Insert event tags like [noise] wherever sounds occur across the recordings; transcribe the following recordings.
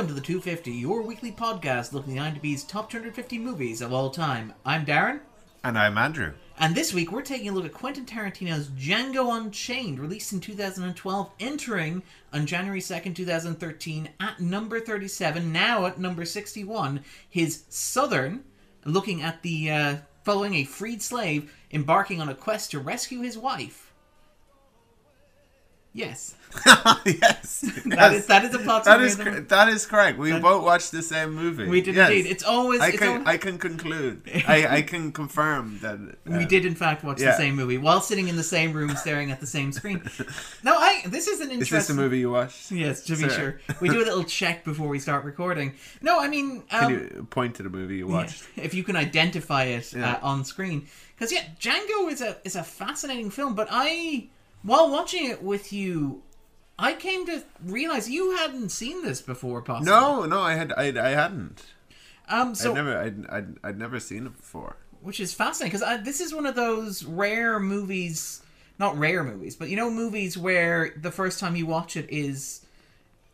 Welcome to the 250, your weekly podcast looking at the IMDb's top 250 movies of all time. I'm Darren, And I'm Andrew. and this week we're taking a look at Quentin Tarantino's Django Unchained, released in 2012, entering on January 2nd, 2013, at number 37, now at number 61, his Southern, looking at the, uh, following a freed slave embarking on a quest to rescue his wife. Yes, [laughs] yes. [laughs] that is, that is a plot That is cor- that is correct. We both watched the same movie. We did Yes. indeed. It's always. I it's can always- I can conclude. [laughs] I, I can confirm that uh, We did, in fact, watch the same movie while sitting in the same room, staring at the same screen. No, I. This is an Is interesting. this the movie you watched? Yes, to be sure. We do a little check before we start recording. No, I mean, um, Can you point to the movie you watched? yeah, if you can identify it Yeah. uh, on screen, because yeah, Django is a is a fascinating film. But I, while watching it with you, I came to realize you hadn't seen this before, possibly. No, no, I had I, I hadn't. Um. So I'd never I'd, I'd, I'd never seen it before. which is fascinating because this is one of those rare movies not rare movies but you know movies where the first time you watch it is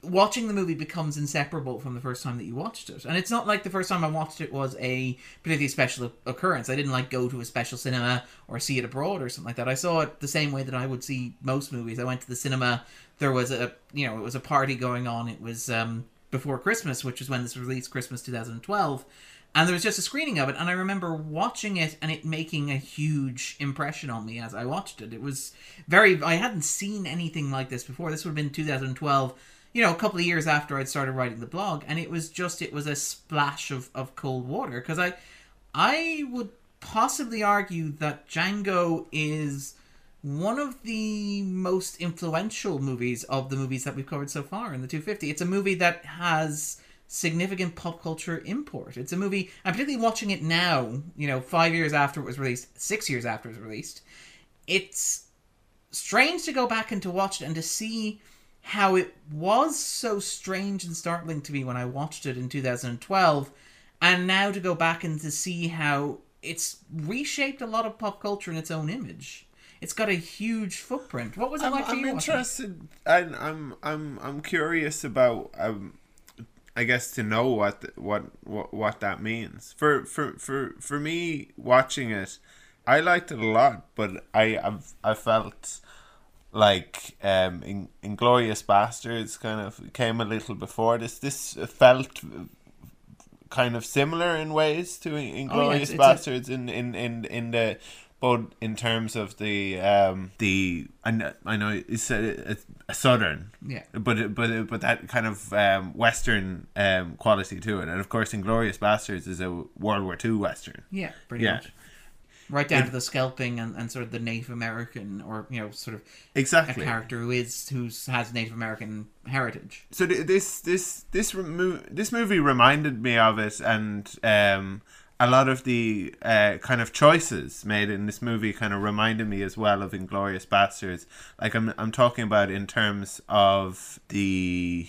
watching the movie becomes inseparable from the first time that you watched it. And it's not like the first time i watched it was a particularly special occurrence. I didn't like go to a special cinema or see it abroad or something like that. I saw it the same way that i would see most movies. I went to the cinema. There was a you know it was a party going on. It was um before christmas which was when this was released christmas 2012 and there was just a screening of it and i remember watching it and it making a huge impression on me as i watched it. It was very i hadn't seen anything like this before. This would have been 2012 you know a couple of years after i'd started writing the blog and it was just it was a splash of, of cold water because i i would possibly argue that django is one of the most influential movies of the movies that we've covered so far in the 250 it's a movie that has significant pop culture import. It's a movie, I'm particularly watching it now, you know, five years after it was released, six years after it was released. It's strange to go back and to watch it and to see how it was so strange and startling to me when I watched it in 2012, and now to go back and to see how it's reshaped a lot of pop culture in its own image. It's got a huge footprint. What was it I'm, like for I'm you? it? interested. I'm I'm I'm I'm curious about. Um, I guess to know what the, what what what that means for for for for me watching it. I liked it a lot, but I I've, I felt like um in Inglourious Basterds kind of came a little before this. This felt kind of similar in ways to Inglourious it's a- Basterds in in in in the but in terms of the um the I know, I know it's a, a, a southern Yeah. but but but that kind of um western um quality to it and of course Inglourious Basterds is a World War Two western Yeah, pretty Yeah. much. Right down to the scalping and, and sort of the Native American or you know sort of a exactly character who is who has Native American heritage. so th- this this this remo- this movie reminded me of it and um a lot of the uh, kind of choices made in this movie kind of reminded me as well of Inglourious Basterds like I'm I'm talking about in terms of the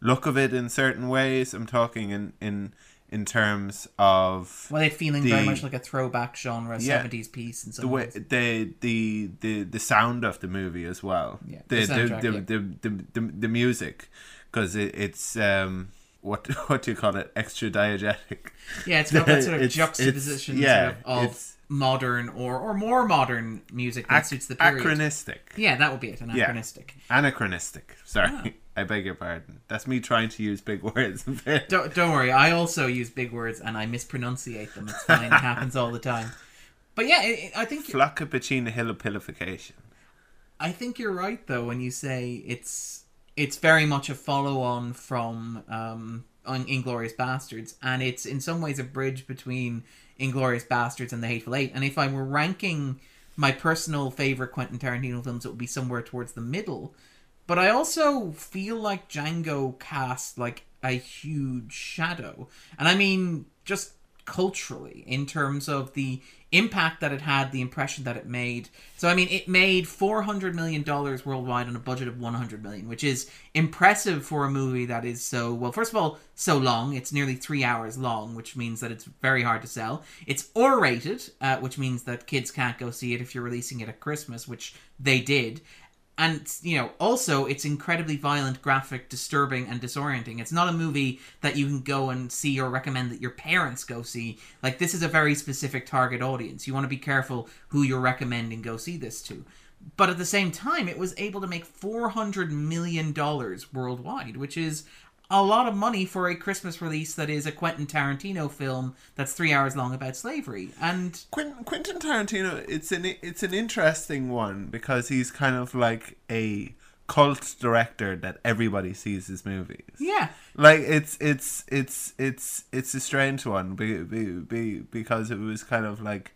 look of it in certain ways. I'm talking in in in terms of Well, it feeling very much like a throwback genre, Yeah. seventies piece and some the way ways. the the the the sound of the movie as well. Yeah, the the the the, yeah. the, the, the, the music because it, it's um what [laughs] what do you call it extra diegetic. Yeah, it's got that sort of [laughs] It's- it's- juxtaposition yeah, sort of, of it's- modern or or more modern music that Ac- suits the period. Anachronistic. yeah, that would be it. Anachronistic. Anachronistic. Sorry, Ah. [laughs] I beg your pardon. That's me trying to use big [laughs] words. [laughs] Don't, don't worry, I also use big words and I mispronunciate them. It's fine. it happens all the time. But yeah, it, it- I think Flaccappuccino hillopilification. I think you're right though when you say it's it's very much a follow on from um on Inglourious Basterds and it's in some ways a bridge between Inglourious Basterds and The Hateful Eight. And if I were ranking my personal favorite Quentin Tarantino films, it would be somewhere towards the middle. But I also feel like Django cast like a huge shadow. And I mean just culturally in terms of the impact that it had, the impression that it made. So I mean, it made 400 million dollars worldwide on a budget of 100 million, which is impressive for a movie that is so well. First of all, so long. It's nearly three hours long, which means that it's very hard to sell. It's R-rated, uh, which means that kids can't go see it if you're releasing it at Christmas, which they did. And you know also it's incredibly violent graphic disturbing and disorienting. It's not a movie that you can go and see or recommend that your parents go see. Like this is a very specific target audience. You want to be careful who you're recommending go see this to. But at the same time it was able to make 400 million dollars worldwide which is a lot of money for a christmas release that is a quentin tarantino film that's three hours long about slavery and Quentin, Quentin Tarantino, it's an it's an interesting one because he's kind of like a cult director that everybody sees his movies. yeah Like it's it's it's it's it's a strange one be, be, be, because it was kind of like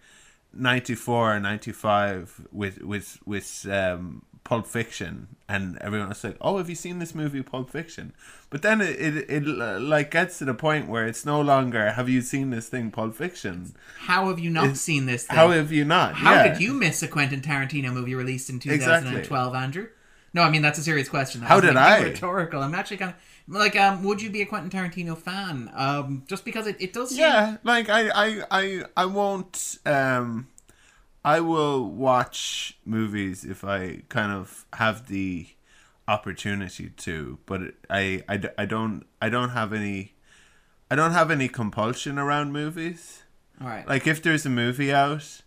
94 or 95 with with with um Pulp Fiction and everyone was like, "Oh, have you seen this movie Pulp Fiction?" But then it, it it like gets to the point where it's no longer, "Have you seen this thing Pulp Fiction?" how have you not seen this thing? How have you not? How Yeah. did you miss a Quentin Tarantino movie released in Exactly. 2012, Andrew? No, I mean that's a serious question. That How did I? Rhetorical. I'm actually kind of like, um, would you be a Quentin Tarantino fan? Um, just because it, it does. Seem, Yeah, like I, I, I, I won't. Um, I will watch movies if I kind of have the opportunity to, but I, I, I don't, I don't have any, I don't have any compulsion around movies. All right. Like if there's a movie out,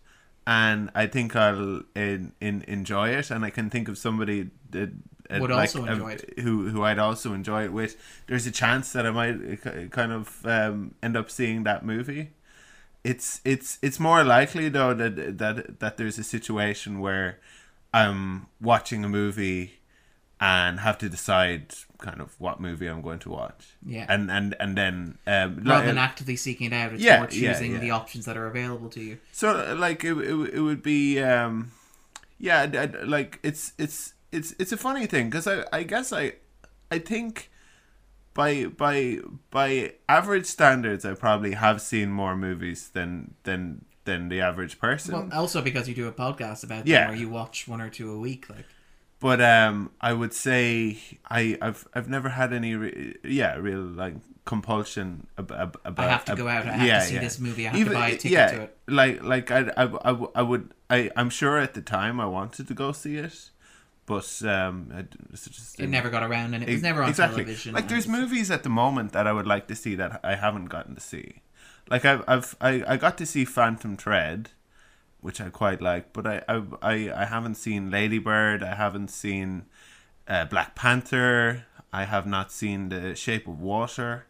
and I think I'll in, in enjoy it, and I can think of somebody that Would like, also enjoy it. who who I'd also enjoy it with. There's a chance that I might uh, kind of um, end up seeing that movie. It's it's it's more likely though that that that there's a situation where I'm watching a movie and have to decide kind of what movie I'm going to watch. Yeah. And and and then um, Rather like- than actively seeking it out, it's Yeah, more yeah, choosing yeah. the options that are available to you. So like it, it, it would be um yeah like it's it's it's it's a funny thing because I I guess I I think by by by average standards I probably have seen more movies than than than the average person. Well, also because you do a podcast about them Yeah. where you watch one or two a week, like. but um I would say I I've I've never had any re- yeah real like compulsion ab- ab- about I have to go out. I have to see this movie. I have to buy a ticket yeah, to it. Like, like I, I, I, I would, I, I'm sure at the time I wanted to go see it, but um, I, d- it's just It never got around, and it was never on exactly. television. Like, there's movies at the moment that I would like to see that I haven't gotten to see. Like, I've, I've, I, I got to see Phantom Thread, which I quite like, but I, I, I, I haven't seen Lady Bird. I haven't seen uh, Black Panther. I have not seen The Shape of Water.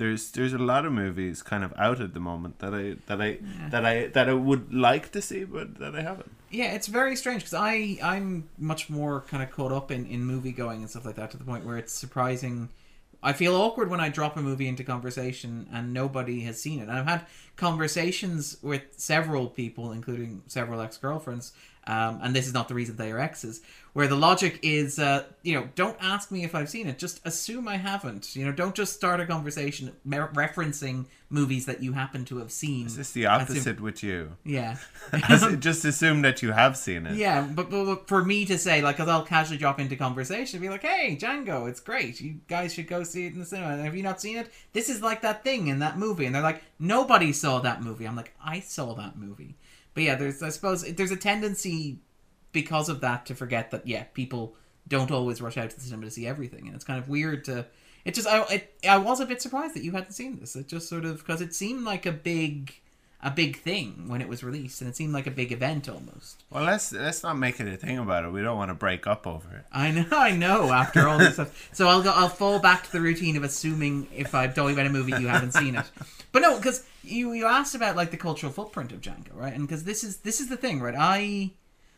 There's there's a lot of movies kind of out at the moment that I that I that I that I would like to see, but that I haven't. Yeah, it's very strange because I I'm much more kind of caught up in in movie going and stuff like that to the point where it's surprising. I feel awkward when I drop a movie into conversation and nobody has seen it. And I've had conversations with several people, including several ex girlfriends, um, and this is not the reason they are exes, where the logic is, uh, you know, don't ask me if I've seen it, just assume I haven't. You know, don't just start a conversation mer- referencing movies that you happen to have seen. Is this the opposite with you? yeah. [laughs] As- just assume that you have seen it. Yeah, but, but, but for me to say, like, because I'll casually drop into conversation, be like, "Hey, Django, it's great. You guys should go see it in the cinema. Have you not seen it? This is like that thing in that movie." And they're like, "Nobody saw that movie." I'm like, "I saw that movie." But yeah, there's I suppose there's a tendency because of that to forget that yeah, people don't always rush out to the cinema to see everything, and it's kind of weird to. It just I it, I was a bit surprised that you hadn't seen this. It just sort of because it seemed like a big a big thing when it was released, and it seemed like a big event almost. Well, let's let's not make it a thing about it. We don't want to break up over it. I know, I know. After all this stuff, so I'll go. I'll fall back to the routine of assuming if I'm talking about a movie you haven't seen it. [laughs] But no, because you you asked about like the cultural footprint of Django, right? And because this is this is the thing, right? I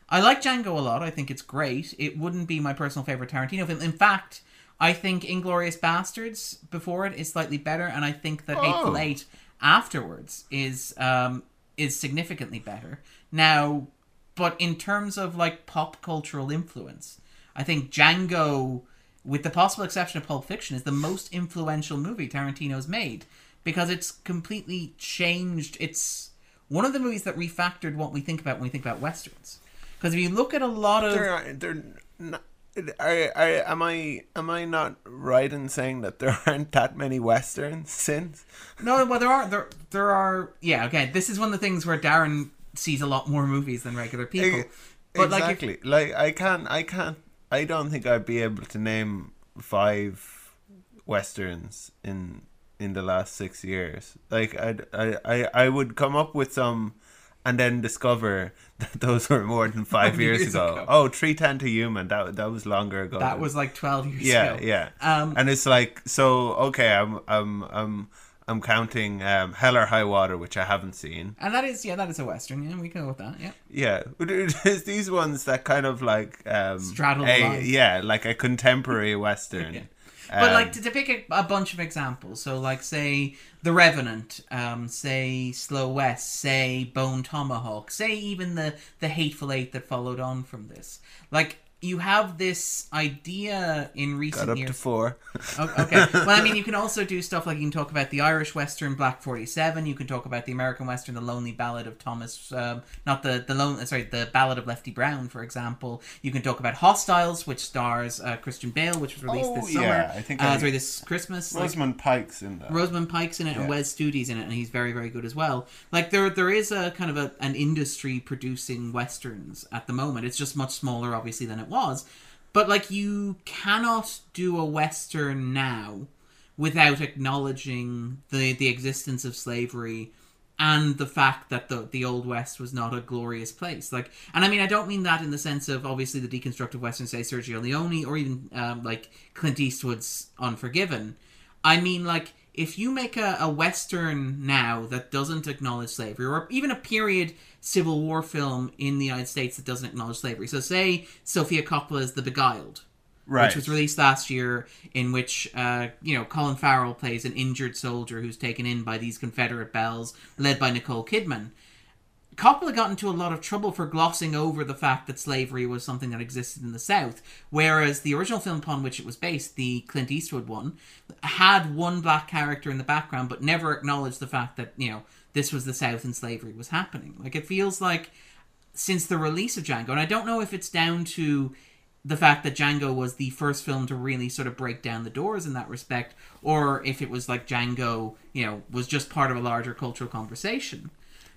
I like Django a lot. I think it's great. It wouldn't be my personal favorite Tarantino film. In fact, I think Inglourious Basterds before it is slightly better, and I think that Hateful Oh. Eight afterwards is um is significantly better. Now, but in terms of like pop cultural influence, I think Django, with the possible exception of Pulp Fiction, is the most influential movie Tarantino's made because it's completely changed. It's one of the movies that refactored what we think about when we think about westerns. Because if you look at a lot of There, there, not, I, I, am I, am I not right in saying that there [laughs] aren't that many westerns since? no, well there are there there are yeah okay. This is one of the things where Darren sees a lot more movies than regular people. But like if, exactly. Like, I can't, I can't, I don't think I'd be able to name five westerns in in the last six years. Like I'd, I I I would come up with some, and then discover [laughs] that those were more than five years, Years ago. ago. Oh, Three Ten to Yuma. That that was longer ago. That was like twelve years yeah ago. yeah. Um, and it's like so okay. I'm I'm I'm I'm counting um, Hell or High Water, which I haven't seen. and that is yeah, that is a western. Yeah, we can go with that. Yeah. Yeah, [laughs] it's these ones that kind of like um, Straddle the a, yeah, like a contemporary western. [laughs] Yeah. But Um, like to, to pick a, a bunch of examples, so like say The Revenant, um, say Slow West, say Bone Tomahawk, say even the the Hateful Eight that followed on from this. Like you have this idea in recent got up years. to four. O- okay. Well, I mean, you can also do stuff like you can talk about the Irish Western Black Forty Seven. You can talk about the American Western, The Lonely Ballad of Thomas, um, not the the lone, sorry, the Ballad of Lefty Brown, for example. You can talk about Hostiles, which stars uh, Christian Bale, which was released Oh, this summer. yeah, I think uh, I- sorry, this Christmas. like- Pike's in that. Rosamund Pike's in it and Wes Studi's in it, and he's very, very good as well. Like there, there is a kind of a, an industry producing westerns at the moment. It's just much smaller, obviously, than it was. But like you cannot do a western now without acknowledging the the existence of slavery and the fact that the the old west was not a glorious place like and i mean i don't mean that in the sense of obviously the deconstructive western say sergio leone or even um, like clint eastwood's unforgiven i mean like if you make a, a western now that doesn't acknowledge slavery or even a period civil war film in the united states that doesn't acknowledge slavery so say sofia coppola's the beguiled right. which was released last year, in which uh, you know Colin Farrell plays an injured soldier who's taken in by these Confederate belles, led by Nicole Kidman. Coppola got into a lot of trouble for glossing over the fact that slavery was something that existed in the South, whereas the original film upon which it was based, the Clint Eastwood one, had one black character in the background, but never acknowledged the fact that you know this was the South and slavery was happening. Like it feels like since the release of Django, and I don't know if it's down to the fact that Django was the first film to really sort of break down the doors in that respect, or if it was like Django, you know, was just part of a larger cultural conversation.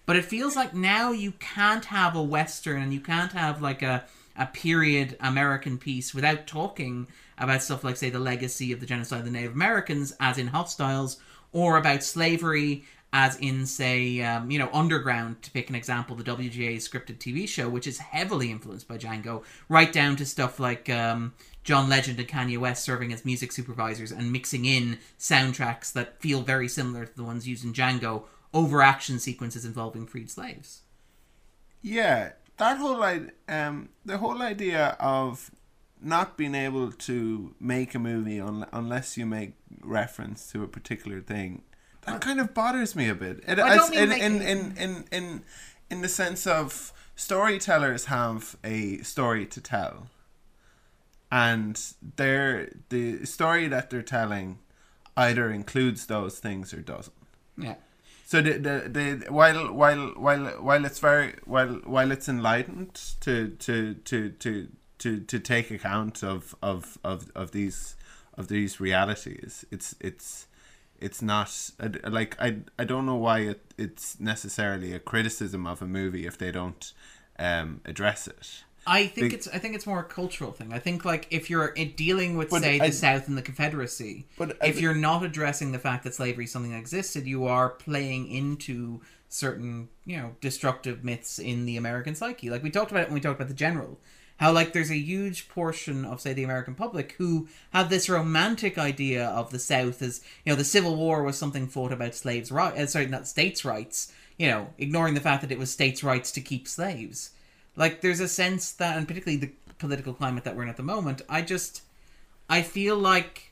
But it feels like now you can't have a Western and you can't have like a, a period American piece without talking about stuff like, say, the legacy of the genocide of the Native Americans, as in Hostiles, or about slavery, as in, say, um, you know, Underground, to pick an example, the WGN scripted TV show, which is heavily influenced by Django, right down to stuff like um, John Legend and Kanye West serving as music supervisors and mixing in soundtracks that feel very similar to the ones used in Django over action sequences involving freed slaves. Yeah, that whole um the whole idea of not being able to make a movie un- unless you make reference to a particular thing that kind of bothers me a bit. It, I don't in, mean in, making- in, in, in, in the sense of storytellers have a story to tell, and their the story that they're telling either includes those things or doesn't. Yeah. So the, the, the while while while while it's very while while it's enlightened to to to to to, to take account of, of, of, of these of these realities, it's it's it's not like I I don't know why it, it's necessarily a criticism of a movie if they don't um, address it. I think Be- it's I think it's more a cultural thing. I think like if you're dealing with say I- the South and the Confederacy, But if thi- you're not addressing the fact that slavery is something that existed, you are playing into certain you know destructive myths in the American psyche. Like we talked about it when we talked about the general. How like there's a huge portion of say the American public who have this romantic idea of the South as you know the Civil War was something fought about slaves right uh, sorry not states rights you know ignoring the fact that it was states rights to keep slaves like there's a sense that and particularly the political climate that we're in at the moment i just i feel like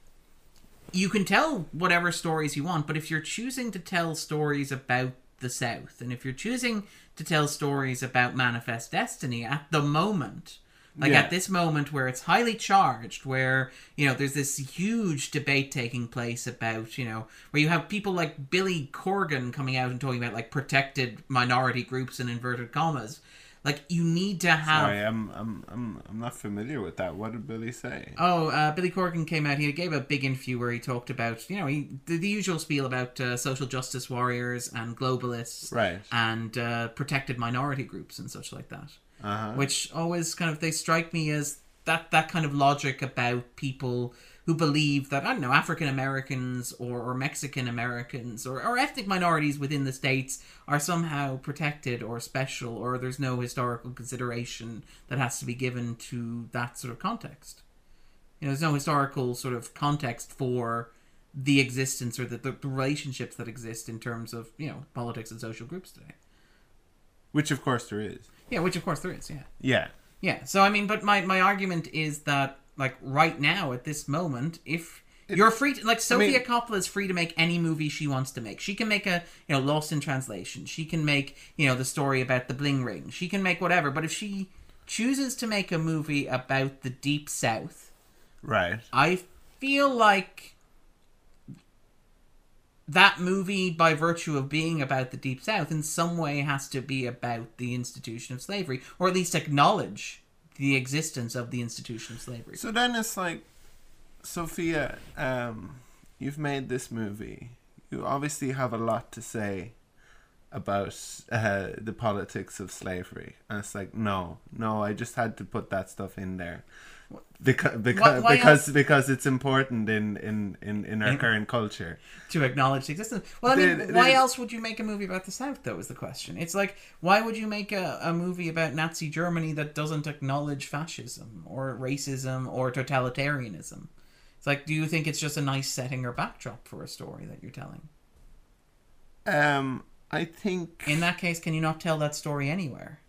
you can tell whatever stories you want but if you're choosing to tell stories about the south and if you're choosing to tell stories about manifest destiny at the moment like Yeah. at this moment where it's highly charged where you know there's this huge debate taking place about you know where you have people like billy corgan coming out and talking about like protected minority groups in inverted commas like you need to have Sorry, I'm I'm I'm I'm not familiar with that. What did Billy say? Oh, uh, Billy Corgan came out. He gave a big interview where he talked about, you know, he, the, the usual spiel about uh, social justice warriors and globalists Right. and uh, protected minority groups and such like that. Uh huh. Which always kind of they strike me as that that kind of logic about people who believe that I don't know African Americans or, or Mexican Americans or, or ethnic minorities within the states are somehow protected or special or there's no historical consideration that has to be given to that sort of context. You know, there's no historical sort of context for the existence or the, the, the relationships that exist in terms of you know politics and social groups today. Which of course there is. Yeah, which of course there is. Yeah. Yeah. Yeah. So I mean, but my my argument is that like right now at this moment, if you're free to, like Sofia mean- Coppola is free to make any movie she wants to make. She can make a you know Lost in Translation. She can make you know the story about the bling ring. She can make whatever. But if she chooses to make a movie about the deep south, Right. I feel like that movie, by virtue of being about the Deep South, in some way has to be about the institution of slavery, or at least acknowledge the existence of the institution of slavery. So then it's like, Sofia, um, you've made this movie. You obviously have a lot to say about uh, the politics of slavery, and it's like, no, no, I just had to put that stuff in there. Because because why because else- because it's important in in in, in our In- current culture. to acknowledge the existence. Well, I mean, The- why else would you make a movie about the South? Though is the question. It's like, why would you make a, a movie about Nazi Germany that doesn't acknowledge fascism or racism or totalitarianism? It's like, do you think it's just a nice setting or backdrop for a story that you're telling? Um, I think In that case, can you not tell that story anywhere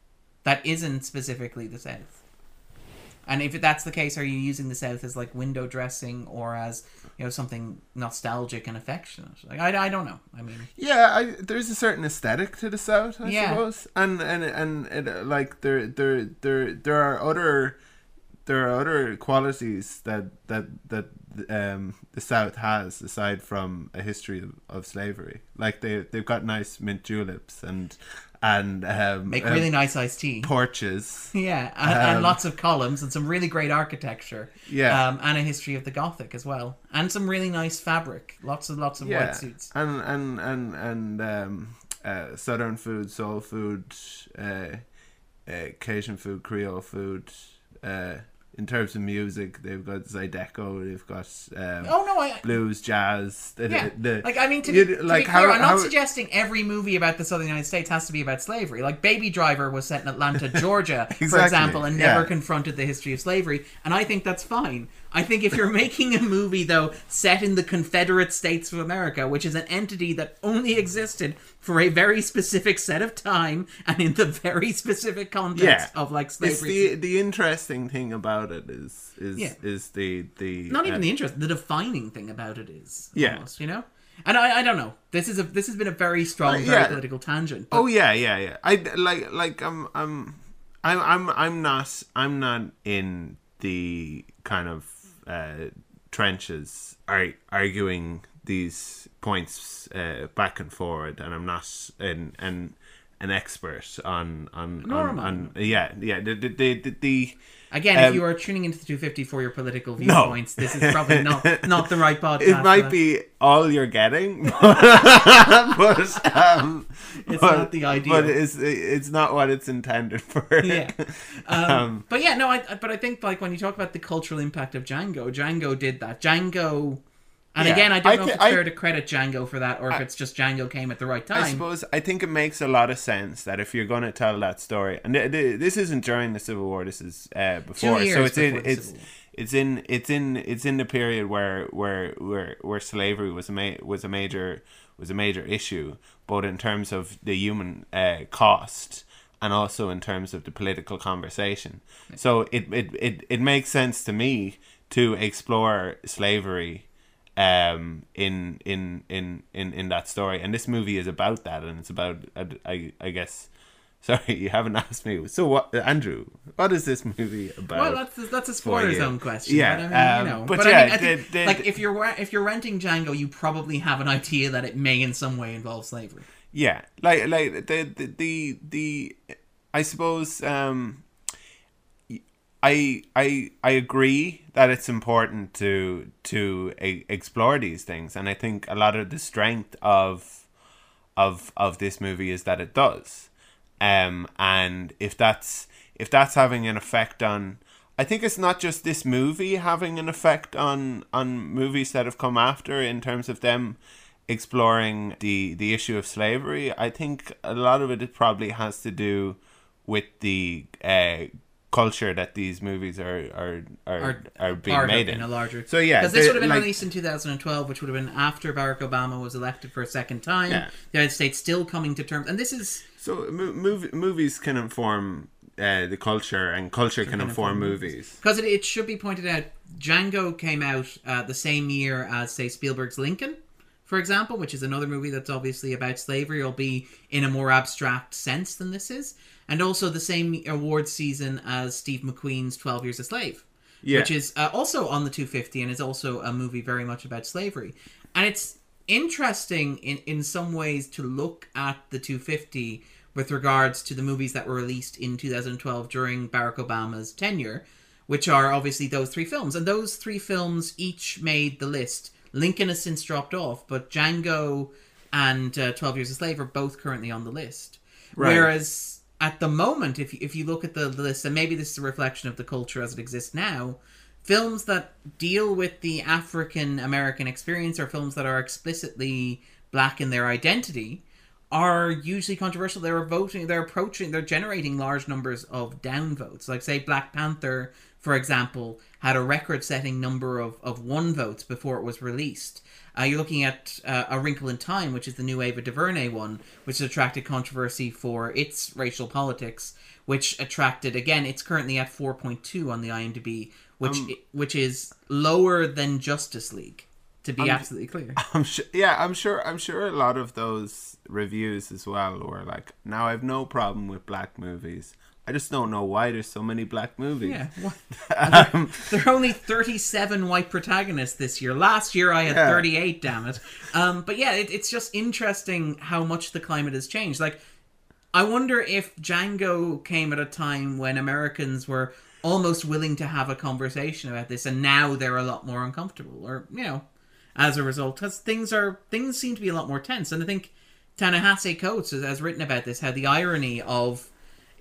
that isn't specifically the South? And if that's the case, are you using the South as like window dressing or as you know something nostalgic and affectionate? Like I, I don't know. I mean, Yeah, I, there's a certain aesthetic to the South, I Yeah. suppose, and and and it, uh, like there there there there are other there are other qualities that that that um the South has aside from a history of, of slavery. Like they they've got nice mint juleps and and um, make um, really nice iced tea. porches. [laughs] Yeah, and, and Um, lots of columns and some really great architecture. Yeah. um, and a history of the Gothic as well, and some really nice fabric. Lots and lots of yeah, white suits. and and and and um, uh, southern food, soul food, uh, uh, Cajun food, Creole food. In terms of music, they've got Zydeco, they've got um, Oh no, I. blues, jazz. The, Yeah, the, like I mean, to, you- be, to like be clear, how- I'm not how- suggesting every movie about the Southern United States has to be about slavery. Like Baby Driver was set in Atlanta, [laughs] Georgia, for example, and never yeah. confronted the history of slavery, and I think that's fine. I think if you're making a movie though set in the Confederate States of America, which is an entity that only existed for a very specific set of time and in the very specific context Yeah. of like it's slavery, the the interesting thing about it is is Yeah. is the the not even uh, the interest the defining thing about it is Yeah. almost you know and I, I don't know this is a this has been a very strong Uh, very political tangent but Oh yeah, yeah, yeah. I like like I'm I'm I'm I'm I'm not I'm not in the kind of uh, trenches ar- arguing these points uh, back and forward, and I'm not an an an expert on on on, on yeah yeah the the the, the, the again if um, you are tuning into the 250 for your political No. viewpoints this is probably not [laughs] not the right podcast it might be all you're getting, [laughs] but um, It's but- not the idea. But it's it's not what it's intended for. yeah [laughs] um, Um, but yeah no I- but i think like when you talk about the cultural impact of django django did that django and Yeah, again i don't I know thi- if it's I- fair to credit django for that or if it's just django came at the right time. I suppose I think it makes a lot of sense that if you're going to tell that story, and th- th- this isn't during the Civil War, this is uh, before, years so it's in the it's Civil War. it's in it's in it's in the period where where where where slavery was a ma- was a major was a major issue, both in terms of the human uh, cost and also in terms of the political conversation. So it, it it it makes sense to me to explore slavery um in in in in in that story and this movie is about that and it's about i i, guess [laughs] sorry you haven't [laughs] asked me so what andrew what is this movie about Well, that's a, that's a spoiler zone question. Yeah, but I mean, um, you know, but but, yeah, I mean, I think, the- the- like if you're if you're renting Django, you probably have an idea that it may in some way involve slavery. yeah like like the the the, the i suppose um I I I agree that it's important to to e- explore these things, and I think a lot of the strength of of of this movie is that it does. Um, and if that's if that's having an effect on I think it's not just this movie having an effect on on movies that have come after in terms of them exploring the the issue of slavery. I think a lot of it probably has to do with the uh, culture that these movies are are are, are, are being made in. in a larger. So, yeah, because this would have been like- released in 2012, which would have been after Barack Obama was elected for a second time. Yeah. The United States still coming to terms, and this is So mo- mov- movies can inform uh, the culture, and culture can, inform, movies. because it, it should be pointed out. Django came out uh, the same year as say Spielberg's Lincoln, for example, which is another movie that's obviously about slavery, will be in a more abstract sense than this is, and also the same award season as Steve McQueen's Twelve Years a Slave. Yeah. which is uh, also on the 250 and is also a movie very much about slavery. And it's interesting in, in some ways to look at the 250 with regards to the movies that were released in 2012 during Barack Obama's tenure, which are obviously those three films. And those three films each made the list. Lincoln has since dropped off, but Django and uh, 12 Years a Slave are both currently on the list. Right. Whereas at the moment, if you, if you look at the list, and maybe this is a reflection of the culture as it exists now, films that deal with the African American experience or films that are explicitly black in their identity are usually controversial. They're voting, they're approaching, they're generating large numbers of downvotes. Like, say, Black Panther, for example, had a record setting number of, of one votes before it was released. Uh, you're looking at uh, A Wrinkle in Time, which is the new Ava DuVernay one, which has attracted controversy for its racial politics, which attracted, again, it's currently at 4.2 on the IMDb, which which is lower than Justice League, to be absolutely clear. [laughs] I'm sure. Yeah, I'm sure. I'm sure a lot of those reviews as well were like, "Now I've no problem with black movies. I just don't know why there's so many black movies." Yeah. [laughs] Um, there are only 37 white protagonists this year. Last year I had Yeah. 38, damn it. Um, but yeah, it, it's just interesting how much the climate has changed. Like, I wonder if Django came at a time when Americans were almost willing to have a conversation about this, and now they're a lot more uncomfortable, or, you know, as a result, because things are, things seem to be a lot more tense. And I think Ta-Nehisi Coates has, has written about this, how the irony of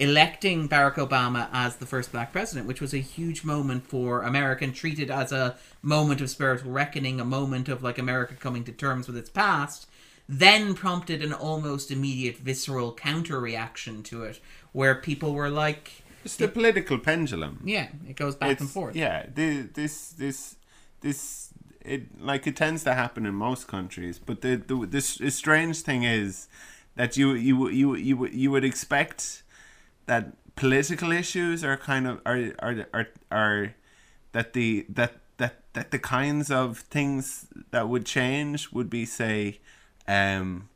electing Barack Obama as the first black president, which was a huge moment for America and treated as a moment of spiritual reckoning, a moment of like America coming to terms with its past, then prompted an almost immediate visceral counter reaction to it, where people were like, It's the political pendulum. yeah, it goes back and forth. Yeah, thi- this this this it like it tends to happen in most countries, but the the this the strange thing is that you you you you you would expect that political issues are kind of are are are, are that the that that that the kinds of things that would change would be say um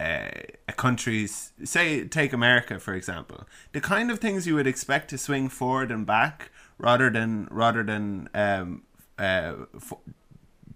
uh, a country's say take America for example. The kind of things you would expect to swing forward and back rather than rather than um uh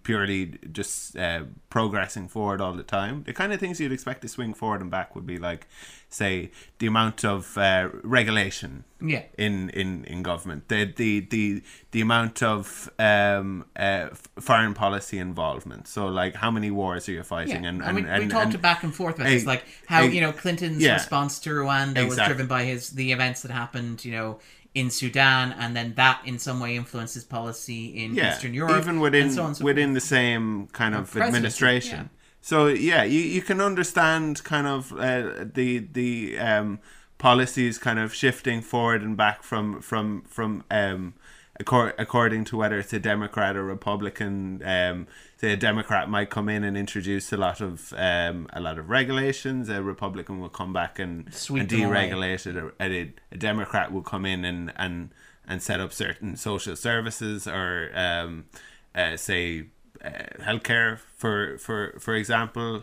purely just uh, progressing forward all the time. The kind of things you'd expect to swing forward and back would be like say the amount of uh, regulation Yeah. in, in, in government. The the the, the amount of um, uh, foreign policy involvement. So like how many wars are you fighting? Yeah, and, and, we, and, we talked and- back and forth about Hey, this, like how hey, you know Clinton's yeah. response to Rwanda was driven by his the events that happened, you know, in Sudan, and then that in some way influences policy in yeah, Eastern Europe, even within and so on so within forth. the same kind of presidency, administration. yeah. So yeah, you, you can understand kind of uh, the the um, policies kind of shifting forward and back from from from um, accor- according to whether it's a Democrat or Republican. Um, say a Democrat might come in and introduce a lot of um, a lot of regulations. A Republican will come back and, and deregulate it. A, a Democrat will come in and and and set up certain social services or um, uh, say uh, healthcare for for for example.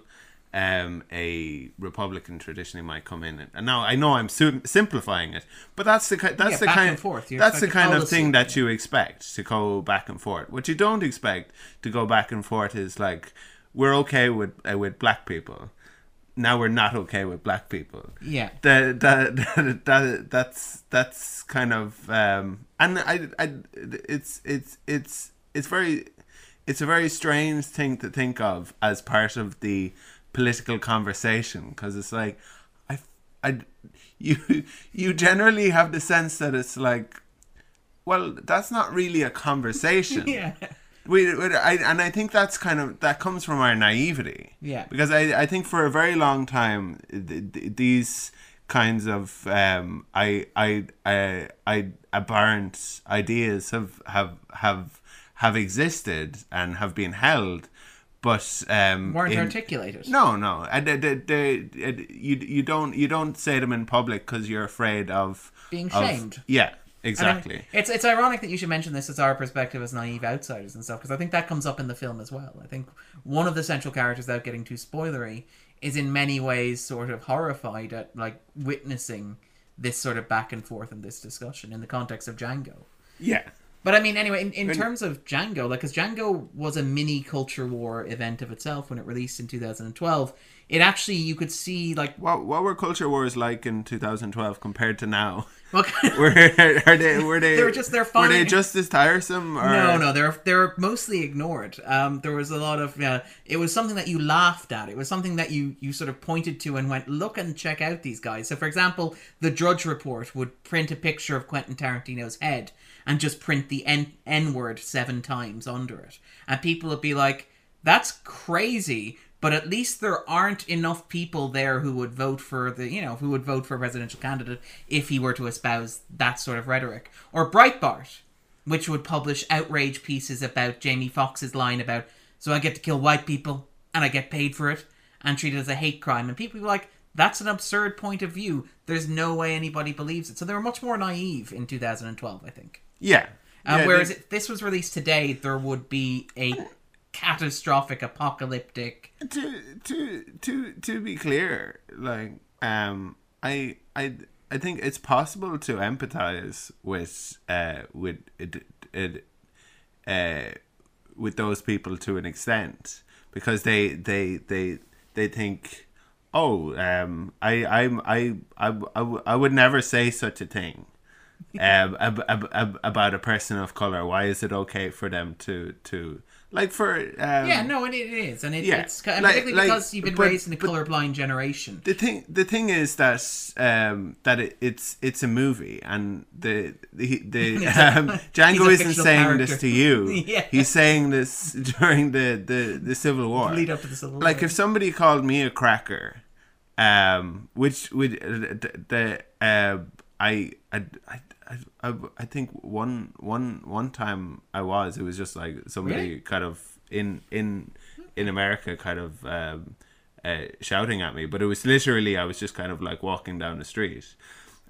Um, a Republican traditionally might come in, and, now I know I'm su- simplifying it, but that's the ki- that's Yeah, the kind and forth. That's the kind of thing that you expect to go back and forth. What you don't expect to go back and forth is like we're okay with uh, with black people, now we're not okay with black people. Yeah, that that, that, that that's that's kind of um and I, I it's it's it's it's very it's a very strange thing to think of as part of the political conversation because it's like I I you [laughs] you generally have the sense that it's like well, that's not really a conversation. [laughs] yeah. We, we I, and I think that's kind of that comes from our naivety. Yeah. Because I, I think for a very long time th- th- these kinds of um I I I I abhorrent ideas have have have have existed and have been held, but um Weren't in- articulated. no, no. And they, they, they, uh, you you don't you don't say them in public because you're afraid of Being of- shamed. Yeah, And I- exactly. it's it's ironic that you should mention this as our perspective as naive outsiders and stuff because I think that comes up in the film as well. I think one of the central characters, without getting too spoilery, is in many ways sort of horrified at like witnessing this sort of back and forth and this discussion in the context of Django. yeah, But I mean, anyway, in, in And- terms of Django, like, because Django was a mini culture war event of itself when it released in 2012, it actually, you could see, like, what what were culture wars like in 2012 compared to now? [laughs] well, [laughs] Were are they were they They were just- they're were they just as tiresome? Or? No, no, they're they're mostly ignored. Um, there was a lot of uh, it was something that you laughed at. It was something that you you sort of pointed to and went, look and check out these guys. So, for example, the Drudge Report would print a picture of Quentin Tarantino's head and just print the N N word seven times under it, and people would be like, "That's crazy." But at least there aren't enough people there who would vote for the, you know, who would vote for a presidential candidate if he were to espouse that sort of rhetoric. Or Breitbart, which would publish outrage pieces about Jamie Foxx's line about so I get to kill white people and I get paid for it and treat it as a hate crime and people were like that's an absurd point of view there's no way anybody believes it so they were much more naive in 2012 I think Yeah. uh, Yeah, whereas they- if this was released today there would be a catastrophic apocalyptic to to to to be clear, like um, I I I think it's possible to empathize with uh with it it uh with those people to an extent because they they they they think oh um I I'm I I I, w- I would never say such a thing um ab- ab- ab- about a person of color. Why is it okay for them to to like for um, yeah no it, it is and it, yeah, it's and like- particularly like- because you've been but- raised in a colorblind generation. The thing the thing is that um that it, it's it's a movie and the the, the [laughs] um, [laughs] Django isn't saying this to you. [laughs] Yeah. he's saying this during the the the civil war. lead up to the civil war. like if somebody called me a cracker um which would uh, the uh I I I I, I, I think one one one time I was it was just like somebody Really? kind of in in in America kind of um uh, shouting at me but it was literally I was just kind of like walking down the street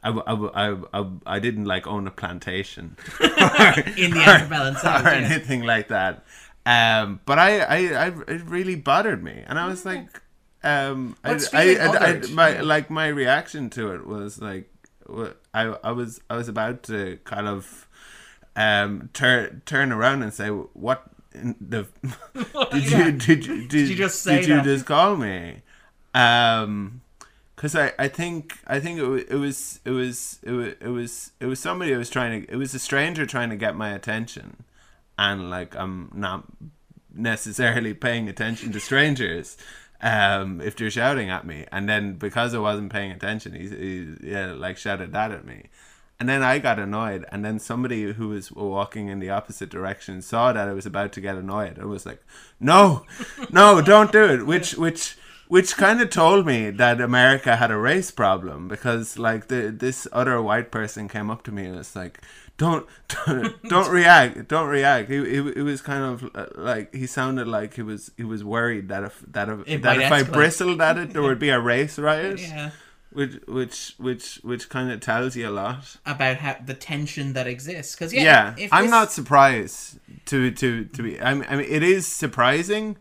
I I I I didn't like own a plantation [laughs] in the antebellum South, or yeah. anything like that. Um, but I, I, I, it really bothered me, and I was like, um, I, I, I, I- my, like my reaction to it was like, I, I was, I was about to kind of, um, turn turn around and say, what in the [laughs] [laughs] did Yeah. you did you did, you just say did you just call me? Um, because I, I think I think it, it was it was it was it was it was somebody who was trying to it was a stranger trying to get my attention, and like I'm not necessarily paying attention to strangers, um, if they're shouting at me, and then because I wasn't paying attention, he, he yeah like shouted that at me. And then I got annoyed, and then somebody who was walking in the opposite direction saw that I was about to get annoyed, I was like, "No, no, don't do it." Which, [laughs] which, which kind of told me that America had a race problem because, like, the this other white person came up to me and was like, "Don't, [laughs] don't, [laughs] don't react, don't react." It, it, it was kind of uh, like he sounded like he was he was worried that if that if It that if I bristled at it, there would be a [laughs] race riot yeah which which which which kind of tells you a lot. about how the tension that exists because Yeah, yeah, I'm this- not surprised to to to be. I mean, I mean, it is surprising,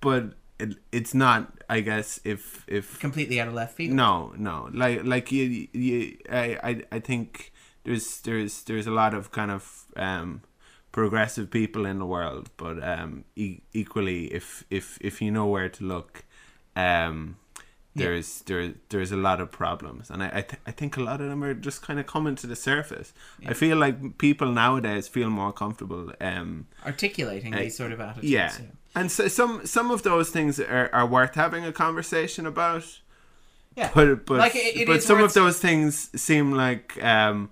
but it, it's not. I guess if if completely out of left field no no like like you, you I, I I think there's there's there's a lot of kind of um progressive people in the world, but um e- equally if if if you know where to look, um Yeah. there's there there's a lot of problems, and I I, th- I think a lot of them are just kind of coming to the surface. I feel like people nowadays feel more comfortable. Um, articulating these sort of attitudes yeah, and so some some of those things are, are worth having a conversation about. yeah But but Like, it- it but some worth- of those things seem like um,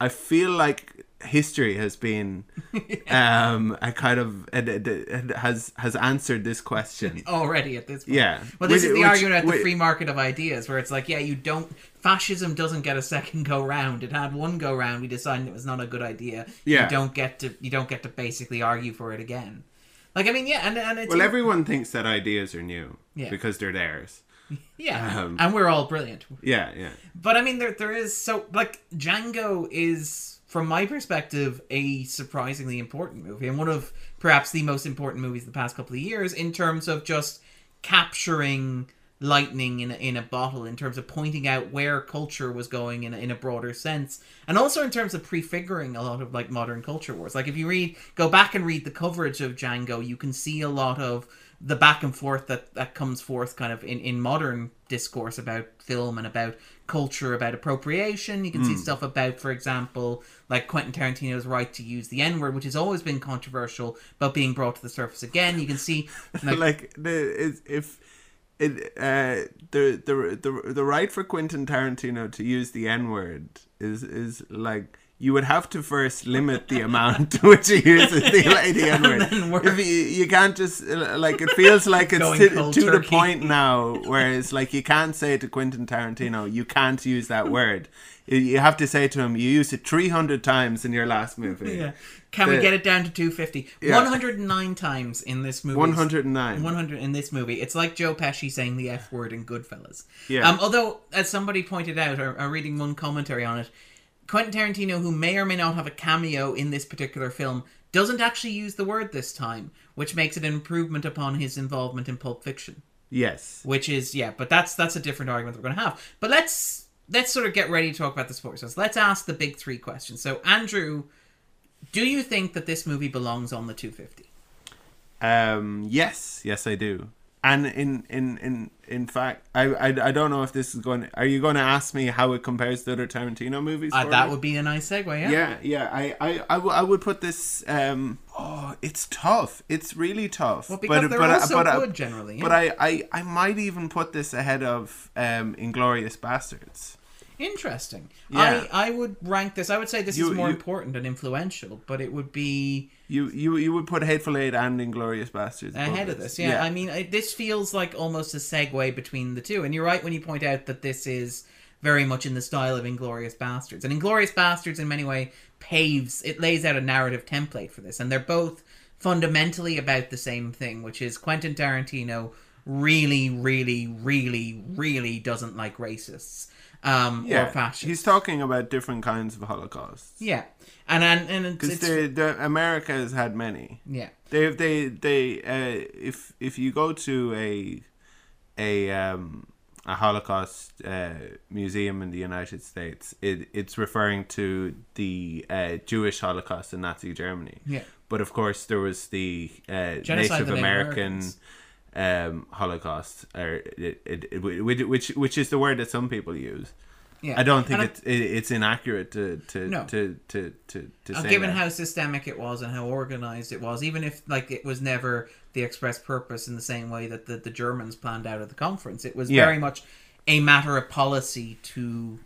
I feel like history has been [laughs] um a kind of it, it, it has has answered this question. [laughs] already at this point. Yeah. Well, this Which- is the which- argument about the which- free market of ideas, where it's like, yeah, you don't. Fascism doesn't get a second go round. It had one go round. We decided it was not a good idea. Yeah. You don't get to. You don't get to basically argue for it again. Like I mean, yeah, and and it's Well, everyone thinks that ideas are new Yeah. because they're theirs. [laughs] yeah, um, and we're all brilliant. Yeah, yeah. But I mean, there there is so like Django is, from my perspective, a surprisingly important movie and one of perhaps the most important movies the past couple of years in terms of just capturing lightning in a, in a bottle in terms of pointing out where culture was going in a, in a broader sense and also in terms of prefiguring a lot of like modern culture wars like if you read go back and read the coverage of Django you can see a lot of the back and forth that that comes forth kind of in in modern discourse about film and about culture about appropriation. You can see stuff about for example like Quentin Tarantino's right to use the n-word which has always been controversial but being brought to the surface again. You can see [laughs] like, like the is- if it uh the the the the right for Quentin Tarantino to use the N word is is like you would have to first limit the amount to which he uses the, the N word. If you, you can't just like it feels like it's to, to the point now where it's like you can't say to Quentin Tarantino you can't use that [laughs] word. You- have to say to him you used it three hundred times in your last movie. yeah can we get it down to 250 Yeah. 109 times in this movie One hundred and nine. 100 in this movie. It's like Joe Pesci saying the F word in Goodfellas. Yeah. Um, although, as somebody pointed out, or, or reading one commentary on it, Quentin Tarantino, who may or may not have a cameo in this particular film, doesn't actually use the word this time, which makes it an improvement upon his involvement in Pulp Fiction. Yes. Which is yeah, but that's that's a different argument that we're going to have. But let's let's sort of get ready to talk about the sports. So let's ask the big three questions. So Andrew, do you think that this movie belongs on the 250? Um, yes, yes, I do. And in in in in fact, I, I I don't know if this is going. Are you going to ask me how it compares to other Tarantino movies? Uh, that me? would be a nice segue. Yeah. Yeah, yeah. I I I, w- I would put this. Um, oh, it's tough. It's really tough. Well, because they're I- also I- good generally. Yeah. But I, I I might even put this ahead of um, Inglourious Basterds. Interesting. Yeah. I, I would rank this. I would say this You- is more you- important and influential, but it would be You you you would put Hateful Eight and Inglourious Basterds ahead of this. Yeah, I mean, I, this feels like almost a segue between the two. And you're right when you point out that this is very much in the style of Inglourious Basterds. And Inglourious Basterds, in many ways, paves it lays out a narrative template for this, and they're both fundamentally about the same thing, which is Quentin Tarantino really, really, really, really doesn't like racists um, yeah. or. He's talking about different kinds of holocausts. Yeah, and and, and Because the, the America has had many. yeah. They they they uh, if if you go to a a um a Holocaust uh, museum in the United States, it it's referring to the uh, Jewish Holocaust in Nazi Germany. Yeah. But of course, there was the uh, the Native American Americans. Um, Holocaust, or it, it, it, which which is the word that some people use. Yeah, I don't think it's it, it's inaccurate to to No. to to to, to Uh, say given that. how systemic it was and how organized it was, even if like it was never the express purpose in the same way that the, the Germans planned out at the conference, it was Yeah. very much a matter of policy to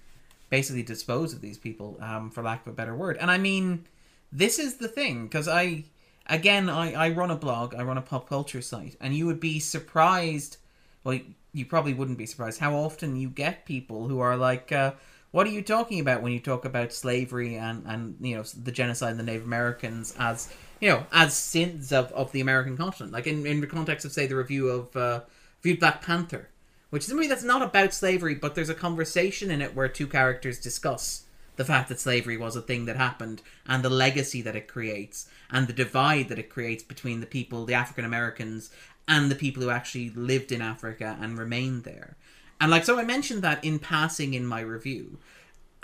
basically dispose of these people, um, for lack of a better word. And I mean, this is the thing because I, again, I I run a blog, I run a pop culture site, and you would be surprised. Well, you probably wouldn't be surprised how often you get people who are like. Uh, what are you talking about when you talk about slavery and, and you know the genocide of the Native Americans as you know as sins of, of the American continent? Like in, in the context of say the review of uh, reviewed Black Panther, which is a movie that's not about slavery, but there's a conversation in it where two characters discuss the fact that slavery was a thing that happened and the legacy that it creates and the divide that it creates between the people, the African Americans, and the people who actually lived in Africa and remained there. And like so I mentioned that in passing in my review.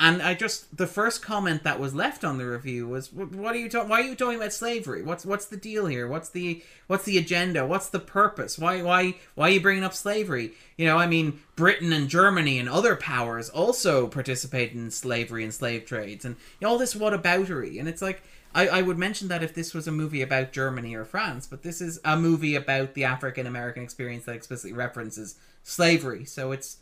And I just the first comment that was left on the review was, "What are you talking? Why are you talking about slavery? What's what's the deal here? What's the what's the agenda? What's the purpose? Why why why are you bringing up slavery? You know, I mean, Britain and Germany and other powers also participated in slavery and slave trades, and you know, all this whataboutery. And it's like I, I would mention that if this was a movie about Germany or France, but this is a movie about the African American experience that explicitly references slavery. So it's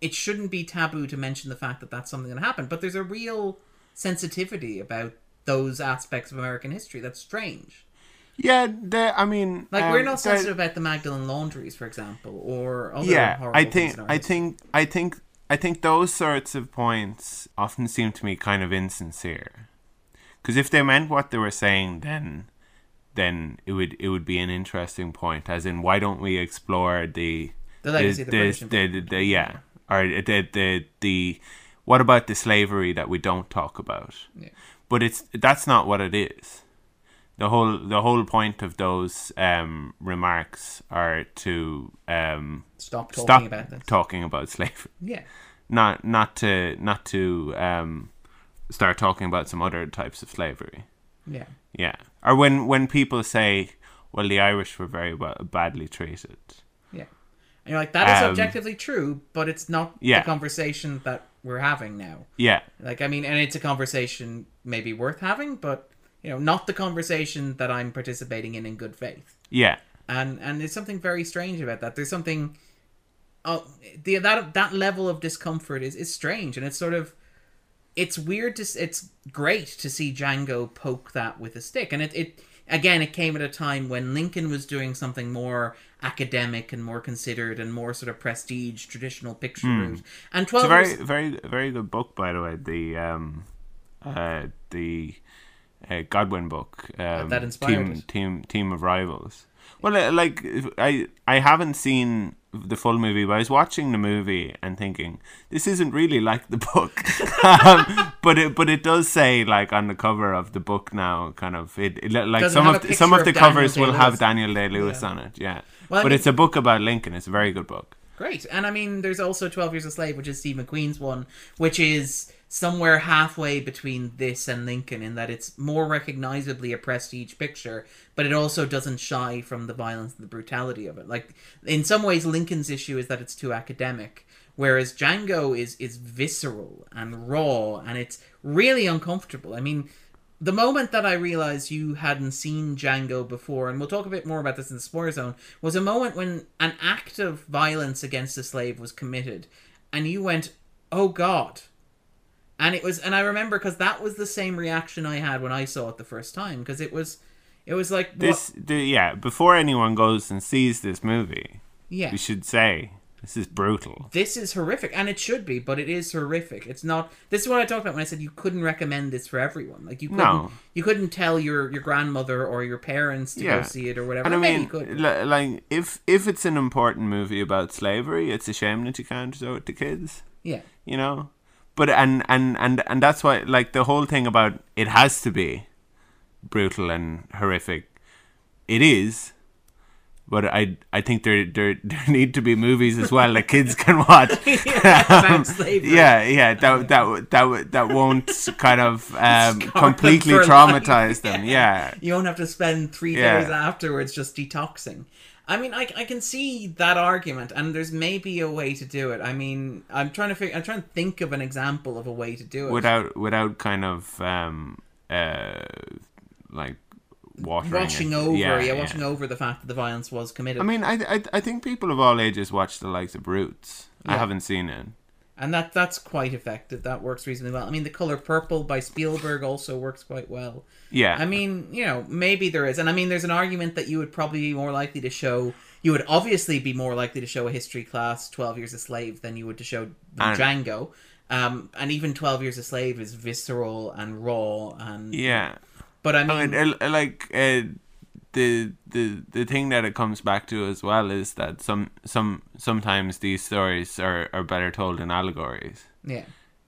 it shouldn't be taboo to mention the fact that that's something that happened. But there's a real sensitivity about those aspects of American history. That's strange. Yeah, the, I mean, Like um, we're not sensitive about the Magdalene laundries, for example, or other yeah horrible i things think i think i think i think those sorts of points often seem to me kind of insincere because if they meant what they were saying then then it would it would be an interesting point as in why don't we explore the The legacy of the British the, the, the, yeah or the, the the what about the slavery that we don't talk about Yeah. but it's that's not what it is the whole the whole point of those um, remarks are to um, stop talking stop about this. talking about slavery, yeah, not not to not to um, start talking about some other types of slavery. yeah, Yeah, or when when people say, "Well, the Irish were very ba- badly treated." And you're like, that is Um, objectively true, but it's not Yeah. the conversation that we're having now. Yeah, Like, I mean, and it's a conversation maybe worth having, but you know, not the conversation that I'm participating in in good faith. yeah, And and there's something very strange about that. There's something, oh, the that that level of discomfort is is strange, and it's sort of, it's weird to it's great to see Django poke that with a stick, and it it again it came at a time when Lincoln was doing something more academic and more considered and more sort of prestige traditional picture route, and it's twelve a very Years- very very good book, by the way. The um, uh, the uh, Goodwin book um, that inspired team it. team team of rivals. Well, uh, like I I haven't seen the full movie, but I was watching the movie and thinking this isn't really like the book. [laughs] um, but it but it does say like on the cover of the book now, kind of it, it like some of the, some of the Daniel covers will have Daniel Day Lewis Yeah. on it. Yeah, Well, I but mean- it's a book about Lincoln. It's a very good book. Great. And I mean, there's also 12 Years a Slave, which is Steve McQueen's one, which is somewhere halfway between this and Lincoln in that it's more recognizably a prestige picture, but it also doesn't shy from the violence and the brutality of it. Like, in some ways, Lincoln's issue is that it's too academic. Whereas Django is is visceral and raw, and it's really uncomfortable. I mean, the moment that I realized you hadn't seen Django before, and we'll talk a bit more about this in the spoiler zone, was a moment when an act of violence against a slave was committed, and you went, "Oh God!" And it was, and I remember because that was the same reaction I had when I saw it the first time, because it was, it was like what- This, the, yeah. Before anyone goes and sees this movie, yeah, we should say this is brutal. this is horrific and it should be but it is horrific it's not this is what i talked about when i said you couldn't recommend this for everyone like you couldn't No. you couldn't tell your your grandmother or your parents to Yeah. go see it or whatever And I Maybe mean, you could like if if it's an important movie about slavery, it's a shame that you can't show it to kids. yeah You know, but and and and and that's why like the whole thing about it has to be brutal and horrific. It is. But I, I think there, there [laughs] there need to be movies as well that kids can watch. [laughs] about slavery. yeah, yeah, that that that that won't kind of [laughs] um, completely life. traumatize them. Yeah, you won't have to spend three Yeah. days afterwards just detoxing i mean I, I can see that argument and there's maybe a way to do it i mean i'm trying to figure i'm trying to think of an example of a way to do it without without kind of um uh like watering watching it. over yeah, watching over the fact that the violence was committed I mean, I, I I think people of all ages watch the likes of Roots. I haven't seen it. And that that's quite effective. That works reasonably well. I mean, the color purple by Spielberg also works quite well. Yeah, I mean, you know, maybe there is, and I mean, there's an argument that you would probably be more likely to show. You would obviously be more likely to show a history class Twelve Years a Slave than you would to show And- Django. Um, and even Twelve Years a Slave is visceral and raw, and yeah. but I I mean, mean, uh, like uh, the the the thing that it comes back to as well is that some some sometimes these stories are are better told in allegories. yeah,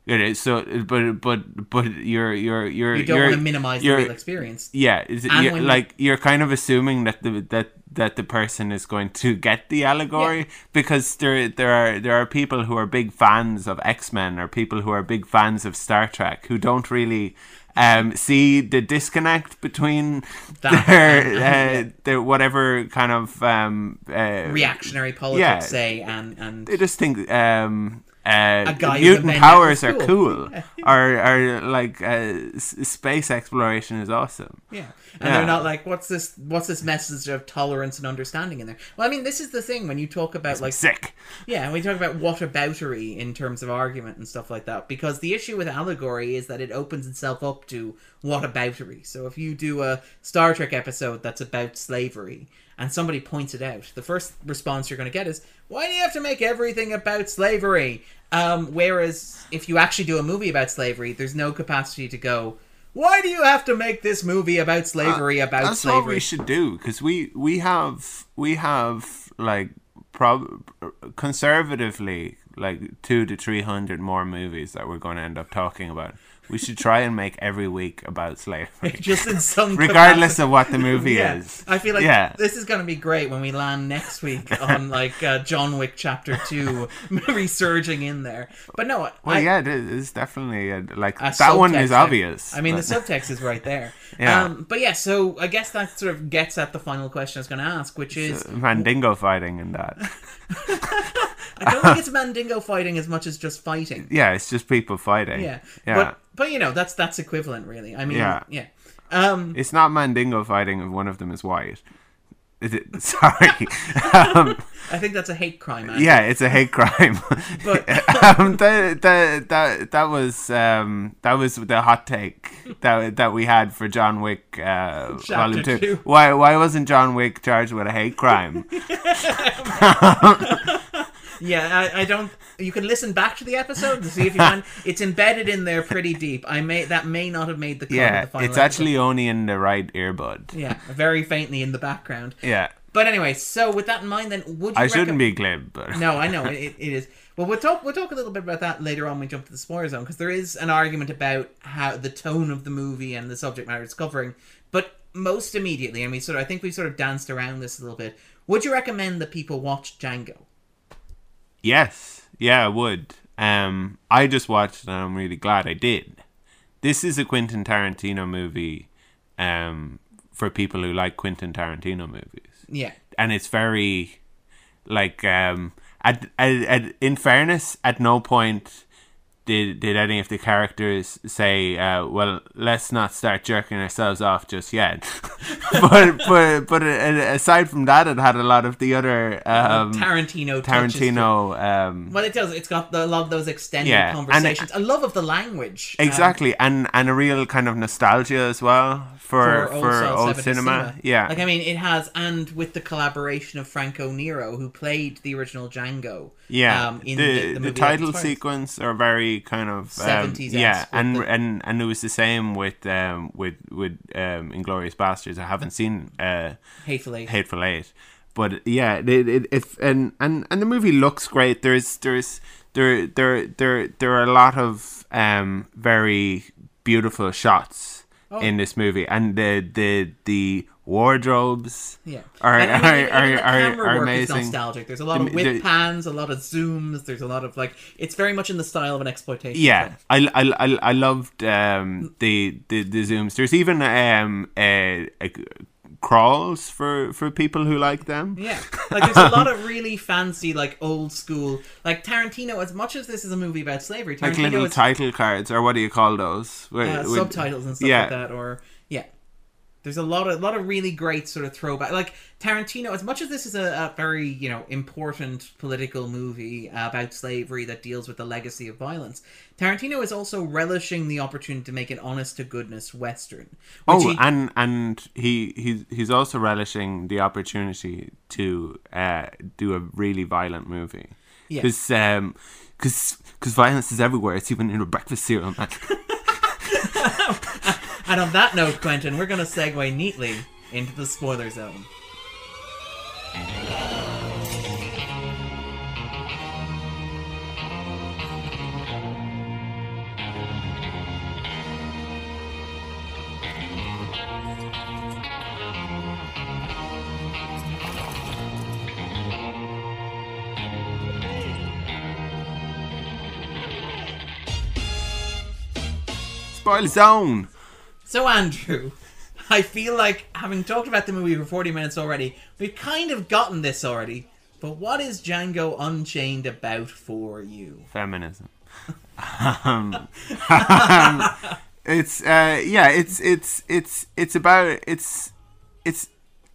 It is so, but but but you're you're you're you don't you're, want to minimize the real experience. Yeah, is it, you're, like you're kind of assuming that the that that the person is going to get the allegory because there there are there are people who are big fans of X Men or people who are big fans of Star Trek who don't really um, see the disconnect between That their [laughs] uh, their whatever kind of um, uh, Reactionary politics, Yeah. say, and and They just think um, uh, guy mutant powers are cool, [laughs] or or like uh, s- space exploration is awesome. Yeah. And Yeah. they're not like, what's this? What's this message of tolerance and understanding in there? Well, I mean, this is the thing when you talk about like Sick. Yeah, and we talk about whataboutery in terms of argument and stuff like that. Because the issue with allegory is that it opens itself up to whataboutery. So if you do a Star Trek episode that's about slavery and somebody points it out, the first response you're going to get is, "Why do you have to make everything about slavery?" Um, whereas if you actually do a movie about slavery, there's no capacity to go. Why do you have to make this movie about slavery? about Uh, That's slavery? what we should do because we we have we have like prob conservatively like two to three hundred more movies that we're going to end up talking about. We should try and make every week about slavery, [laughs] Just in some regardless capacity. of what the movie yeah, is. I feel like Yeah. this is going to be great when we land next week on [laughs] like uh, John Wick Chapter Two [laughs] resurging in there. But no, Well, I, yeah, it is definitely uh like a that one is obvious. I mean, but- the subtext is right there. Yeah. Um, but yeah, so I guess that sort of gets at the final question I was going to ask, which is Mandingo fighting and that. [laughs] I don't think [laughs] it's Mandingo fighting as much as just fighting. Yeah, it's just people fighting. Yeah, yeah. But but you know that's that's equivalent, really. I mean, yeah, Yeah. Um, It's not Mandingo fighting if one of them is white. Is it? [laughs] Sorry. um, I think that's a hate crime. Andy. yeah, it's a hate crime. [laughs] But- [laughs] um, that, that that that was um, that was the hot take that that we had for John Wick uh, Volume Two. two. Why why wasn't John Wick charged with a hate crime? Yeah, I, I don't. You can listen back to the episode to see if you find [laughs] it's embedded in there pretty deep. I may that may not have made the cut yeah, the final it's episode. actually only in the right earbud. yeah, very faintly in the background. Yeah, But anyway, so with that in mind, then would you I shouldn't be glib, but No, I know [laughs] it, it is. Well, we'll talk. We'll talk a little bit about that later on. When we jump to the spoiler zone because there is an argument about how the tone of the movie and the subject matter it's covering. But most immediately, I mean, sort of, I think we sort of danced around this a little bit. Would you recommend that people watch Django? Yes, yeah, I would. Um, I just watched and I'm really glad I did. This is a Quentin Tarantino movie, um, for people who like Quentin Tarantino movies, Yeah, and it's very, like, um, at, at, at in fairness, at no point did did any of the characters say, uh, "Well, let's not start jerking ourselves off just yet." [laughs] but but but aside from that, it had a lot of the other um, Tarantino. touches to it. Tarantino. Um, Well, it does. It's got the, a lot of those extended Yeah, and- conversations. a love of the language. um, exactly, and and a real kind of nostalgia as well for for style old, 70s cinema. Yeah, Like, I mean, it has, and with the collaboration of Franco Nero, who played the original Django. yeah. Um, in the the, the, the, title sequence are very kind of um, 70s-esque yeah, and the- and and it was the same with um with with um Inglourious Basterds. I haven't seen uh Hateful Eight. Hateful Eight. But yeah, it, it, it and, and and the movie looks great. There's there's there there there there are a lot of um very beautiful shots Oh. in this movie, and the the the wardrobes Yeah. are And, are, are, the are, are work amazing. Nostalgic. There's a lot of whip pans, a lot of zooms. There's a lot of like. It's very much in the style of an exploitation. Yeah. I, I, I, I loved um, the, the the zooms. There's even um a, a crawls for for people who like them. Yeah, like there's a [laughs] lot of really fancy, like old school, like Tarantino. As much as this is a movie about slavery, Like Tarantino little is title cards, or what do you call those? Where- uh, with- subtitles and stuff yeah. like that, or. There's a lot of lot of really great sort of throwback. Like Tarantino, as much as this is a, a very you know important political movie about slavery that deals with the legacy of violence, Tarantino is also relishing the opportunity to make an honest to goodness western. Oh, he, and and he he's he's also relishing the opportunity to uh, do a really violent movie. Yeah. Because um, cause, cause violence is everywhere. It's even in a breakfast cereal, man. [laughs] and on that note, Quentin, we're going to segue neatly into the spoiler zone. Spoil zone. So, Andrew, I feel like having talked about the movie for 40 minutes already, we've kind of gotten this already. But what is Django Unchained about for you? feminism. um, it's uh, yeah, it's it's it's it's about it's it's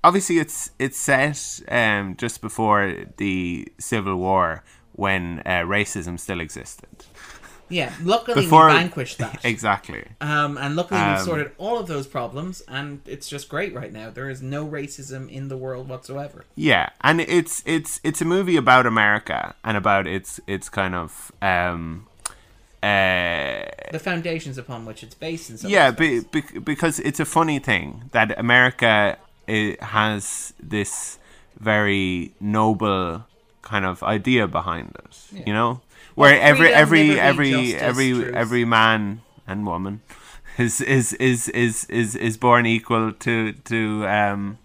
obviously it's it's set um, just before the Civil War when uh, racism still existed. Yeah, luckily Before- we vanquished that. [laughs] Exactly. Um, and luckily we've Um, sorted all of those problems, and it's just great right now. There is no racism in the world whatsoever. Yeah, and it's it's it's a movie about America and about its its kind of um uh The foundations upon which it's based in some yeah be, be, because it's a funny thing that america i has this very noble kind of idea behind it Yeah. you know where every every every every every man and woman is is is is is, is born equal to to um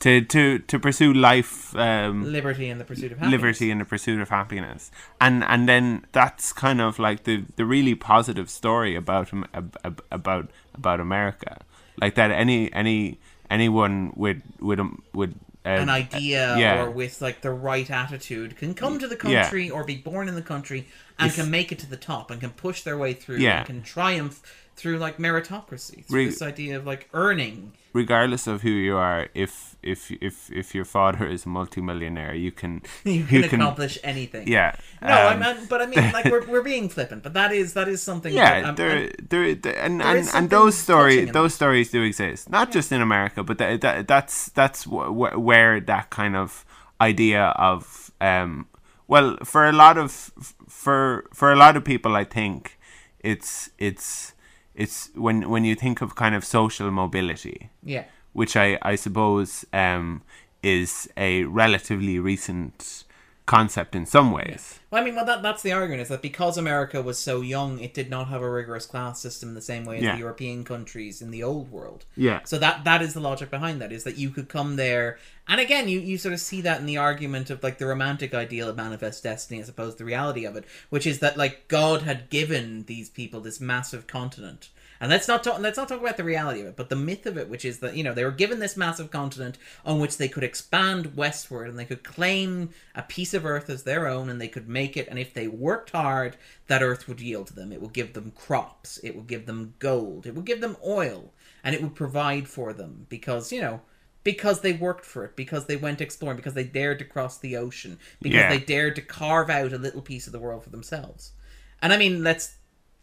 to to to pursue life um liberty and the pursuit of happiness. liberty and the pursuit of happiness. And and then that's kind of like the the really positive story about ab- about about america. Like that any any anyone with with um, with an idea uh, yeah. or with like the right attitude can come to the Yeah. country or be born in the country and If- can make it to the top and can push their way through Yeah. and can triumph through like meritocracy through Re- this idea of like earning regardless of who you are if if if if your father is a multimillionaire you can [laughs] you can, accomplish anything. Yeah no um, I mean, but I mean, like we're, [laughs] we're being flippant, but that is that is something. yeah, that, um, there, um, there, there, and there and, and those stories, those stories do exist, not just in America, but that, that that's that's wh- where that kind of idea of um, well, for a lot of for for a lot of people, I think it's it's it's when when you think of kind of social mobility, yeah, which I I suppose um, is a relatively recent concept in some ways. Well, I mean, well, that that's the argument is that because America was so young, it did not have a rigorous class system the same way as Yeah. the European countries in the old world. Yeah. So that that is the logic behind that is that you could come there, and again, you you sort of see that in the argument of like the romantic ideal of manifest destiny as opposed to the reality of it, which is that like God had given these people this massive continent. And let's not talk. Let's not talk about the reality of it, but the myth of it, which is that you know they were given this massive continent on which they could expand westward and they could claim a piece of Earth as their own, and they could make it. And if they worked hard, that Earth would yield to them. It would give them crops. It would give them gold. It would give them oil, and it would provide for them because you know because they worked for it, because they went exploring, because they dared to cross the ocean, because Yeah. they dared to carve out a little piece of the world for themselves. And I mean, let's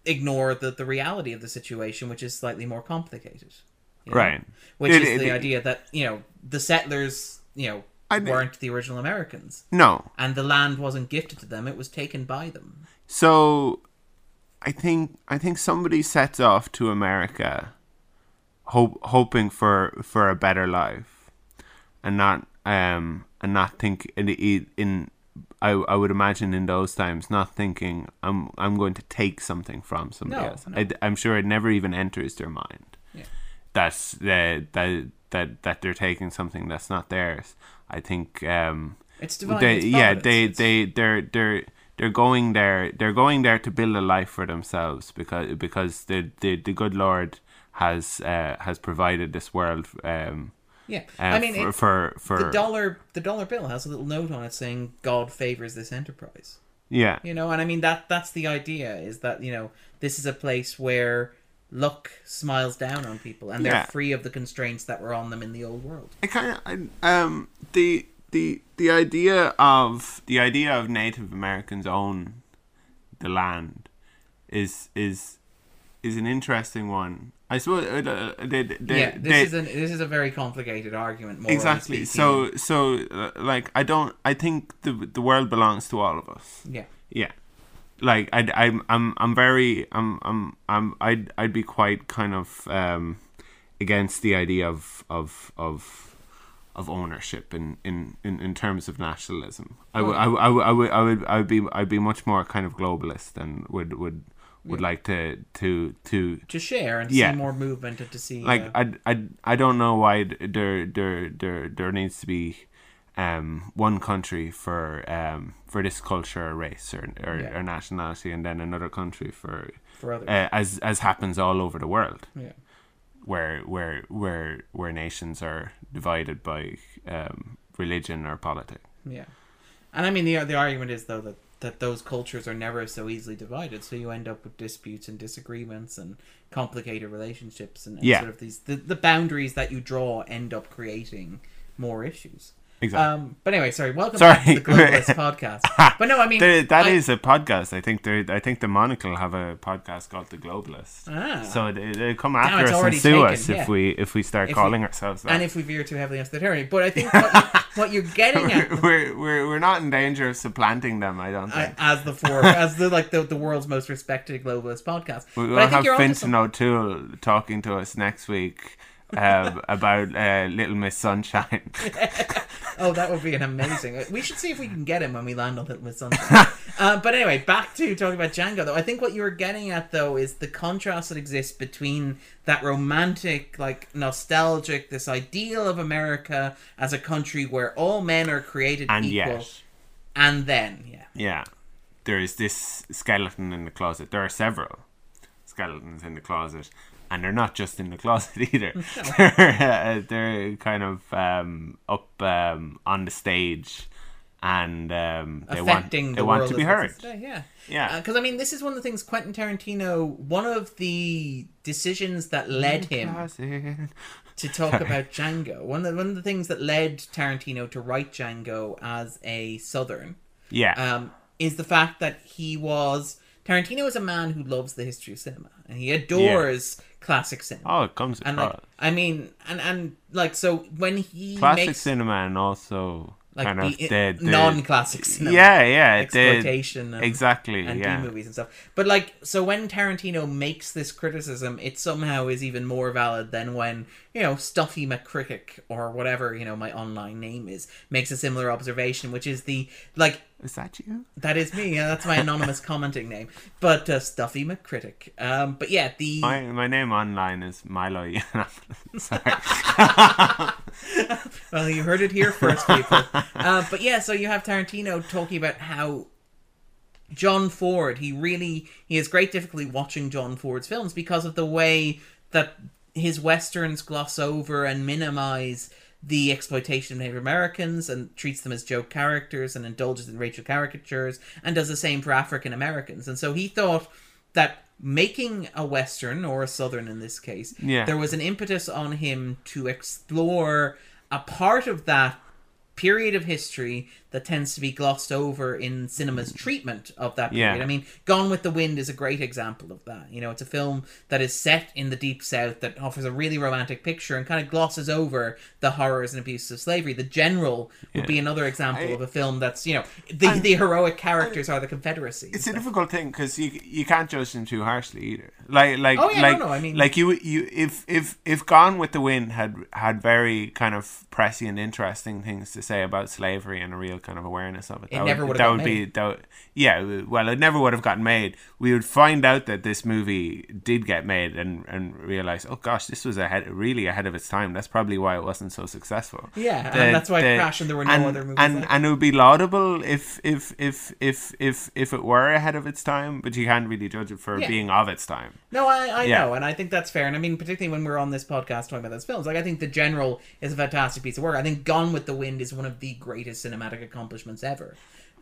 ignore the, the reality of the situation, which is slightly more complicated. you know? Right. Which It- is it- the it- idea that, you know, the settlers, you know, I- weren't the original Americans. No, And the land wasn't gifted to them, it was taken by them. So, I think I think somebody sets off to America, hope hoping for for a better life, and not um and not think in in, in I I would imagine in those times not thinking I'm I'm going to take something from somebody No, else. no. I, am sure it never even enters their mind. Yeah. That's that that that that they're taking something that's not theirs. I think um It's divine. They, it's yeah, they it's... they they're they're they're going there. They're going there to build a life for themselves because because the the, the good Lord has uh, has provided this world. Um, Yeah. uh, I mean, for for, for the dollar the dollar bill has a little note on it saying God favors this enterprise. yeah you know and i mean that that's the idea is that you know this is a place where luck smiles down on people and they're Yeah. free of the constraints that were on them in the old world I kind of um the the the idea of the idea of Native Americans own the land is is is an interesting one. I suppose uh, they, they, yeah this they- is an this is a very complicated argument exactly. so so uh, like i don't i think the the world belongs to all of us. Yeah. Yeah. Like i i'm i'm, I'm very i'm i'm i'm i'd i'd be quite kind of um against the idea of of of of ownership in, in, in, in terms of nationalism. I would, I, would- I, would, I would I would I would be I'd be much more kind of globalist and would would would like to to to to share and to Yeah. see more movement and to see like uh, I, I, I don't know why there there there there needs to be um one country for um for this culture or race or or, Yeah. or nationality and then another country for for others. uh, as as happens all over the world. Yeah. Where where where where nations are divided by um religion or politics. Yeah. And I mean, the the argument is though that that those cultures are never so easily divided, so you end up with disputes and disagreements and complicated relationships and, and Yeah. sort of these the, the boundaries that you draw end up creating more issues. Exactly. Um, but anyway, sorry. Welcome Sorry. back to the Globalist [laughs] podcast. [laughs] But no, I mean There- that I- is a podcast. I think there. I think the Monocle have a podcast called The Globalist. Ah. So they, they come after us and sue taken, us yeah. if we if we start If we- calling ourselves that. and if we veer too heavily into the territory, but I think what, you, [laughs] what you're getting at we're, we're we're not in danger of supplanting them. I don't I, think. as the four as the like the, the world's most respected globalist podcast. We will I think have you're O'Toole talking to us next week um, about uh, Little Miss Sunshine. [laughs] Oh, that would be an amazing. We should see if we can get him when we land on Little Miss Sunshine. [laughs] uh, but anyway, back to talking about Django. Though I think what you were getting at though is the contrast that exists between that romantic, like nostalgic, this ideal of America as a country where all men are created and equal, yet, and then yeah, yeah, there is this skeleton in the closet. There are several skeletons in the closet, and they're not just in the closet [laughs] either. they're, uh, they're kind of um, up um, on the stage, and um, they want they the want to be heard. today, Yeah. Yeah. Because I mean, this is one of the things Quentin Tarantino. One of the decisions that led him Classic. to talk [laughs] about Django. One of the, one of the things that led Tarantino to write Django as a Southern Yeah. um, is the fact that he was Tarantino is a man who loves the history of cinema and he adores classic cinema. oh, it comes and like. I mean, and and like so when he Classic makes cinema and also like kind of the, the, the non-classic cinema, Yeah, yeah. the- exploitation, and, exactly. and yeah. Movies and stuff. But like, so when Tarantino makes this criticism, it somehow is even more valid than when you know Stuffy McCritic or whatever you know my online name is makes a similar observation, which is the like Is that you? that is me. Yeah, that's my anonymous commenting name. But uh, Stuffy McCritic. Um, but yeah, the My my name online is Milo Yiannopoulos. [laughs] Sorry. [laughs] well, you heard it here first, people. Uh, but yeah, so you have Tarantino talking about how John Ford, he really he has great difficulty watching John Ford's films because of the way that his westerns gloss over and minimize the exploitation of Native Americans and treats them as joke characters and indulges in racial caricatures and does the same for African Americans. And so he thought that making a western or a southern in this case, Yeah. there was an impetus on him to explore a part of that period of history that tends to be glossed over in cinema's treatment of that period. Yeah. I mean, Gone with the Wind is a great example of that. You know, it's a film that is set in the deep south that offers a really romantic picture and kind of glosses over the horrors and abuses of slavery. The General would be another example I- of a film that's, you know, the, the heroic characters are the Confederacy. It's a difficult thing because you you can't judge them too harshly either. Like like Oh, yeah, like no, no, I mean- like you you if if if Gone with the Wind had had very kind of prescient, interesting things to say about slavery and a real kind of awareness of it, It that never would, that would be that would- yeah. Well, it never would have gotten made. We would find out that this movie did get made and and realize, oh gosh, this was ahead really ahead of its time. That's probably why it wasn't so successful. Yeah, The- and that's why it the- crashed and there were no and, other movies And, it. and it would be laudable if if if if if if it were ahead of its time, but you can't really judge it for Yeah. being of its time. No, I, I Yeah. know, and I think that's fair. And I mean, particularly when we're on this podcast talking about those films, like I think The General is a fantastic piece of work. I think Gone with the Wind is one of the greatest cinematic accomplishments ever.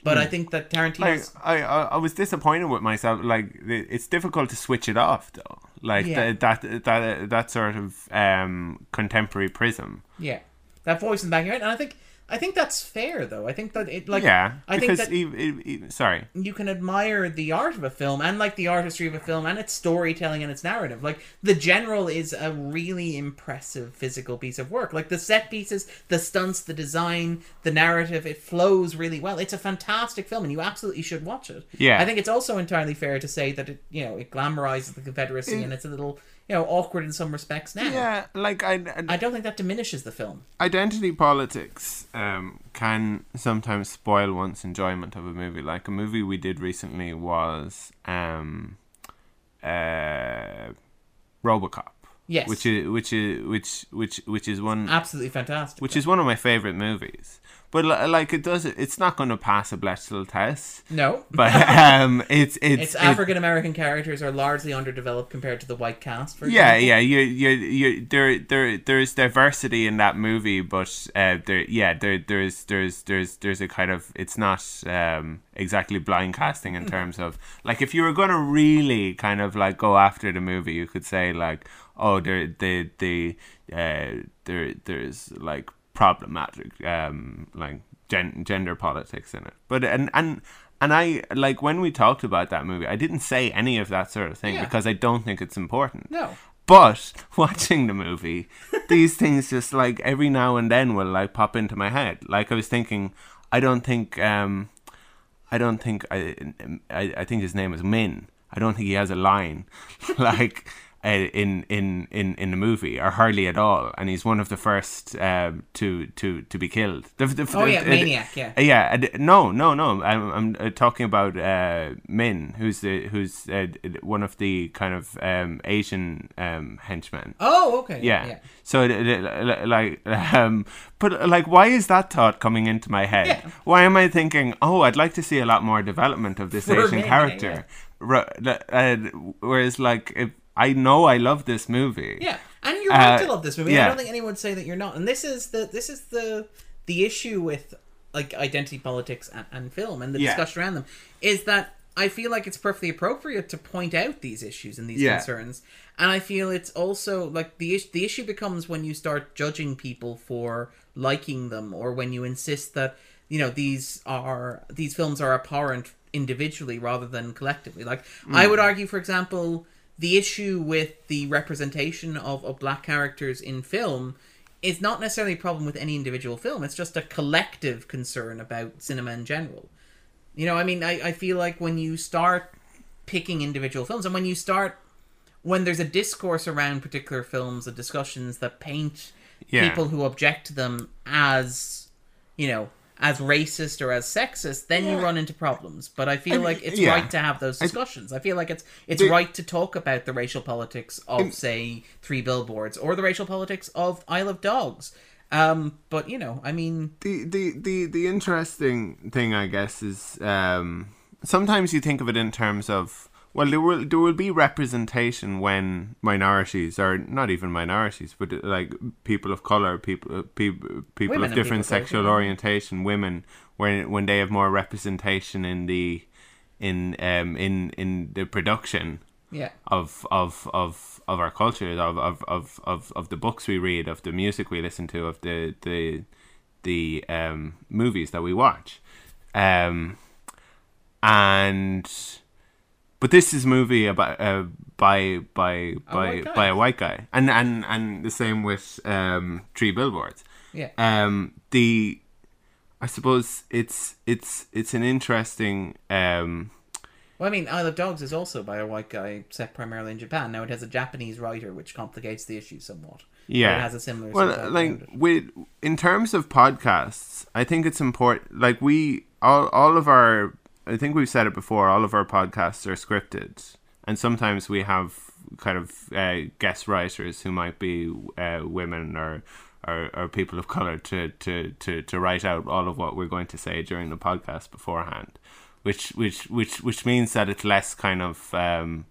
But I think that Tarantino. I I I was disappointed with myself. Like it's difficult to switch it off though. Like Yeah. that that that that sort of um contemporary prism. yeah, that voice in the back of your head, and I think I think that's fair though. I think that it like yeah, I think that sorry, you can admire the art of a film and like the artistry of a film and its storytelling and its narrative. Like The General is a really impressive physical piece of work. Like the set pieces, the stunts, the design, the narrative, it flows really well. It's a fantastic film and you absolutely should watch it. Yeah. I think it's also entirely fair to say that it you know, it glamorizes the Confederacy and it's a little, you know, awkward in some respects now. yeah, like I, I I don't think that diminishes the film. identity politics um, can sometimes spoil one's enjoyment of a movie. Like a movie we did recently was um, uh, RoboCop, Yes. which is which is which which which is one absolutely fantastic. which is one of my favorite movies. But like it does, it's not going to pass a Bechdel test. no, But [laughs] um, it's it's, its African American characters are largely underdeveloped compared to the white cast. For Yeah, example. yeah, you, you, you, there, there, there's diversity in that movie, but uh, there, yeah, there, there's, there's, there's, there's a kind of, it's not um, exactly blind casting in terms of, like, if you were going to really kind of like go after the movie, you could say like, oh, there, the, the, uh, there, there's like problematic, um, like gen- gender politics in it, but and and. And I like when we talked about that movie. I didn't say any of that sort of thing Yeah. because I don't think it's important. No. But [laughs] watching the movie, these [laughs] things just like every now and then will like pop into my head. Like I was thinking, I don't think, um, I don't think I, I, I think his name is Minh. I don't think he has a line [laughs] like uh, in in in in the movie or hardly at all. And he's one of the first um, to to to be killed. The, the, Oh the- yeah, Maniac. Yeah. uh, yeah, no, no, no. I'm, I'm uh, talking about uh, Minh, who's the who's uh, one of the kind of um, Asian um, henchmen. Oh, okay. Yeah. Yeah. So, d- d- l- like, um, but uh, like, why is that thought coming into my head? Yeah. Why am I thinking, oh, I'd like to see a lot more development of this For Asian Minh, character? L- uh, whereas, like, if I know I love this movie. Yeah, and you're right to Uh, love this movie. I don't think anyone would say that you're not. And this is the this is the the issue with like identity politics and, and film and the Yeah. discussion around them is that I feel like it's perfectly appropriate to point out these issues and these Yeah. concerns. And I feel it's also like the is- the issue becomes when you start judging people for liking them or when you insist that you know these are these films are abhorrent individually rather than collectively. Like I would argue, for example, the issue with the representation of, of black characters in film is not necessarily a problem with any individual film. It's just a collective concern about cinema in general. You know, I mean, I, I feel like when you start picking individual films and when you start when there's a discourse around particular films and discussions that paint Yeah. people who object to them as you know as racist or as sexist then you run into problems. But i feel And- like it's yeah. right to have those discussions. I feel like it's it's There- right to talk about the racial politics of say three billboards or the racial politics of isle of dogs. Um but you know i mean the the the the interesting thing I guess is um sometimes you think of it in terms of well there will there will be representation when minorities or not even minorities but uh, like people of color people people people Women of different people sexual yeah. orientation women when when they have more representation in the in um in in the production yeah of of of of our culture of of of of, of the books we read of the music we listen to of the the the um movies that we watch um and but this is a movie about uh, by by by guy. by a white guy and and and the same with um three billboards yeah um the i suppose it's it's it's an interesting um Well, I mean, Isle of Dogs is also by a white guy set primarily in Japan. Now it has a Japanese writer, which complicates the issue somewhat. Yeah, it has a similar. Well, like with in terms of podcasts, I think it's important. Like we all all of our, I think we've said it before. All of our podcasts are scripted, and sometimes we have kind of uh, guest writers who might be uh, women or. Or, or people of color to, to, to, to write out all of what we're going to say during the podcast beforehand, which which which which means that it's less kind of um,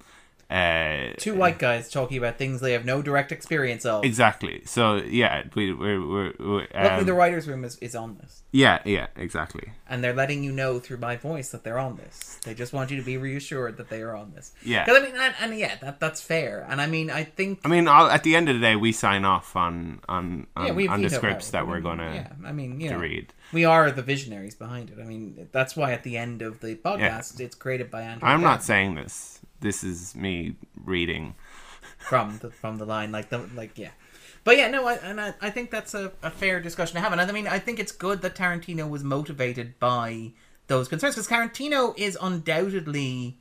uh, two white guys talking about things they have no direct experience of. Exactly. So yeah, we we're, we're, we're Luckily, um, the writers' room is, is on this, yeah yeah exactly. and they're letting you know through my voice that they're on this. They just want you to be reassured that they are on this. Yeah. 'Cause I mean, and, and yeah, that that's fair. And I mean, I think I mean, all, at the end of the day, we sign off on on on, yeah, we have on the veto scripts power. that we're gonna Yeah, I mean, you to read. we are the visionaries behind it. I mean, that's why at the end of the podcast, it's created by Andrew. I'm not saying this. This is me reading. from the from the line, like the like yeah. But yeah, no, I, and I, I think that's a, a fair discussion to have. And I mean, I think it's good that Tarantino was motivated by those concerns because Tarantino is undoubtedly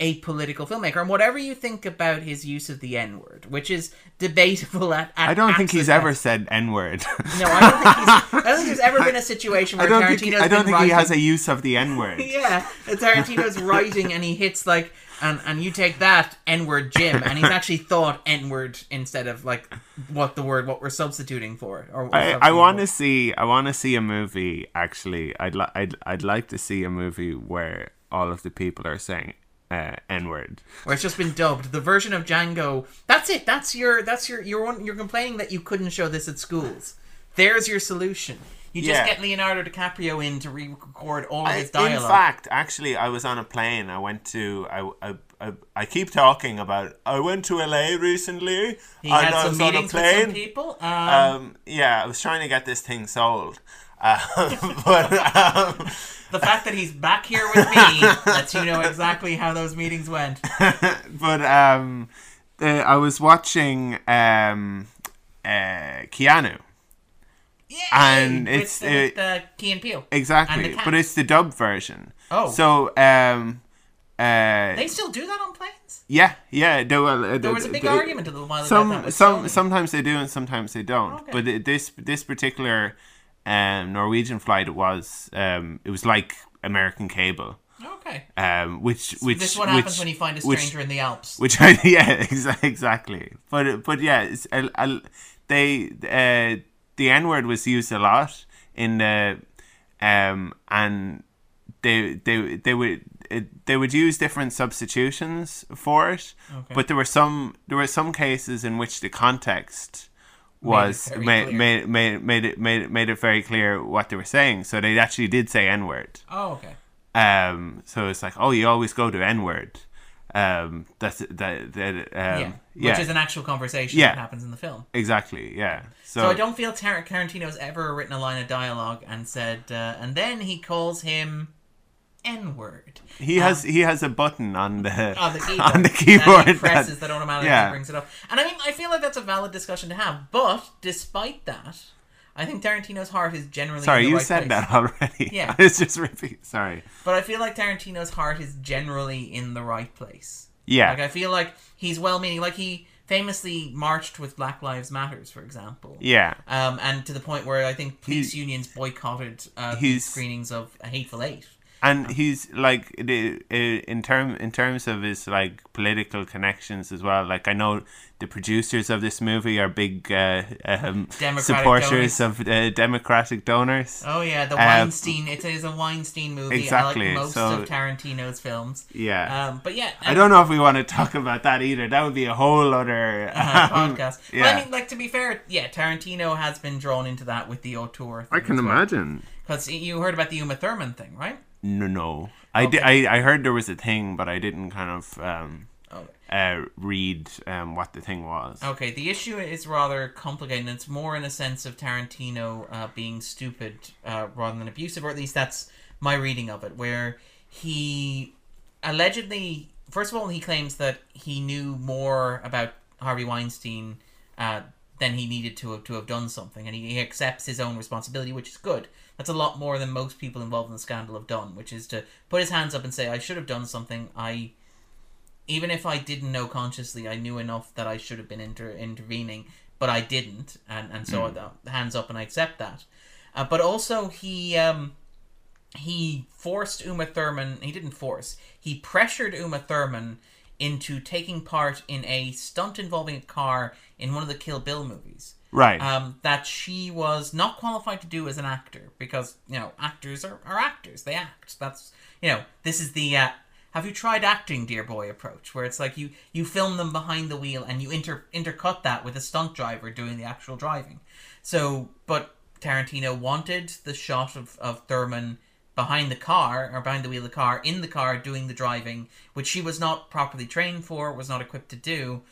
a political filmmaker. And whatever you think about his use of the N word, which is debatable at, at I don't think he's ever said N word. No, I don't think he's. I don't think there's ever [laughs] been a situation I where don't Tarantino's think I don't think he has a use of the N word. [laughs] yeah, Tarantino's writing and he hits like and and you take that N word Jim, and he's actually [laughs] thought N word instead of like what the word what we're substituting for it. Or I, I want to see I want to see a movie actually I'd li- I'd I'd like to see a movie where all of the people are saying uh, n word where it's just been dubbed. The version of Django. That's it. That's your. That's your. You're one. You're complaining that you couldn't show this at schools. There's your solution. You just Yeah. get Leonardo DiCaprio in to re-record all of his dialogue. In fact, actually, I was on a plane. I went to. I, I, I, I keep talking about. I went to LA recently. he and had I some was on a meetings with some people. Um, Um, yeah, I was trying to get this thing sold. Um, [laughs] but um, the fact that he's back here with me [laughs] lets you know exactly how those meetings went. [laughs] but um, the, I was watching um, uh, Keanu. Yay! And with, it's, the, uh, the Key and Peele. Exactly, but it's the dub version. Oh. so um, uh, They still do that on planes. yeah, yeah. There, well, uh, There was a big argument a little while ago. Some, about some, Sony. sometimes they do and sometimes they don't. Okay. But it- this, this particular um, Norwegian flight, it was, um, it was like American cable, Okay. um, which, which, this is what which, happens when you find a which- stranger in the Alps. [laughs] which I yeah [laughs] exactly but but yeah it's, I, I, they uh, the N word was used a lot in the um and they they they would it, they would use different substitutions for it Okay. but there were some there were some cases in which the context was made made, made made it made it made it very clear what they were saying so they actually did say n word oh, okay. um, so it's like, oh, you always go to N word. Um, that's that that um, yeah. yeah, Which is an actual conversation Yeah. that happens in the film. exactly yeah. So, So I don't feel Tar- Tarantino's ever written a line of dialogue and said, uh, and then he calls him N word he has he has a button on the [laughs] on the keyboard. [laughs] on the that keyboard that- presses that automatically yeah. brings it up. And I mean, I feel like that's a valid discussion to have. But despite that, I think Tarantino's heart is generally in Sorry, you right said place. that already. Yeah. [laughs] it's just repeat. Sorry. But I feel like Tarantino's heart is generally in the right place. Yeah. Like I feel like he's well-meaning. Like he famously marched with Black Lives Matters, for example. yeah. Um, and to the point where I think police He- unions boycotted uh, screenings of A Hateful Eight. And he's like the uh, in term in terms of his like political connections as well. Like I know the producers of this movie are big uh, um, supporters donors. of uh, Democratic donors. Oh yeah, the Uh, Weinstein. It is a Weinstein movie. Exactly, I like most so- of Tarantino's films. Yeah. Um, but yeah, I don't know if we want to talk about that either. That would be a whole other [laughs] uh, um, podcast. Yeah, Well, I mean, like to be fair, yeah, Tarantino has been drawn into that with the auteur. I can imagine. Because you heard about the Uma Thurman thing, right? No, no. I, di- I I heard there was a thing, but I didn't kind of um, Oh. uh, read um, what the thing was. Okay, the issue is rather complicated. and It's more in a sense of Tarantino uh, being stupid uh, rather than abusive, or at least that's my reading of it, where he allegedly, first of all, he claims that he knew more about Harvey Weinstein uh, than he needed to have, to have done something, and he, he accepts his own responsibility, which is good. That's a lot more than most people involved in the scandal have done, which is to put his hands up and say, "I should have done something. I." even if I didn't know consciously, I knew enough that I should have been inter- intervening, but I didn't, and and so I, hands up and I accept that. Uh, but also he um, he forced Uma Thurman. He didn't force. He pressured Uma Thurman into taking part in a stunt involving a car in one of the Kill Bill movies. Right. Um, that she was not qualified to do as an actor because you know actors are, are actors. They act. That's you know this is the uh, have you tried acting, dear boy approach, where it's like you you film them behind the wheel and you inter intercut that with a stunt driver doing the actual driving. So, but Tarantino wanted the shot of of Thurman behind the car or behind the wheel of the car in the car doing the driving, which she was not properly trained for, was not equipped to do,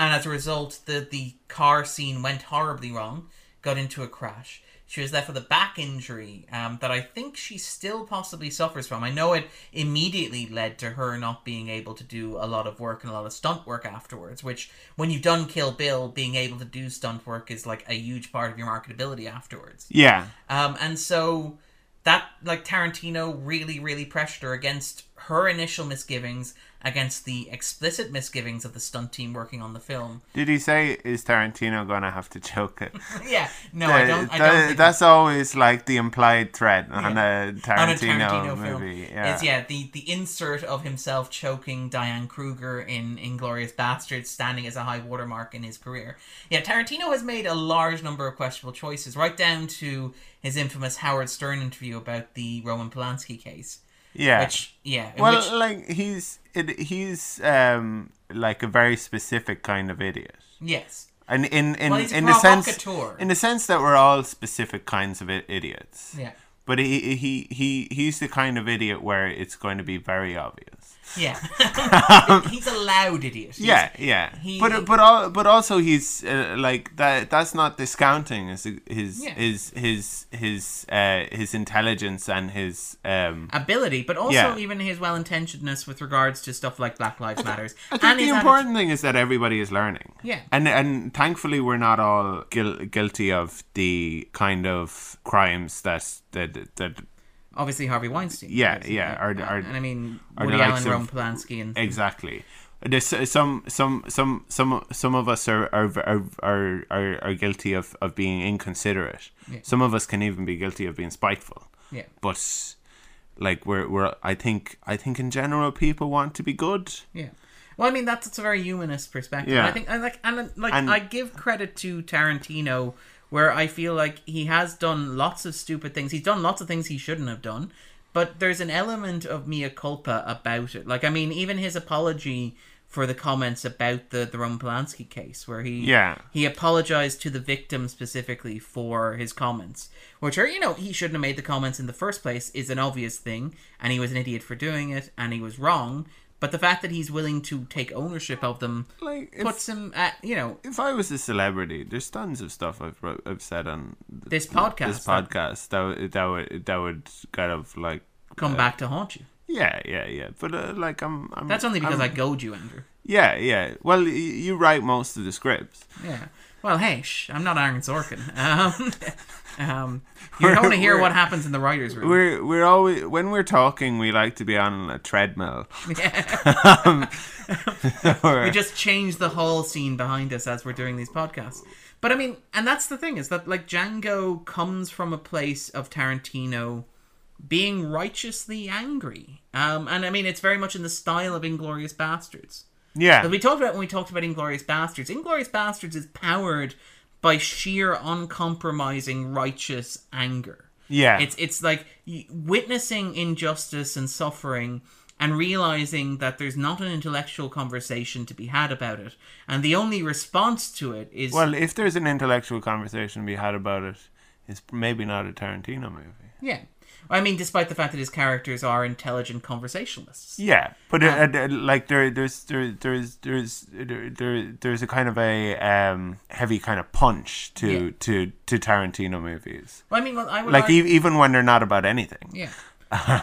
and as a result, the the car scene went horribly wrong, got into a crash. She was left with a back injury um, that I think she still possibly suffers from. I know it immediately led to her not being able to do a lot of work and a lot of stunt work afterwards. Which, when you've done Kill Bill, being able to do stunt work is like a huge part of your marketability afterwards. yeah. Um, and so that like Tarantino really, really pressured her against her initial misgivings against the explicit misgivings of the stunt team working on the film. Did he say is Tarantino gonna have to choke it? [laughs] yeah, no, I don't. I don't think that's always like the implied threat on Yeah. a Tarantino, on a Tarantino movie. film. Yeah. It's yeah, the the insert of himself choking Diane Kruger in Inglourious Basterds, standing as a high watermark in his career. Yeah, Tarantino has made a large number of questionable choices, right down to his infamous Howard Stern interview about the Roman Polanski case. Yeah. Which yeah, well, which, like he's it, he's um like a very specific kind of idiot. yes, And in in Well, in the sense in the sense that we're all specific kinds of idiots. yeah. But he he he he's the kind of idiot where it's going to be very obvious. Yeah, [laughs] he's a loud idiot. He's- Yeah, yeah. he- but but all, but also he's uh, like that. That's not discounting his his Yeah. his his his uh, his intelligence and his um. ability, but also Yeah. even his well intentionedness with regards to stuff like Black Lives Matters. I think and the important thing is that everybody is learning. Yeah. And and thankfully we're not all guil- guilty of the kind of crimes that that that obviously Harvey Weinstein. Yeah, yeah, uh, or- and, I mean Woody Allen, Roman Polanski, and exactly. There's uh, some some some some some of us are are are are, are, are guilty of, of being inconsiderate. Yeah. Some of us can even be guilty of being spiteful. yeah, But like we're we're I think I think in general people want to be good. yeah. Well, I mean that's, that's a very humanist perspective. Yeah. I think I like and like And- I give credit to Tarantino where I feel like he has done lots of stupid things. He's done lots of things he shouldn't have done, but there's an element of mea culpa about it. Like I mean, even his apology for the comments about the the Roman Polanski case, where he Yeah. he apologized to the victim specifically for his comments, which are you know he shouldn't have made the comments in the first place is an obvious thing, and he was an idiot for doing it, and he was wrong. But the fact that he's willing to take ownership of them Like if, puts him at you know if I was a celebrity, there's tons of stuff I've I've said on this podcast this podcast that would- that would that would kind of like come back to haunt you. yeah yeah yeah. But uh, like I'm, I'm That's only because I'm, I goad you, Andrew. yeah yeah. Well, y- you write most of the scripts. Yeah. Well, hey, shh, I'm not Aaron Sorkin. [laughs] Um, um, you don't want to hear what happens in the writers' room. We're we're always when we're talking, we like to be on a treadmill. [laughs] [laughs] Or- we just change the whole scene behind us as we're doing these podcasts. But I mean, and that's the thing is that like Django comes from a place of Tarantino being righteously angry. Um, and I mean, it's very much in the style of Inglourious Basterds. Yeah, we talked about when we talked about Inglourious Basterds, Inglourious Basterds is powered by sheer uncompromising righteous anger. yeah. It's it's like witnessing injustice and suffering and realizing that there's not an intellectual conversation to be had about it, and the only response to it is well, if there's an intellectual conversation to be had about it, it's maybe not a Tarantino movie. yeah. I mean, despite the fact that his characters are intelligent conversationalists. Yeah, but uh, uh, like there, there's there, there's there's there, there, there's a kind of a um, heavy kind of punch to Yeah. to to Tarantino movies. Well, I mean, well, I would Like argue, e- even when they're not about anything. yeah. [laughs]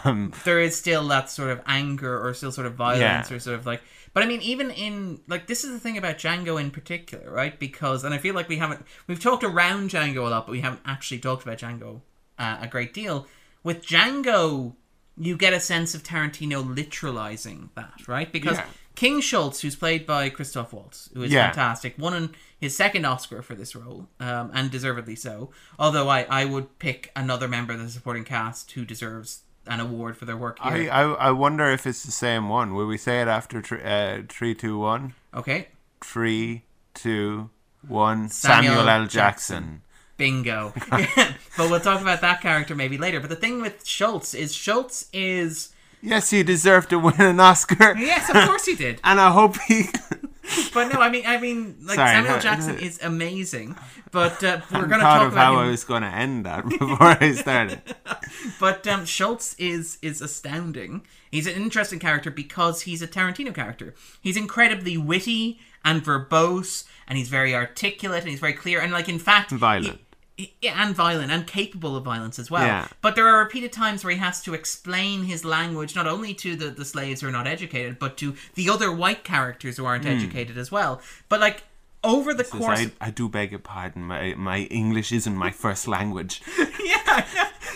Um, there is still that sort of anger or still sort of violence or sort of like but i mean even in like this is the thing about django in particular right because and i feel like we haven't we've talked around django a lot but we haven't actually talked about django uh, a great deal with django you get a sense of tarantino literalizing that right because Yeah. king schultz who's played by christoph waltz who is Yeah. fantastic won an, his second oscar for this role um, and deservedly so although I, I would pick another member of the supporting cast who deserves an award for their work I, here. I I wonder if it's the same one. Will we say it after uh, three, two, one? okay, Three, two, one. Samuel Samuel, L. Jackson. Jackson. Bingo. [laughs] [laughs] but we'll talk about that character maybe later. But the thing with Schultz is Schultz is Yes, he deserved to win an Oscar. yes, of course he did. [laughs] And I hope he. But no, I mean, I mean, like Sorry, Samuel no, Jackson no. is amazing. But uh, we're going to talk of about how him. I was going to end that before I started. But um, Schultz is is astounding. He's an interesting character because he's a Tarantino character. He's incredibly witty and verbose, and he's very articulate, and he's very clear, and like in fact, Violent. he- he- and violent, and capable of violence as well. Yeah. But there are repeated times where he has to explain his language not only to the, the slaves who are not educated, but to the other white characters who aren't hmm. educated as well. But like over the course, I, I do beg your pardon. My my English isn't my first language. [laughs] yeah,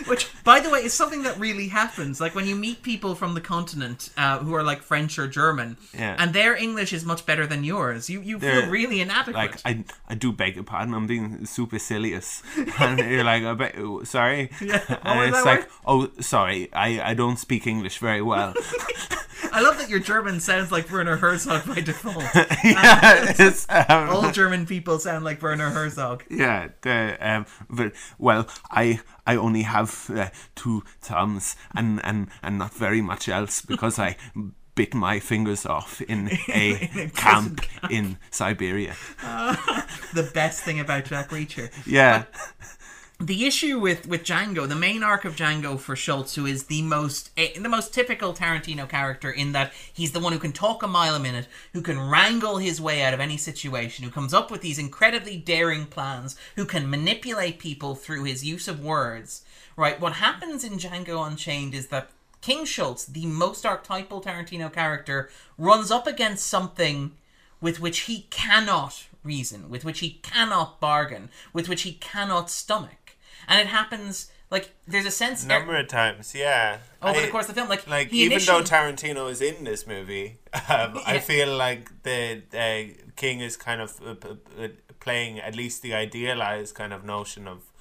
Which, by the way, is something that really happens. Like when you meet people from the continent uh, who are like French or German, Yeah. and their English is much better than yours, you you They're, feel really inadequate. Like I, I do beg your pardon. I'm being supercilious, [laughs] and you're like, I bet, sorry, [laughs] Yeah, and it's like, oh, sorry, I, I don't speak English very well. [laughs] I love that your German sounds like Werner Herzog by default. yeah, um, All German people sound like Werner Herzog. yeah. The, um, but well, I I only have uh, two thumbs and, and and not very much else because I bit my fingers off in [laughs] a a camp in Siberia. [laughs] The best thing about Jack Reacher. Yeah. The issue with with Django, the main arc of Django for Schultz, who is the most eh, the most typical Tarantino character in that he's the one who can talk a mile a minute, who can wrangle his way out of any situation, who comes up with these incredibly daring plans, who can manipulate people through his use of words. Right? What happens in Django Unchained is that King Schultz, the most archetypal Tarantino character, runs up against something with which he cannot reason, with which he cannot bargain, with which he cannot stomach. And it happens like there's a sense Number of times, yeah. over I- the course of the film, like, like even initially, though Tarantino is in this movie, um, I feel like the uh, King is kind of uh, playing at least the idealized kind of notion of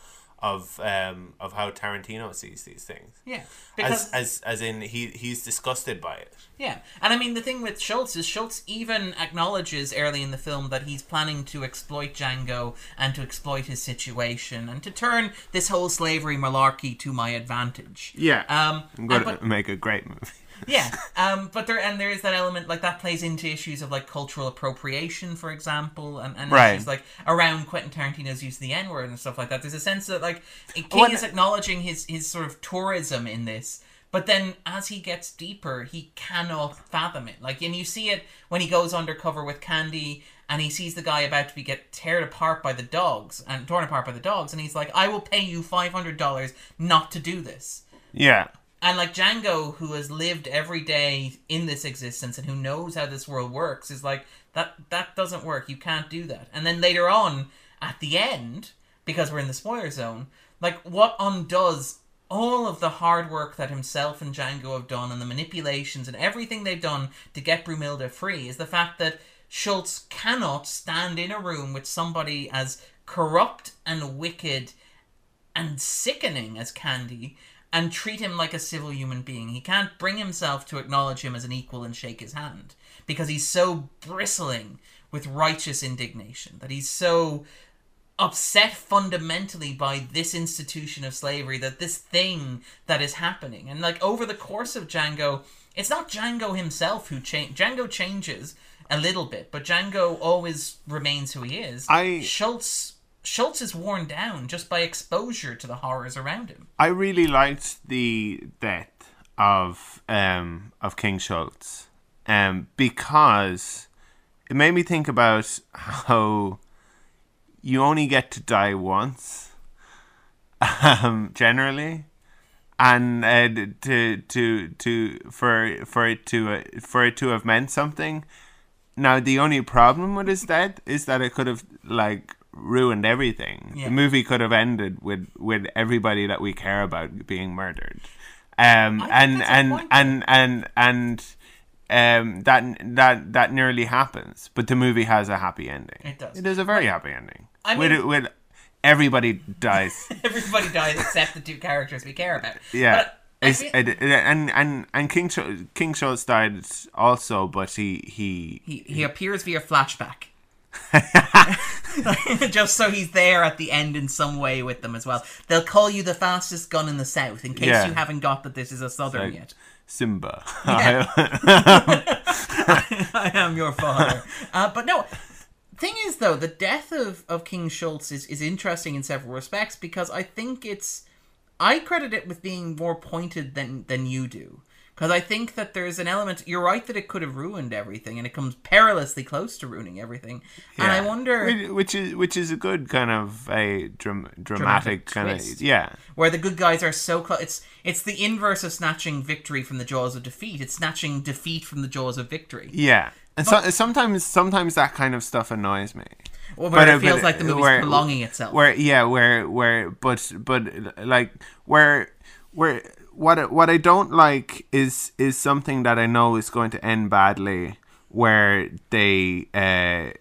of um, of how Tarantino sees these things. yeah, As, because as as in he he's disgusted by it. yeah, and I mean the thing with Schultz is Schultz even acknowledges early in the film that he's planning to exploit Django and to exploit his situation and to turn this whole slavery malarkey to my advantage. Yeah. Um, I'm going and- but- to make a great movie. Yeah um but there and there is that element like that plays into issues of like cultural appropriation for example and, and Right. issues like around quentin tarantino's use of the n-word and stuff like that there's a sense that like king is acknowledging his his sort of tourism in this but then as he gets deeper he cannot fathom it like and you see it when he goes undercover with Candie and he sees the guy about to be get teared apart by the dogs and torn apart by the dogs and he's like i will pay you $500 not to do this Yeah. And like Django, who has lived every day in this existence and who knows how this world works, is like that. That doesn't work. You can't do that. And then later on, at the end, because we're in the spoiler zone, like what undoes all of the hard work that himself and Django have done, and the manipulations and everything they've done to get Broomhilda free, is the fact that Schultz cannot stand in a room with somebody as corrupt and wicked and sickening as Candie and treat him like a civil human being. He can't bring himself to acknowledge him as an equal and shake his hand because he's so bristling with righteous indignation that he's so upset fundamentally by this institution of slavery that this thing that is happening and like over the course of Django it's not Django himself who change Django changes a little bit but Django always remains who he is I- Schultz Schultz is worn down just by exposure to the horrors around him I really liked the death of um of King Schultz, um because it made me think about how you only get to die once, um generally, and uh, to to to for for it to uh, for it to have meant something. Now the only problem with his death is that it could have like ruined everything. Yeah. The movie could have ended with with everybody that we care about being murdered. Um and and, point, and and and um that that that nearly happens, but the movie has a happy ending. It does. It is a very happy ending. I mean- with everybody dies. [laughs] everybody dies except the two characters we care about Yeah. But feel- it, it- and and and King Sch- King Schultz died also, but he he he, he appears via flashback [laughs] just so he's there at the end in some way with them as well they'll call you the fastest gun in the south in case Yeah. you haven't got that this is a southern like yet Simba. [laughs] [laughs] I am your father. uh, but no, thing is though, the death of, of King Schultz is, is interesting in several respects because I think it's I credit it with being more pointed than than you do. Because I think that there's an element. You're right that it could have ruined everything, and it comes perilously close to ruining everything. Yeah. And I wonder which, which is which is a good kind of a dram- dramatic, Dramatic kind twist. of yeah where the good guys are so close. It's it's the inverse of snatching victory from the jaws of defeat. It's snatching defeat from the jaws of victory. yeah. And so, sometimes sometimes that kind of stuff annoys me. Where But, it uh, feels but, like the uh, movie's where- prolonging itself. where yeah where where but but like where where what I- what I don't like is is something that I know is going to end badly where they uh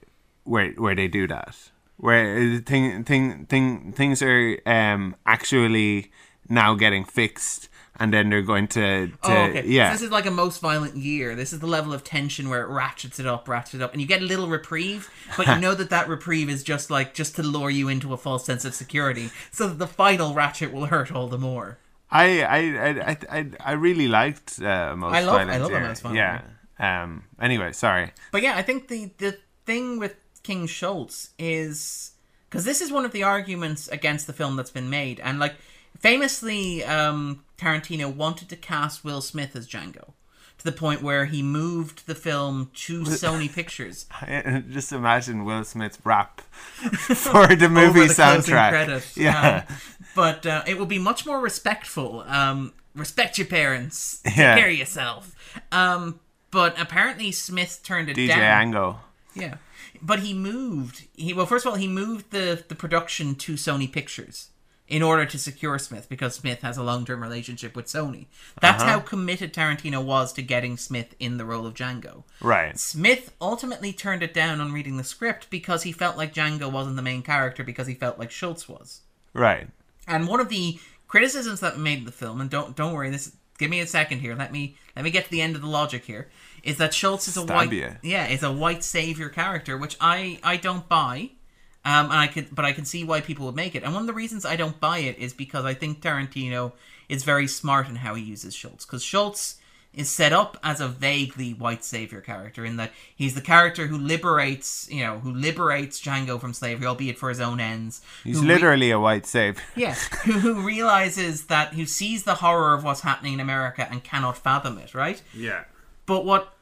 where where they do that where thing thing thing things are um actually now getting fixed and then they're going to, to Oh, okay. yeah So this is like a most violent year. This is the level of tension where it ratchets it up, ratchets it up, and you get a little reprieve, but you [laughs] know that that reprieve is just like just to lure you into a false sense of security, so that the final ratchet will hurt all the more. I I I I, I, really liked uh, most I love- I love a Most Violent yeah. um anyway sorry. But yeah, I think the the thing with King Schultz is because this is one of the arguments against the film that's been made, and like famously, um, Tarantino wanted to cast Will Smith as Django to the point where he moved the film to [laughs] Sony Pictures. [laughs] Just imagine Will Smith's rap [laughs] for the movie the soundtrack. Yeah, Um, but uh, it will be much more respectful. Um, respect your parents. Take Yeah. care of yourself. Um, but apparently Smith turned it DJ down. Ango. Yeah, but he moved. He well, first of all, he moved the the production to Sony Pictures in order to secure Smith because Smith has a long term relationship with Sony. That's Uh-huh. how committed Tarantino was to getting Smith in the role of Django. Right. Smith ultimately turned it down on reading the script because he felt like Django wasn't the main character because he felt like Schultz was. Right. And one of the criticisms that made the film, and don't don't worry, this give me a second here. Let me let me get to the end of the logic here. Is that Schultz is a Stab white yeah is a white savior character, which I I don't buy. Um, and I could, but I can see why people would make it. And one of the reasons I don't buy it is because I think Tarantino is very smart in how he uses Schultz. Because Schultz is set up as a vaguely white savior character in that he's the character who liberates, you know, who liberates Django from slavery, albeit for his own ends. He's who re- literally a white savior. [laughs] yeah, who, who realizes that who sees the horror of what's happening in America and cannot fathom it, right? Yeah. But what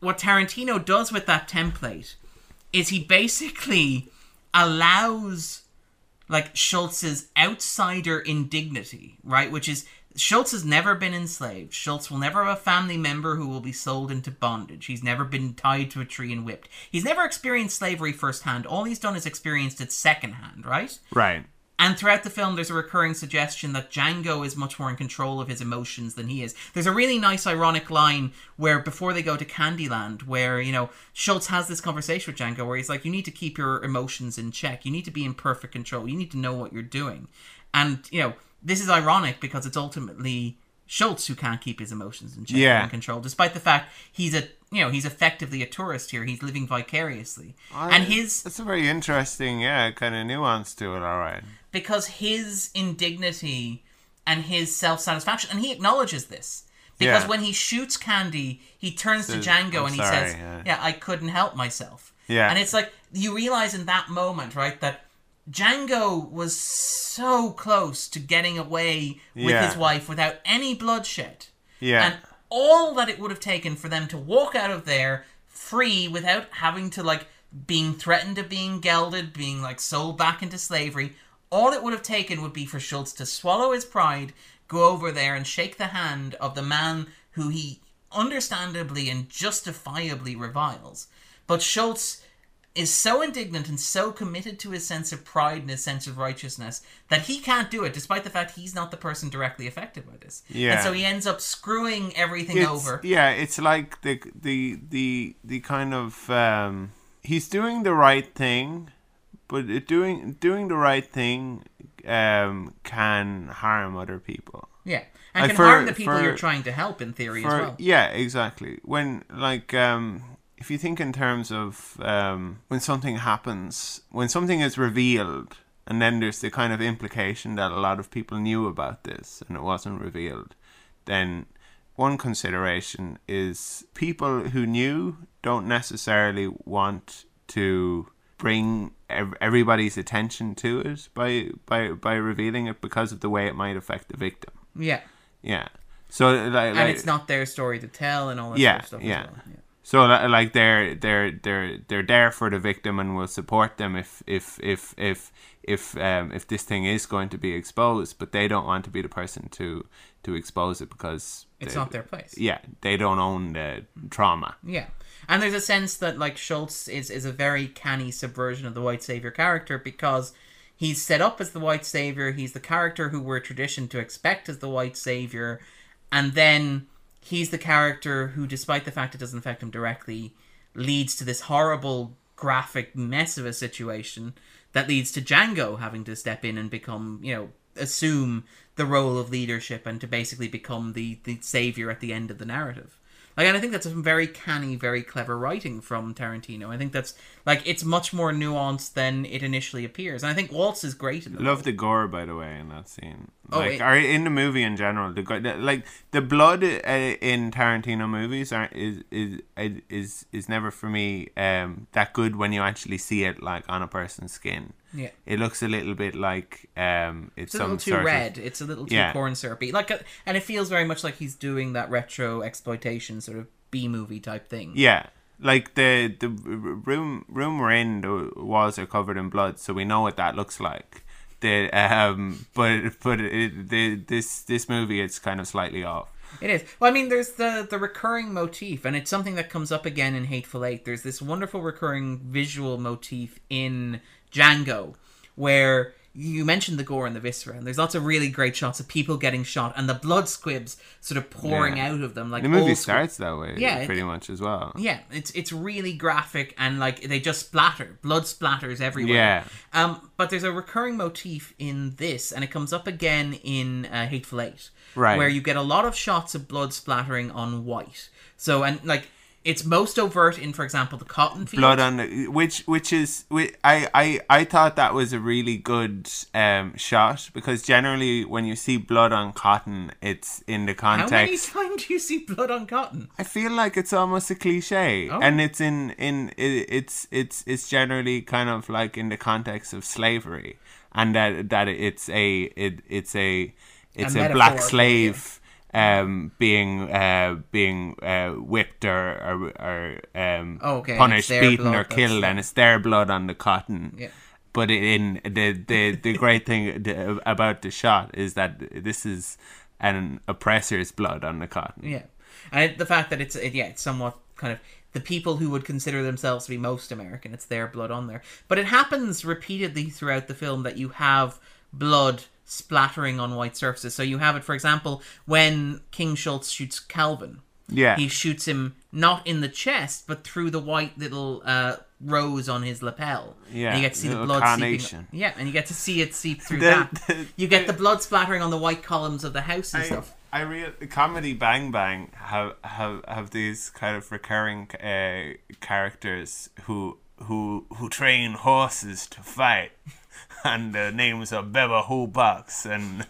what Tarantino does with that template is he basically allows like Schultz's outsider indignity, right? Which is Schultz has never been enslaved. Schultz will never have a family member who will be sold into bondage. He's never been tied to a tree and whipped. He's never experienced slavery firsthand. All he's done is experienced it secondhand, right? Right. And throughout the film, there's a recurring suggestion that Django is much more in control of his emotions than he is. There's a really nice, ironic line where before they go to Candyland, where, you know, Schultz has this conversation with Django where he's like, you need to keep your emotions in check. You need to be in perfect control. You need to know what you're doing. And, you know, this is ironic because it's ultimately Schultz who can't keep his emotions in check Yeah. and control, despite the fact he's a, you know, he's effectively a tourist here. He's living vicariously. and his That's a very interesting, yeah, kind of nuance to it. All right. because his indignity and his self satisfaction, and he acknowledges this. Because Yeah. when he shoots Candie, he turns to Django "I'm and he sorry," says, yeah. yeah. I couldn't help myself." Yeah. and it's like you realize in that moment, right, that Django was so close to getting away with Yeah. his wife without any bloodshed. Yeah. And all that it would have taken for them to walk out of there free without having to like being threatened of being gelded, being like sold back into slavery, all it would have taken would be for Schultz to swallow his pride, go over there and shake the hand of the man who he understandably and justifiably reviles. But Schultz is so indignant and so committed to his sense of pride and his sense of righteousness that he can't do it, despite the fact he's not the person directly affected by this. Yeah. And so he ends up screwing everything It's- over. Yeah, it's like the the the the kind of um, he's doing the right thing, but doing doing the right thing um, can harm other people. Yeah. And Like can for- harm the people for- you're trying to help in theory as well. Yeah, exactly. When like um, if you think in terms of um, when something happens, when something is revealed, and then there's the kind of implication that a lot of people knew about this and it wasn't revealed, then one consideration is people who knew don't necessarily want to bring everybody's attention to it by by by revealing it because of the way it might affect the victim. Yeah. Yeah. So like, And like it's not their story to tell and all that Yeah, sort of stuff yeah. as well. Yeah. So li- like they're they're they're they're there for the victim and will support them if if if if if um if this thing is going to be exposed, but they don't want to be the person to to expose it because It's they- not their place. Yeah, they don't own the trauma. Yeah. And there's a sense that like Schultz is is a very canny subversion of the white savior character because he's set up as the white savior, he's the character who we're traditioned to expect as the white savior, and then he's the character who despite the fact it doesn't affect him directly leads to this horrible graphic mess of a situation that leads to Django having to step in and become, you know, assume the role of leadership and to basically become the the savior at the end of the narrative. And I think that's some very canny, very clever writing from Tarantino. I think that's like it's much more nuanced than it initially appears, and I think Waltz is great in the Love the gore, by the way, in that scene. Oh, Like, it- or in the movie in general, the, the like the blood uh, in Tarantino movies are is is is is never for me um that good when you actually see it like on a person's skin. Yeah. It looks a little bit like um it's, It's a some little too sort of- red. It's a little too Yeah. corn syrupy. Like, a, and it feels very much like he's doing that retro exploitation sort of B movie type thing. Yeah, like the the room room we're in, the walls are covered in blood, so we know what that looks like. The um, [laughs] but but it, the this this movie it's kind of slightly off. It is. Well, I mean, there's the the recurring motif, and it's something that comes up again in Hateful Eight. There's this wonderful recurring visual motif in Django, where you mentioned the gore and the viscera, and there's lots of really great shots of people getting shot and the blood squibs sort of pouring Yeah. out of them. Like The movie starts that way, Yeah, it- pretty much as well. Yeah, it's it's really graphic and like they just splatter, blood splatters everywhere. Yeah. Um, but there's a recurring motif in this, and it comes up again in uh, Hateful Eight, Right. Where you get a lot of shots of blood splattering on white. So and like it's most overt in, for example, the cotton field. Blood on the which which is I I I thought that was a really good um shot because generally when you see blood on cotton, it's in the context. How many times do you see blood on cotton? I feel like it's almost a cliche, Oh. and it's in in it, it's it's it's generally kind of like in the context of slavery, and that that it's a it, it's a it's a, metaphor black slave um being uh being uh whipped or or, or um Oh, okay, punished beaten blood, or killed and it's their blood on the cotton Yeah. but in the the the great thing [laughs] about the shot is that this is an oppressor's blood on the cotton Yeah, and the fact that it's it, yeah, it's somewhat kind of the people who would consider themselves to be most American. It's their blood on there, but it happens repeatedly throughout the film that you have blood splattering on white surfaces. So you have it, for example, when King Schultz shoots Calvin. yeah He shoots him not in the chest, but through the white little uh, rose on his lapel. Yeah, and you get to see the blood carnation. seeping. Yeah, and you get to see it seep [laughs] through The- that. the- you get the blood splattering on the white columns of the house and I, stuff. I real comedy Bang Bang have have have these kind of recurring uh, characters who who who train horses to fight, and the names are Beba Who Box and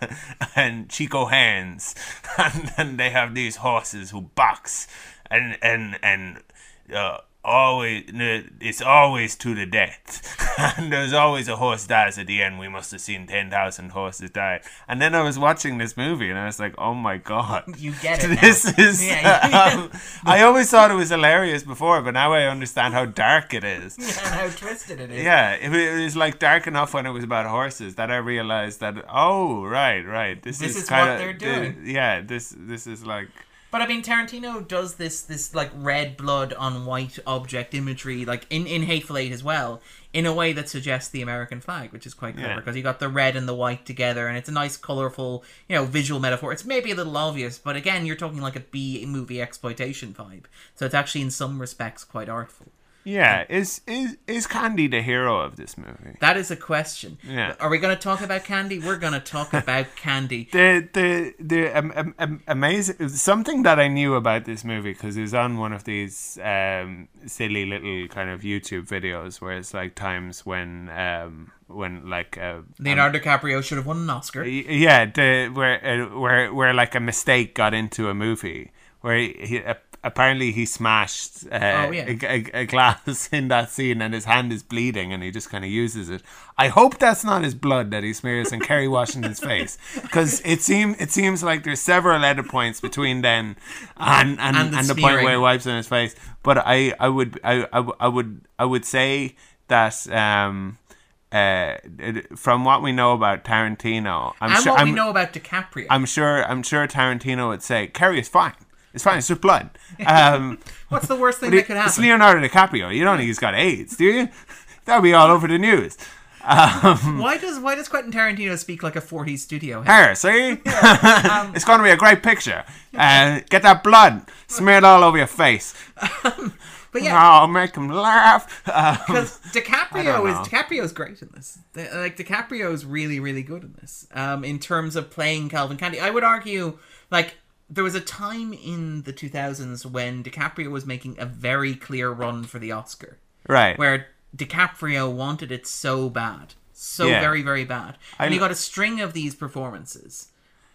and Chico Hands, [laughs] and then they have these horses who box, and and and. Uh, always it's always to the death and [laughs] there's always a horse dies at the end we must have seen 10,000 horses die and then I was watching this movie and I was like oh my god [laughs] You get it. [laughs] now. this is Yeah, um, I always thought it was hilarious before but now I understand how dark it is and how twisted it is. yeah it, it was like dark enough when it was about horses that I realized that oh right right this, This is, is kind what of they're doing. yeah this this is like But I mean, Tarantino does this this like red blood on white object imagery, like in in Hateful Eight as well, in a way that suggests the American flag, which is quite clever Yeah. because you got the red and the white together, and it's a nice, colorful, you know, visual metaphor. It's maybe a little obvious, but again, you're talking like a B movie exploitation vibe, so it's actually in some respects quite artful. Yeah is is is Candie the hero of this movie That is a question. Yeah. Are we going to talk about Candie? We're going to talk [laughs] about Candie. the the the um, um, um, amazing something that I knew about this movie because it was on one of these um, silly little kind of YouTube videos where it's like times when um, when like uh, Leonardo DiCaprio should have won an Oscar. Yeah the where uh, where where like a mistake got into a movie where he, he, a, apparently he smashed uh, Oh, yeah. a, a- a glass [laughs] in that scene, and his hand is bleeding, and he just kind of uses it. I hope that's not his blood that he smears on Kerry Washington's face, because it seems it seems like there's several edit points between then and and, And and, the the, point where he wipes on his face. But I I would I I, I would I would say that. um uh, from what we know about Tarantino, I'm and sure what I'm, we know about DiCaprio. I'm sure I'm sure Tarantino would say Kerry is fine. It's fine. It's just blood. Um, [laughs] What's the worst thing that could happen? it's? Leonardo DiCaprio. You don't think he's got AIDS, do you? That'll be all over the news. Why does why does Quentin Tarantino speak like a 40s studio head? Here, see? [laughs] [laughs] it's going to be a great picture. Uh, get that blood smeared all over your face. But yeah, Oh, make him laugh. Um, because DiCaprio don't is. DiCaprio's great in this. Like DiCaprio's really really good in this. Um, in terms of playing Calvin Candie, I would argue like there was a time in the 2000s when DiCaprio was making a very clear run for the Oscar, right. where DiCaprio wanted it so bad, so Yeah. very very bad, and he got a string of these performances,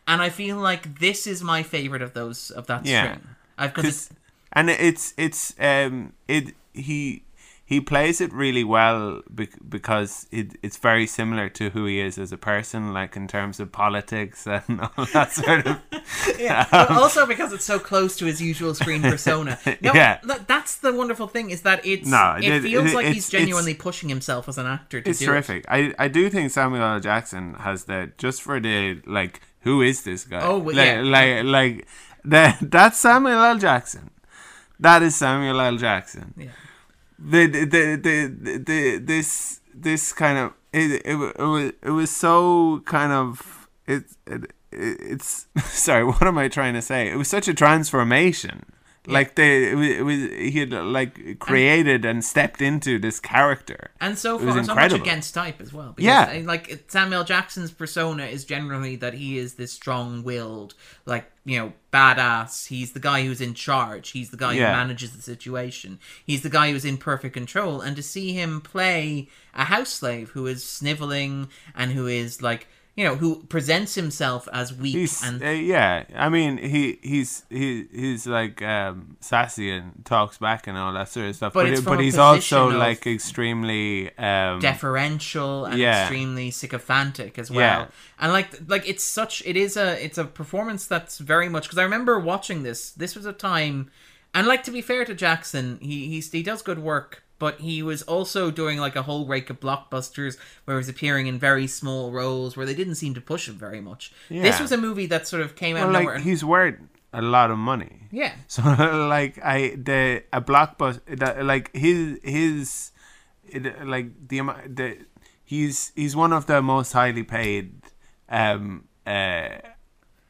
and I feel like this is my favorite of those of that Yeah. string. I've because Cause, and it's it's um it he he plays it really well bec- because it, it's very similar to who he is as a person like in terms of politics [laughs] and all that sort of [laughs] yeah, [laughs] but um, also because it's so close to his usual screen persona. No, Yeah. th- that's the wonderful thing is that it's No, it, it- feels it- like he's genuinely pushing himself as an actor to it's do terrific I, I do think Samuel L Jackson has the just for the like who is this guy Oh, well, like, yeah. like like the, that's Samuel L Jackson that is Samuel L Jackson. Yeah. The the the, the, this this kind of it, it, it was it was so kind of it, it it's [laughs] sorry [laughs] what am I trying to say? It was such a transformation like they it was, it was he had like created and stepped into this character And so far, so much against type as well. Because, Yeah. uh, like Samuel Jackson's persona is generally that he is this strong-willed, like you know, badass. He's the guy who's in charge. He's the guy Yeah. who manages the situation. He's the guy who's in perfect control. And to see him play a house slave who is sniveling and who is like, you know, who presents himself as weak he's and uh, yeah I mean he he's he he's like um sassy and talks back and all that sort of stuff But but but he's also like extremely um deferential and Yeah. extremely sycophantic as well. Yeah. And like like it's such it is a it's a performance that's very much because I remember watching this. This was a time, and like to be fair to Jackson, he he's, he does good work. But he was also doing like a whole rake of blockbusters where he was appearing in very small roles where they didn't seem to push him very much. This was a movie that sort of came out well, of nowhere. like he's worth a lot of money. Yeah, So [laughs] like I the a blockbuster that, like his his it, like the amount the he's he's one of the most highly paid um uh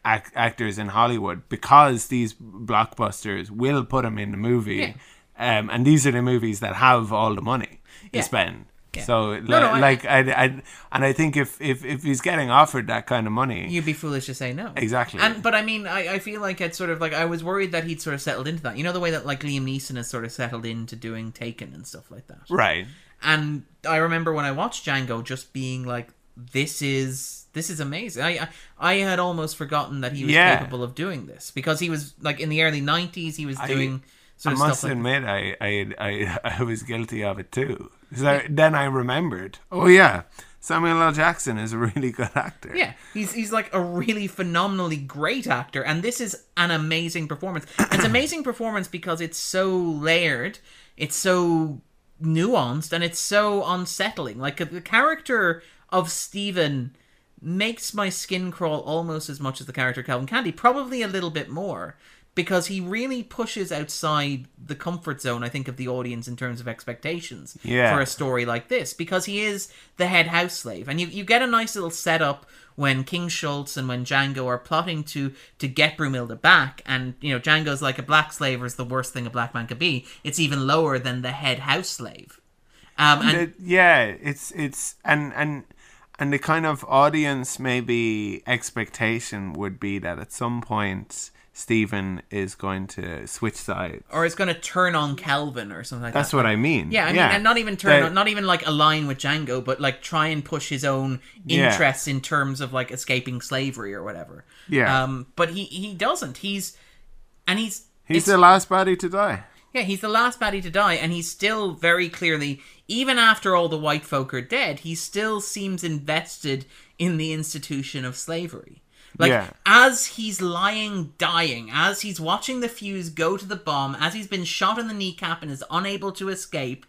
ac- actors in Hollywood because these blockbusters will put him in the movie um and these are the movies that have all the money Yeah. to spend Yeah. so li- no, I- like I, I and I think if, if if he's getting offered that kind of money you'd be foolish to say no. Exactly. And but I mean, I, I feel like it's sort of like I was worried that he'd sort of settled into that. You know the way that like Liam Neeson has sort of settled into doing Taken and stuff like that. right And I remember when I watched Django, just being like, "This is this is amazing." I I, I had almost forgotten that he was Yeah. capable of doing this because he was like in the early '90s. He was doing I sort of must like admit, I, I, I, [laughs] I was guilty of it too. So then I remembered. Oh yeah, Samuel L. Jackson is a really [laughs] good actor. Yeah, he's he's like a really phenomenally great actor, and this is an amazing performance. [clears throat] it's an amazing performance because it's so layered, it's so nuanced, and it's so unsettling. Like the character of Stephen makes my skin crawl almost as much as the character of Calvin Candie, probably a little bit more. Because he really pushes outside the comfort zone, I think, of the audience in terms of expectations Yeah. for a story like this because he is the head house slave. And you, you get a nice little setup when King Schultz and when Django are plotting to to get Broomhilda back. And you know Django's like a black slave is the worst thing a black man could be. It's even lower than the head house slave. Um, and The- yeah, it's it's and and and the kind of audience maybe expectation would be that at some point Stephen is going to switch sides. or it's going to turn on Calvin or something like That's that what I mean. yeah, I mean, and not even turn, The- on, not even like align with Django, but like try and push his own Yeah. interests in terms of like escaping slavery or whatever. Yeah. Um, but he he doesn't. He's and he's He's It's- the last baddie to die. Yeah, he's the last baddie to die, and he's still very clearly, even after all the white folk are dead, he still seems invested in the institution of slavery. Like, Yeah. as he's lying dying, as he's watching the fuse go to the bomb, as he's been shot in the kneecap and is unable to escape,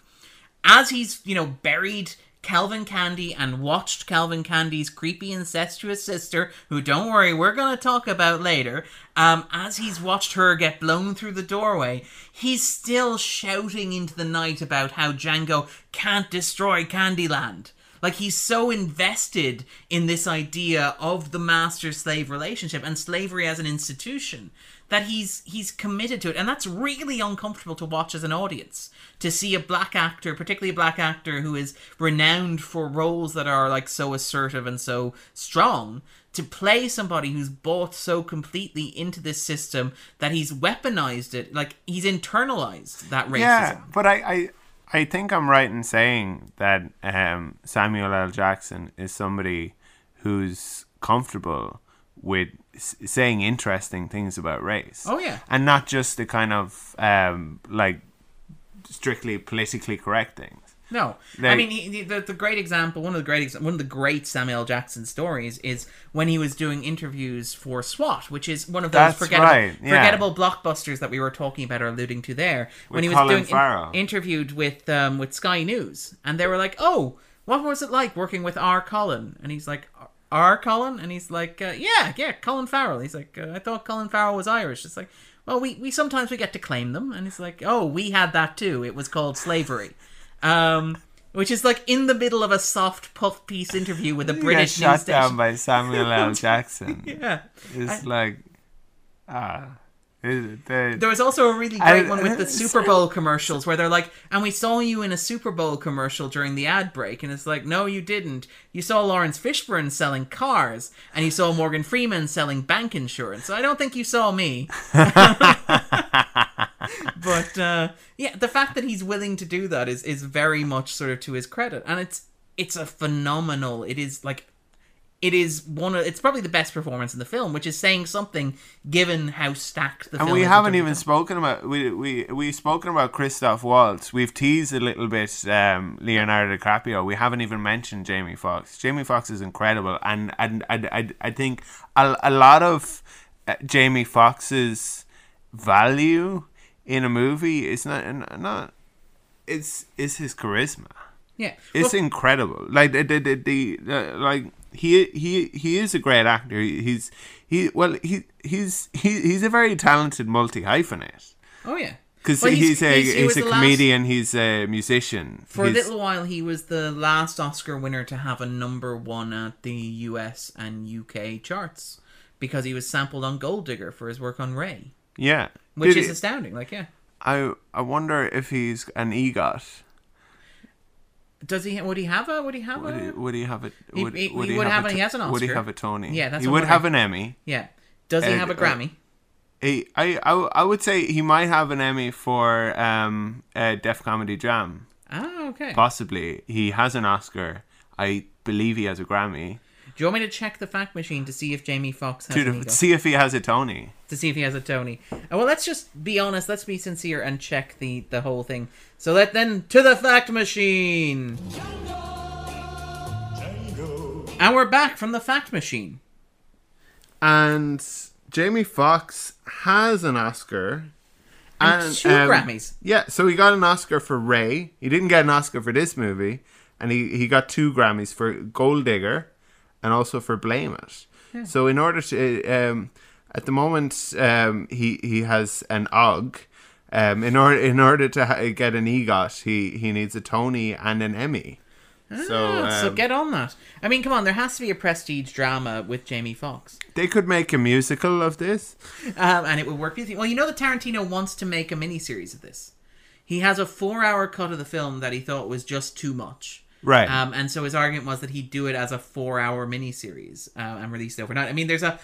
as he's, you know, buried Calvin Candie and watched Calvin Candie's creepy incestuous sister, who don't worry, we're gonna talk about later, um, as he's watched her get blown through the doorway, he's still shouting into the night about how Django can't destroy Candyland. Like he's so invested in this idea of the master slave relationship and slavery as an institution that he's he's committed to it. And that's really uncomfortable to watch as an audience to see a black actor particularly a black actor who is renowned for roles that are like so assertive and so strong to play somebody who's bought so completely into this system that he's weaponized it. Like he's internalized that racism. Yeah, but I, I, I think I'm right in saying that um, Samuel L. Jackson is somebody who's comfortable with s- saying interesting things about race. Oh, yeah. and not just the kind of um, like strictly politically correct things. No, I mean he, he- the the great example, one of the great one of the great Samuel Jackson stories is when he was doing interviews for SWAT, which is one of those forgettable right, yeah. forgettable blockbusters that we were talking about or alluding to there. when he was Colin doing in- interviewed with um, with Sky News, and they were like, "Oh, what was it like working with R. Colin?" And he's like. R. Colin, and he's like, uh, yeah, yeah, Colin Farrell. He's like, uh, I thought Colin Farrell was Irish. It's like, well, we, we sometimes we get to claim them, and he's like, oh, we had that too. It was called slavery, um, which is like in the middle of a soft puff piece interview with a British got news shot down by Samuel L. [laughs] Jackson. yeah, It's like ah, it, the, There was also a really great I- one with [laughs] the Super Bowl commercials where they're like, and we saw you in a Super Bowl commercial during the ad break. And it's like, no, you didn't. You saw Laurence Fishburne selling cars, and you saw Morgan Freeman selling bank insurance. So I don't think you saw me. [laughs] but uh, yeah, the fact that he's willing to do that is, is very much sort of to his credit. And it's it's a phenomenal, it is like it is one of it's probably the best performance in the film, which is saying something given how stacked the and film we is haven't of even spoken about we we we've spoken about Christoph Waltz. We've teased a little bit um, Leonardo DiCaprio. We haven't even mentioned Jamie Foxx. Jamie Foxx is incredible, and and I I, I think a, a lot of uh, Jamie Foxx's value in a movie is not not it's is his charisma. Yeah. It's Well, incredible. Like the the, the, the like he he he is a great actor. He- He's he well he he's he, he's a very talented multi hyphenate oh yeah. because Well, he's, a he he's, was a the last- comedian. He's a musician. for a little while, he was the last Oscar winner to have a number one at the US and UK charts because he was sampled on Gold Digger for his work on Ray, yeah. which Did is he- astounding. Like, yeah, I I wonder if he's an EGOT. does he? Would he have a? Would he have Would he, a? would he have a? He- Would, he- would he would have a and he has an Oscar. Would he have a Tony? Yeah, that's he would have an Emmy. Yeah. Does he have a uh, Grammy? He, I, I I would say he might have an Emmy for um uh, Def Comedy Jam. Ah, okay. Possibly. He has an Oscar. I believe he has a Grammy. Do you want me to check the fact machine to see if Jamie Foxx has To an ego? see if he has a Tony. to see if he has a Tony. Uh, well, let's just be honest. Let's be sincere and check the the whole thing. So let then to the fact machine. And we're back from the fact machine. And Jamie Foxx has an Oscar. And two Grammys. Yeah, so he got an Oscar for Ray. He didn't get an Oscar for this movie. And he, he got two Grammys for Gold Digger and also for Blame It. So in order to um, at the moment um, he he has an OG. Um, in order in order to ha- get an EGOT, he he needs a Tony and an Emmy. So, Ah, so um, get on that. I mean, come on. There has to be a prestige drama with Jamie Foxx, they could make a musical of this. um, and it would work. Well, you know that Tarantino wants to make a miniseries of this. He has a four-hour cut of the film that he thought was just too much. Right. Um, and so his argument was that he'd do it as a four-hour miniseries uh, and release it overnight. I mean, there's a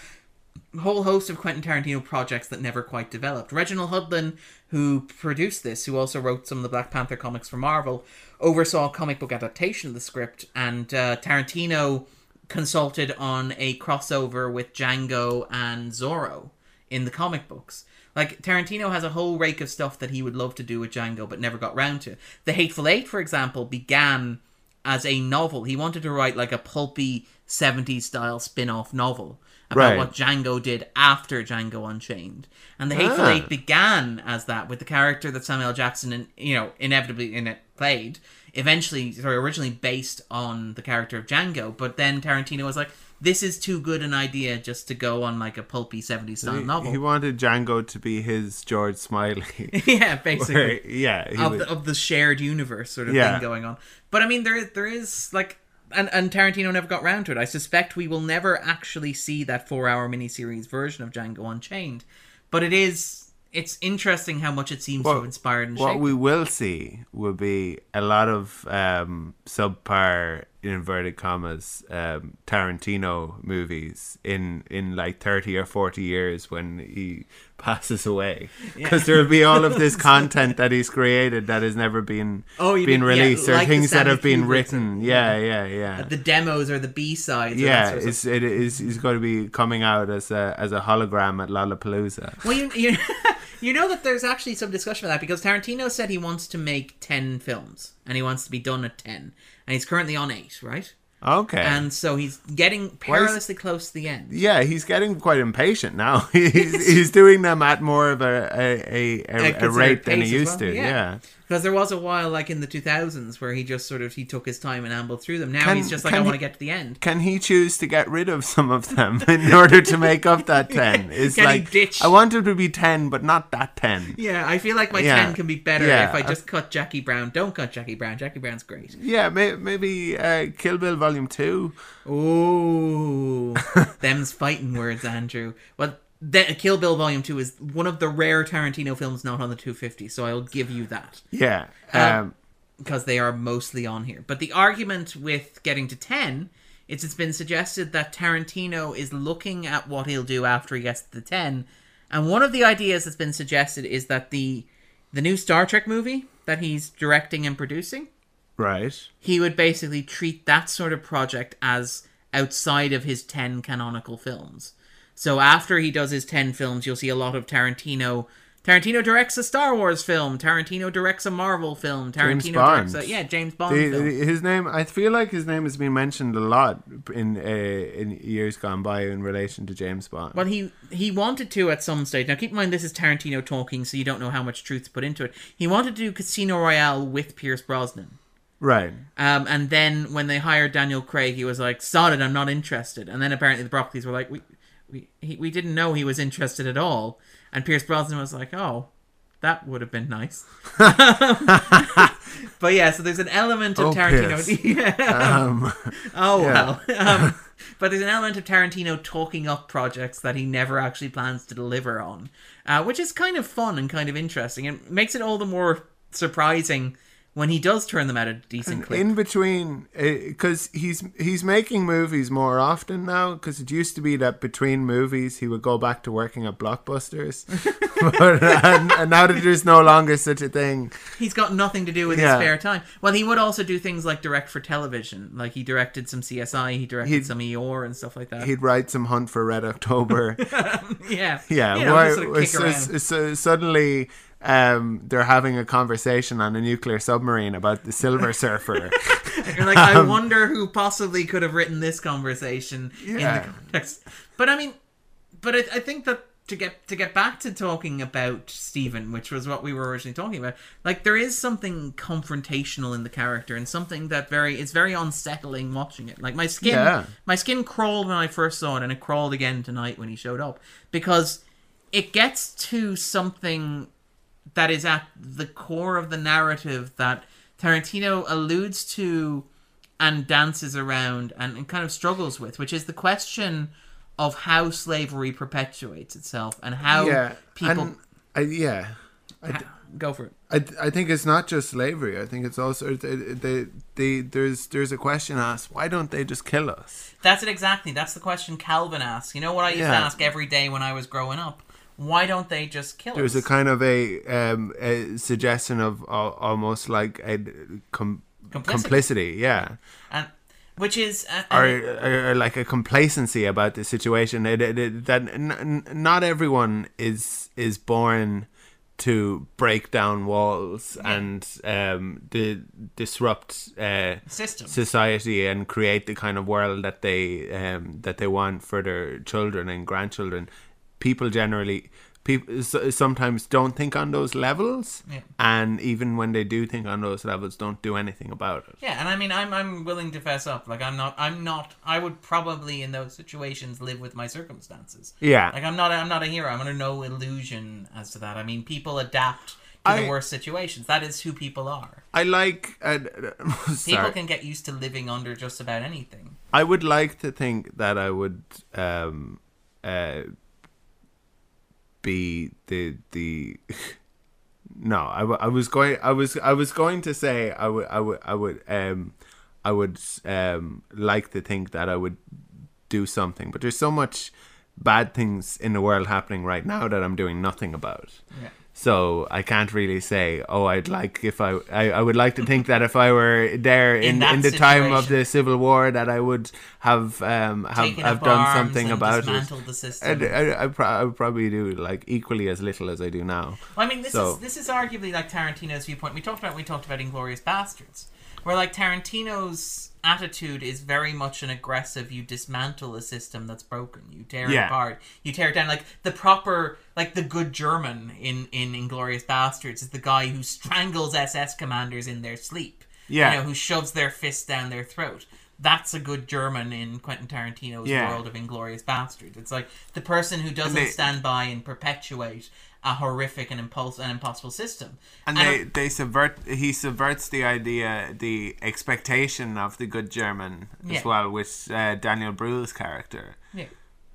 whole host of Quentin Tarantino projects that never quite developed. Reginald Hudlin, who produced this, who also wrote some of the Black Panther comics for Marvel, oversaw a comic book adaptation of the script, and uh, Tarantino consulted on a crossover with Django and Zorro in the comic books. Like Tarantino has a whole rake of stuff that he would love to do with Django, but never got round to. The Hateful Eight, for example, began as a novel. He wanted to write like a pulpy 70s style spin off novel about Right. what Django did after Django Unchained. And The Hateful Ah. Eight began as that with the character that Samuel. Jackson, you know, inevitably in it played. Eventually, sorry, originally based on the character of Django, but then Tarantino was like, "This is too good an idea just to go on like a pulpy '70s style He, novel." he wanted Django to be his George Smiley. [laughs] yeah, [laughs] basically yeah, of the, of the shared universe sort of Yeah. thing going on. But I mean, there there is like, and and Tarantino never got round to it. I suspect we will never actually see that four hour miniseries version of Django Unchained. But it is it's interesting how much it seems to have inspired and what shaped. we will see will be a lot of um, subpar in inverted commas um, Tarantino movies in in like thirty or forty years when he [laughs] passes away [laughs] because there will be all of this [laughs] content that he's created that has never been Oh, been mean- yeah, released or like things that have been written. yeah, yeah, yeah. the demos or the B sides. yeah, sort of it's it is he's going to be coming out as a as a hologram at Lollapalooza. Well, you, you, you know that there's actually some discussion about that because Tarantino said he wants to make 10 films and he wants to be done at 10. And he's currently on 8, right? Okay. And so he's getting perilously close to the end. Yeah, he's getting quite impatient now. [laughs] he's, [laughs] he's doing them at more of a a, a, a, a rate than he used well, to. yeah. Yeah. Because there was a while, like in the 2000s, where he just sort of he took his time and ambled through them. Now Can- he's just like, I want to get to the end. Can he choose to get rid of some of them [laughs] in order to make up that [laughs] ten? It's Can he like ditch- I want it to be ten, but not that ten. Yeah, I feel like my Yeah. 10 can be better Yeah. if I just cut Jackie Brown. Don't cut Jackie Brown. Jackie Brown's great. Yeah, may, maybe uh, Kill Bill Volume Two. oh [laughs] them's fighting words, Andrew. Well, the, Kill Bill Volume 2 is one of the rare Tarantino films not on the 250, so I'll give you that. Yeah. Um, Um, because they are mostly on here. But the argument with getting to 10 is it's been suggested that Tarantino is looking at what he'll do after he gets to the 10. And one of the ideas that's been suggested is that the the new Star Trek movie that he's directing and producing, right. he would basically treat that sort of project as outside of his 10 canonical films. So after he does his 10 films, you'll see a lot of Tarantino. Tarantino directs a Star Wars film. Tarantino directs a Marvel film. James Tarantino Bond. directs a yeah James Bond The, film. his name, I feel like his name has been mentioned a lot in uh, in years gone by in relation to James Bond. Well, he he wanted to at some stage. Now, keep in mind this is Tarantino talking, so you don't know how much truth's put into it. He wanted to do Casino Royale with Pierce Brosnan. right. Um, and then when they hired Daniel Craig, he was like, "Sod it, I'm not interested." And then apparently the Broccoli's were like, "We, we, he, we didn't know he was interested at all." And Pierce Brosnan was like, "Oh, that would have been nice." [laughs] but yeah, so there's an element of Oh, Tarantino. [laughs] Yeah. Um, [laughs] Oh Yeah. well. Um, but there's an element of Tarantino talking up projects that he never actually plans to deliver on, uh, which is kind of fun and kind of interesting. and makes it all the more surprising when he does turn them at a decent clip. in between because he's he's making movies more often now because it used to be that between movies he would go back to working at blockbusters [laughs] but and, and now that there's no longer such a thing He's got nothing to do with Yeah. his spare time. Well, he would also do things like direct for television. Like he directed some CSI, he directed He'd- some ER and stuff like that. he'd write some hunt for red october [laughs] yeah. yeah You know, why sort of it's- around. uh, suddenly um, they're having a conversation on a nuclear submarine about the silver [laughs] surfer You're like, I wonder who possibly could have written this conversation in the context. But I mean, but I, I think that to get to get back to talking about Stephen, which was what we were originally talking about, like there is something confrontational in the character and something that very it's very unsettling watching it. Like my skin, Yeah. my skin crawled when I first saw it, and it crawled again tonight when he showed up because it gets to something that is at the core of the narrative that Tarantino alludes to and dances around and, and kind of struggles with, which is the question of how slavery perpetuates itself and how yeah people and I, yeah I, go for it. I, I think it's not just slavery. I think it's also they, they, they, there's there's a question asked. Why don't they just kill us? That's it exactly. That's the question Calvin asks. You know what I used to ask every day when I was growing up? Why don't they just kill There's us? a kind of a, um, a suggestion of al- almost like a com- Complicity. complicity. Yeah, And which is uh, or, or, or like a complacency about the situation it, it, it- that n- not everyone is is born to break down walls and um di- disrupt uh system. society and create the kind of world that they um that they want for their children and grandchildren people generally people sometimes don't think on those levels Yeah. and even when they do think on those levels don't do anything about it Yeah, and I mean, I'm I'm willing to fess up. Like, I'm not I'm not. I would probably in those situations live with my circumstances. yeah Like, I'm not I'm not a hero. I'm under no illusion as to that. I mean, people adapt to I- the worst situations. That is who people are. I like. Uh, [laughs] People can get used to living under just about anything. I would like to think that I would um, uh, be the the. No, I, was going. I was. I was going to say I would. I would. I would. Um, I would um, like to think that I would do something, but there's so much bad things in the world happening right now that I'm doing nothing about. Yeah. So I can't really say, oh, I'd like if I, I, I would like to think that if I were there in In in, the time of the Civil War, that I would have um have, have done something about it. I, system. I, I, pro- I would probably do like equally as little as I do now. Well, I mean, this So- is this is arguably like Tarantino's viewpoint. We talked about we talked about Inglourious Basterds, where like Tarantino's attitude is very much an aggressive. You dismantle a system that's broken. You tear it Yeah. apart. You tear it down. Like the proper, like the good German in in Inglourious Basterds is the guy who strangles SS commanders in their sleep. Yeah. you know, who shoves their fist down their throat. That's a good German in Quentin Tarantino's Yeah. world of Inglourious Basterds. It's like the person who doesn't they- stand by and perpetuate a horrific and impuls- and impossible system. And And they, they subvert he subverts the idea the expectation of the good German Yeah. as well with uh, Daniel Bruhl's character. Yeah.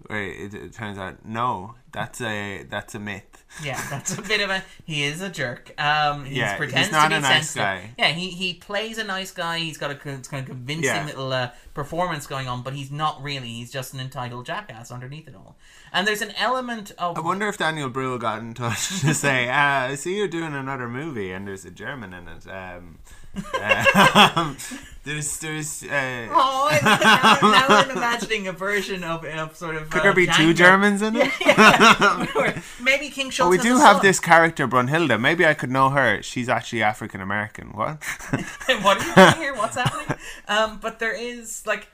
Where it, it turns out no, that's a that's a myth. Yeah, that's a bit of a. He is a jerk. Um, he's Yeah, he's pretends not to be a nice sensitive. guy. Yeah, he he plays a nice guy. He's got a kind of convincing Yeah. little uh, performance going on, but he's not really. He's just an entitled jackass underneath it all. And there's an element of I wonder if Daniel Bruhl got in touch [laughs] to say, uh, "I see you're doing another movie, and there's a German in it." Um, uh, [laughs] there's there's. Uh, Oh, I- now, now I'm [laughs] imagining a version of, of sort of. could uh, there be two Germans in it? [laughs] Or Maybe King Schultz. Oh, we do a have son. this character Brunhilde. Maybe I could know her. She's actually African American. What? what are you doing here? What's happening? Um, but there is like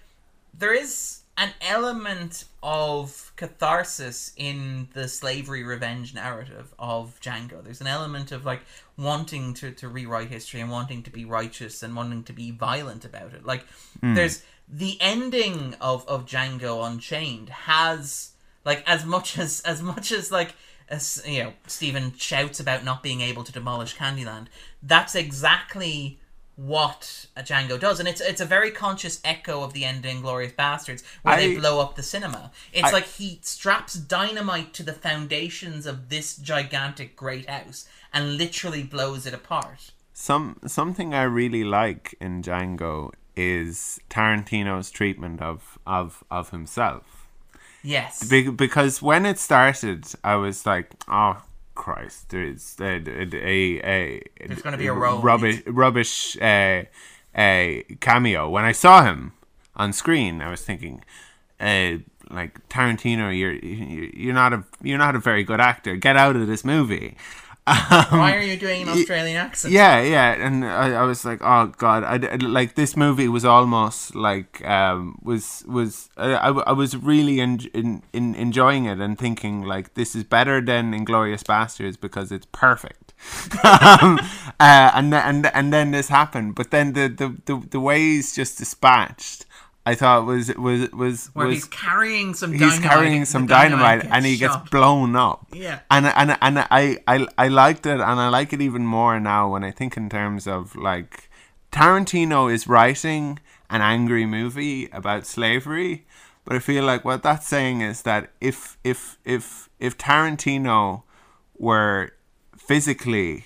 there is an element of catharsis in the slavery revenge narrative of Django. There's an element of like wanting to, to rewrite history and wanting to be righteous and wanting to be violent about it. Like hmm. there's the ending of, of Django Unchained has like as much [laughs] as as much as like as you know Stephen shouts about not being able to demolish Candyland. That's exactly what a Django does, and it's it's a very conscious echo of the end Inglourious Basterds, where they blow up the cinema. It's I- like he straps dynamite to the foundations of this gigantic great house and literally blows it apart. Some something I really like in Django is Tarantino's treatment of of of himself. Yes, Be- because when it started, I was like, "Oh Christ, there's a a, a, a There's gonna be a rubbish rubbish uh, uh, cameo." When I saw him on screen, I was thinking, uh, like Tarantino, you're you're not a you're not a very good actor. Get out of this movie. Why are you doing an Australian accent? Yeah, yeah, and I, I was like, oh god, I, like this movie was almost like um was was I, I, I was really in, in, in enjoying it and thinking like this is better than Inglourious Basterds because it's perfect. [laughs] um, uh, and then and and then this happened, but then the the the, the way he's just dispatched, I thought was was was where was he's carrying some he's dynamite. carrying and some the dynamite, and he gets blown up. Yeah. And and and I, I I liked it and I like it even more now when I think in terms of like Tarantino is writing an angry movie about slavery, but I feel like what that's saying is that if if if if Tarantino were physically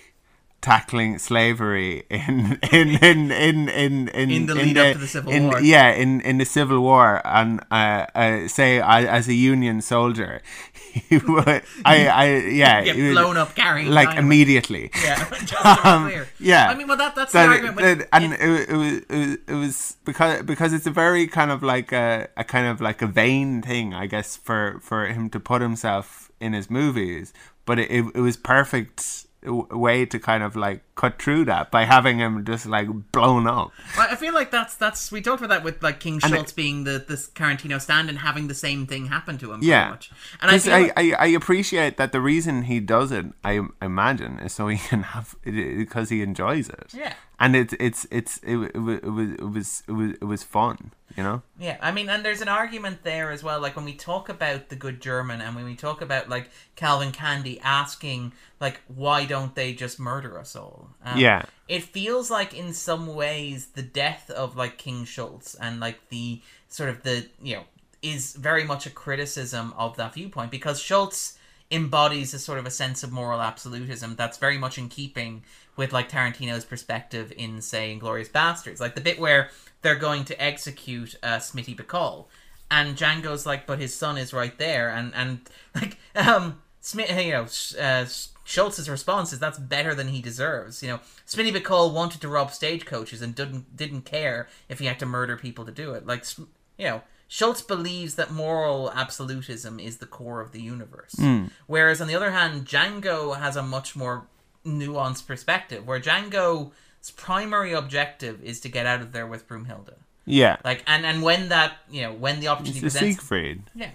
tackling slavery in in in in in in, In the lead up to the Civil in- War. Yeah, in in the Civil War, and uh, uh, say I, as a Union soldier, [laughs] he would, I I yeah, Get would- blown up carrying like dynamite. immediately. Yeah, [laughs] just to be [laughs] Um, yeah. I mean, well, that that's That- the argument. That- and it, it, was, it was it was because because it's a very kind of like a, a kind of like a vain thing, I guess, for for him to put himself in his movies. But it, it, it was perfect way to kind of like cut through that by having him just like blown up. Well, I feel like that's that's we talked about that with like King And Schultz being the this Tarantino stand and having the same thing happen to him. Yeah. much. and I, I, like, I, I appreciate that the reason he does it, I imagine, is so he can have because he enjoys it. Yeah. and it's it's it's it, it, it was it was it was it was fun, you know. Yeah, I mean, and there's an argument there as well. Like when we talk about the good German, and when we talk about like Calvin Candie asking, like, why don't they just murder us all? Um, Yeah. it feels like in some ways the death of like King Schultz and like the sort of the you know is very much a criticism of that viewpoint because Schultz embodies a sort of a sense of moral absolutism that's very much in keeping with like Tarantino's perspective in say Inglourious Basterds like the bit where they're going to execute uh, Smitty Bacall and Django's like but his son is right there and and like [laughs] um Smith you know uh, Schultz's response is that's better than he deserves you know Smitty Bacall wanted to rob stagecoaches and didn't didn't care if he had to murder people to do it like you know Schultz believes that moral absolutism is the core of the universe. Hmm. Whereas on the other hand, Django has a much more nuanced perspective where Django's primary objective is to get out of there with Broomhilda. Yeah, Like and and when that, you know, when the opportunity it's presents Siegfried. yeah.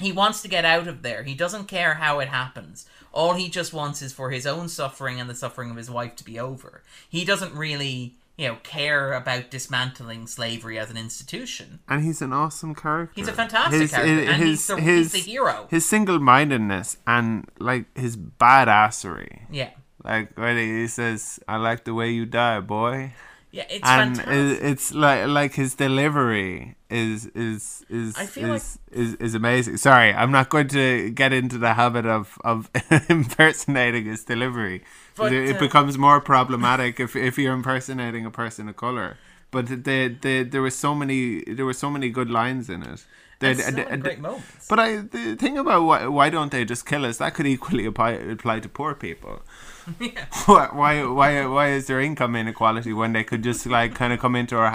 He wants to get out of there. He doesn't care how it happens. All he just wants is for his own suffering and the suffering of his wife to be over. He doesn't really, you know, care about dismantling slavery as an institution. and he's an awesome character. He's a fantastic character, and he's the- he's the hero. His single-mindedness and like his badassery. Yeah. Like when he says, "I like the way you die, boy," Yeah, it's and fantastic. it's like like his delivery is is is I feel is, is is amazing. Sorry, I'm not going to get into the habit of of [laughs] impersonating his delivery. But, it, it uh, becomes more problematic if if you're impersonating a person of color. But the, the there were so many there were so many good lines in it. The- And so the- many the- great moments. But I the thing about why why don't they just kill us? That could equally apply apply to poor people. [laughs] yeah. Why why why is there income inequality when they could just like kind of come into our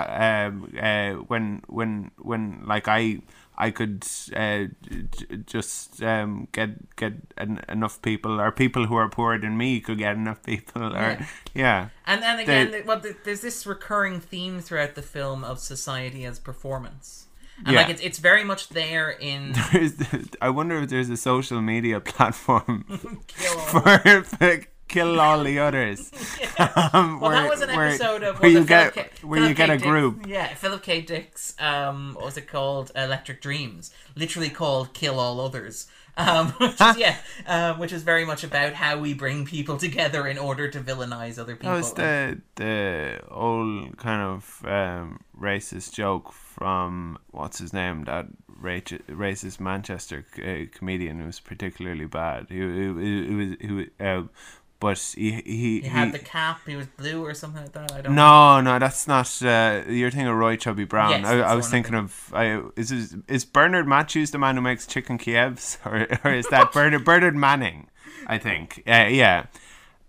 um uh when when when like I I could uh, j- just um get get en- enough people or people who are poorer than me could get enough people or Yeah. yeah And and again, They- well, there's this recurring theme throughout the film of society as performance, and Yeah. like it's it's very much there in [laughs] there's I wonder if there's a social media [laughs] platform for, for kill all the others. [laughs] Um, Well, where- that was an where- episode of where you Philip get K- where you Philip get K. a group. Yeah, Philip K. Dick's um, what was it called? Electric Dreams, literally called "Kill All Others." Um, [laughs] which is, yeah, um, which is very much about how we bring people together in order to villainize other people. That was the the old kind of um, racist joke from what's his name that raci- racist Manchester uh, comedian who was particularly bad. He was he uh, but he he, he had he- the cap. He was blue or something like that. I don't. know. No, no, that's not. Uh, you're thinking of Roy Chubby Brown. Yes, I, I was thinking of. I, is is is Bernard Matthews the man who makes chicken Kievs, [laughs] or or is that Bernard Bernard Manning? I think. Uh, yeah.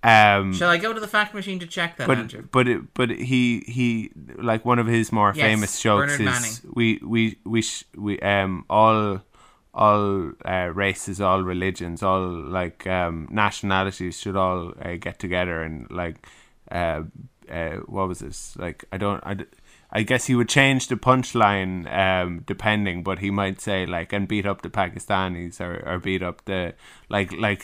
Um, Shall I go to the fact machine to check that, Andrew? but but it, but he he like one of his more Yes, famous jokes Bernard is Manning. we we we sh- we um all all uh, races all religions all like um nationalities should all uh, get together and like uh, uh what was this like I don't I. d- I guess he would change the punchline um, depending, but he might say like and beat up the Pakistanis or, or beat up the like like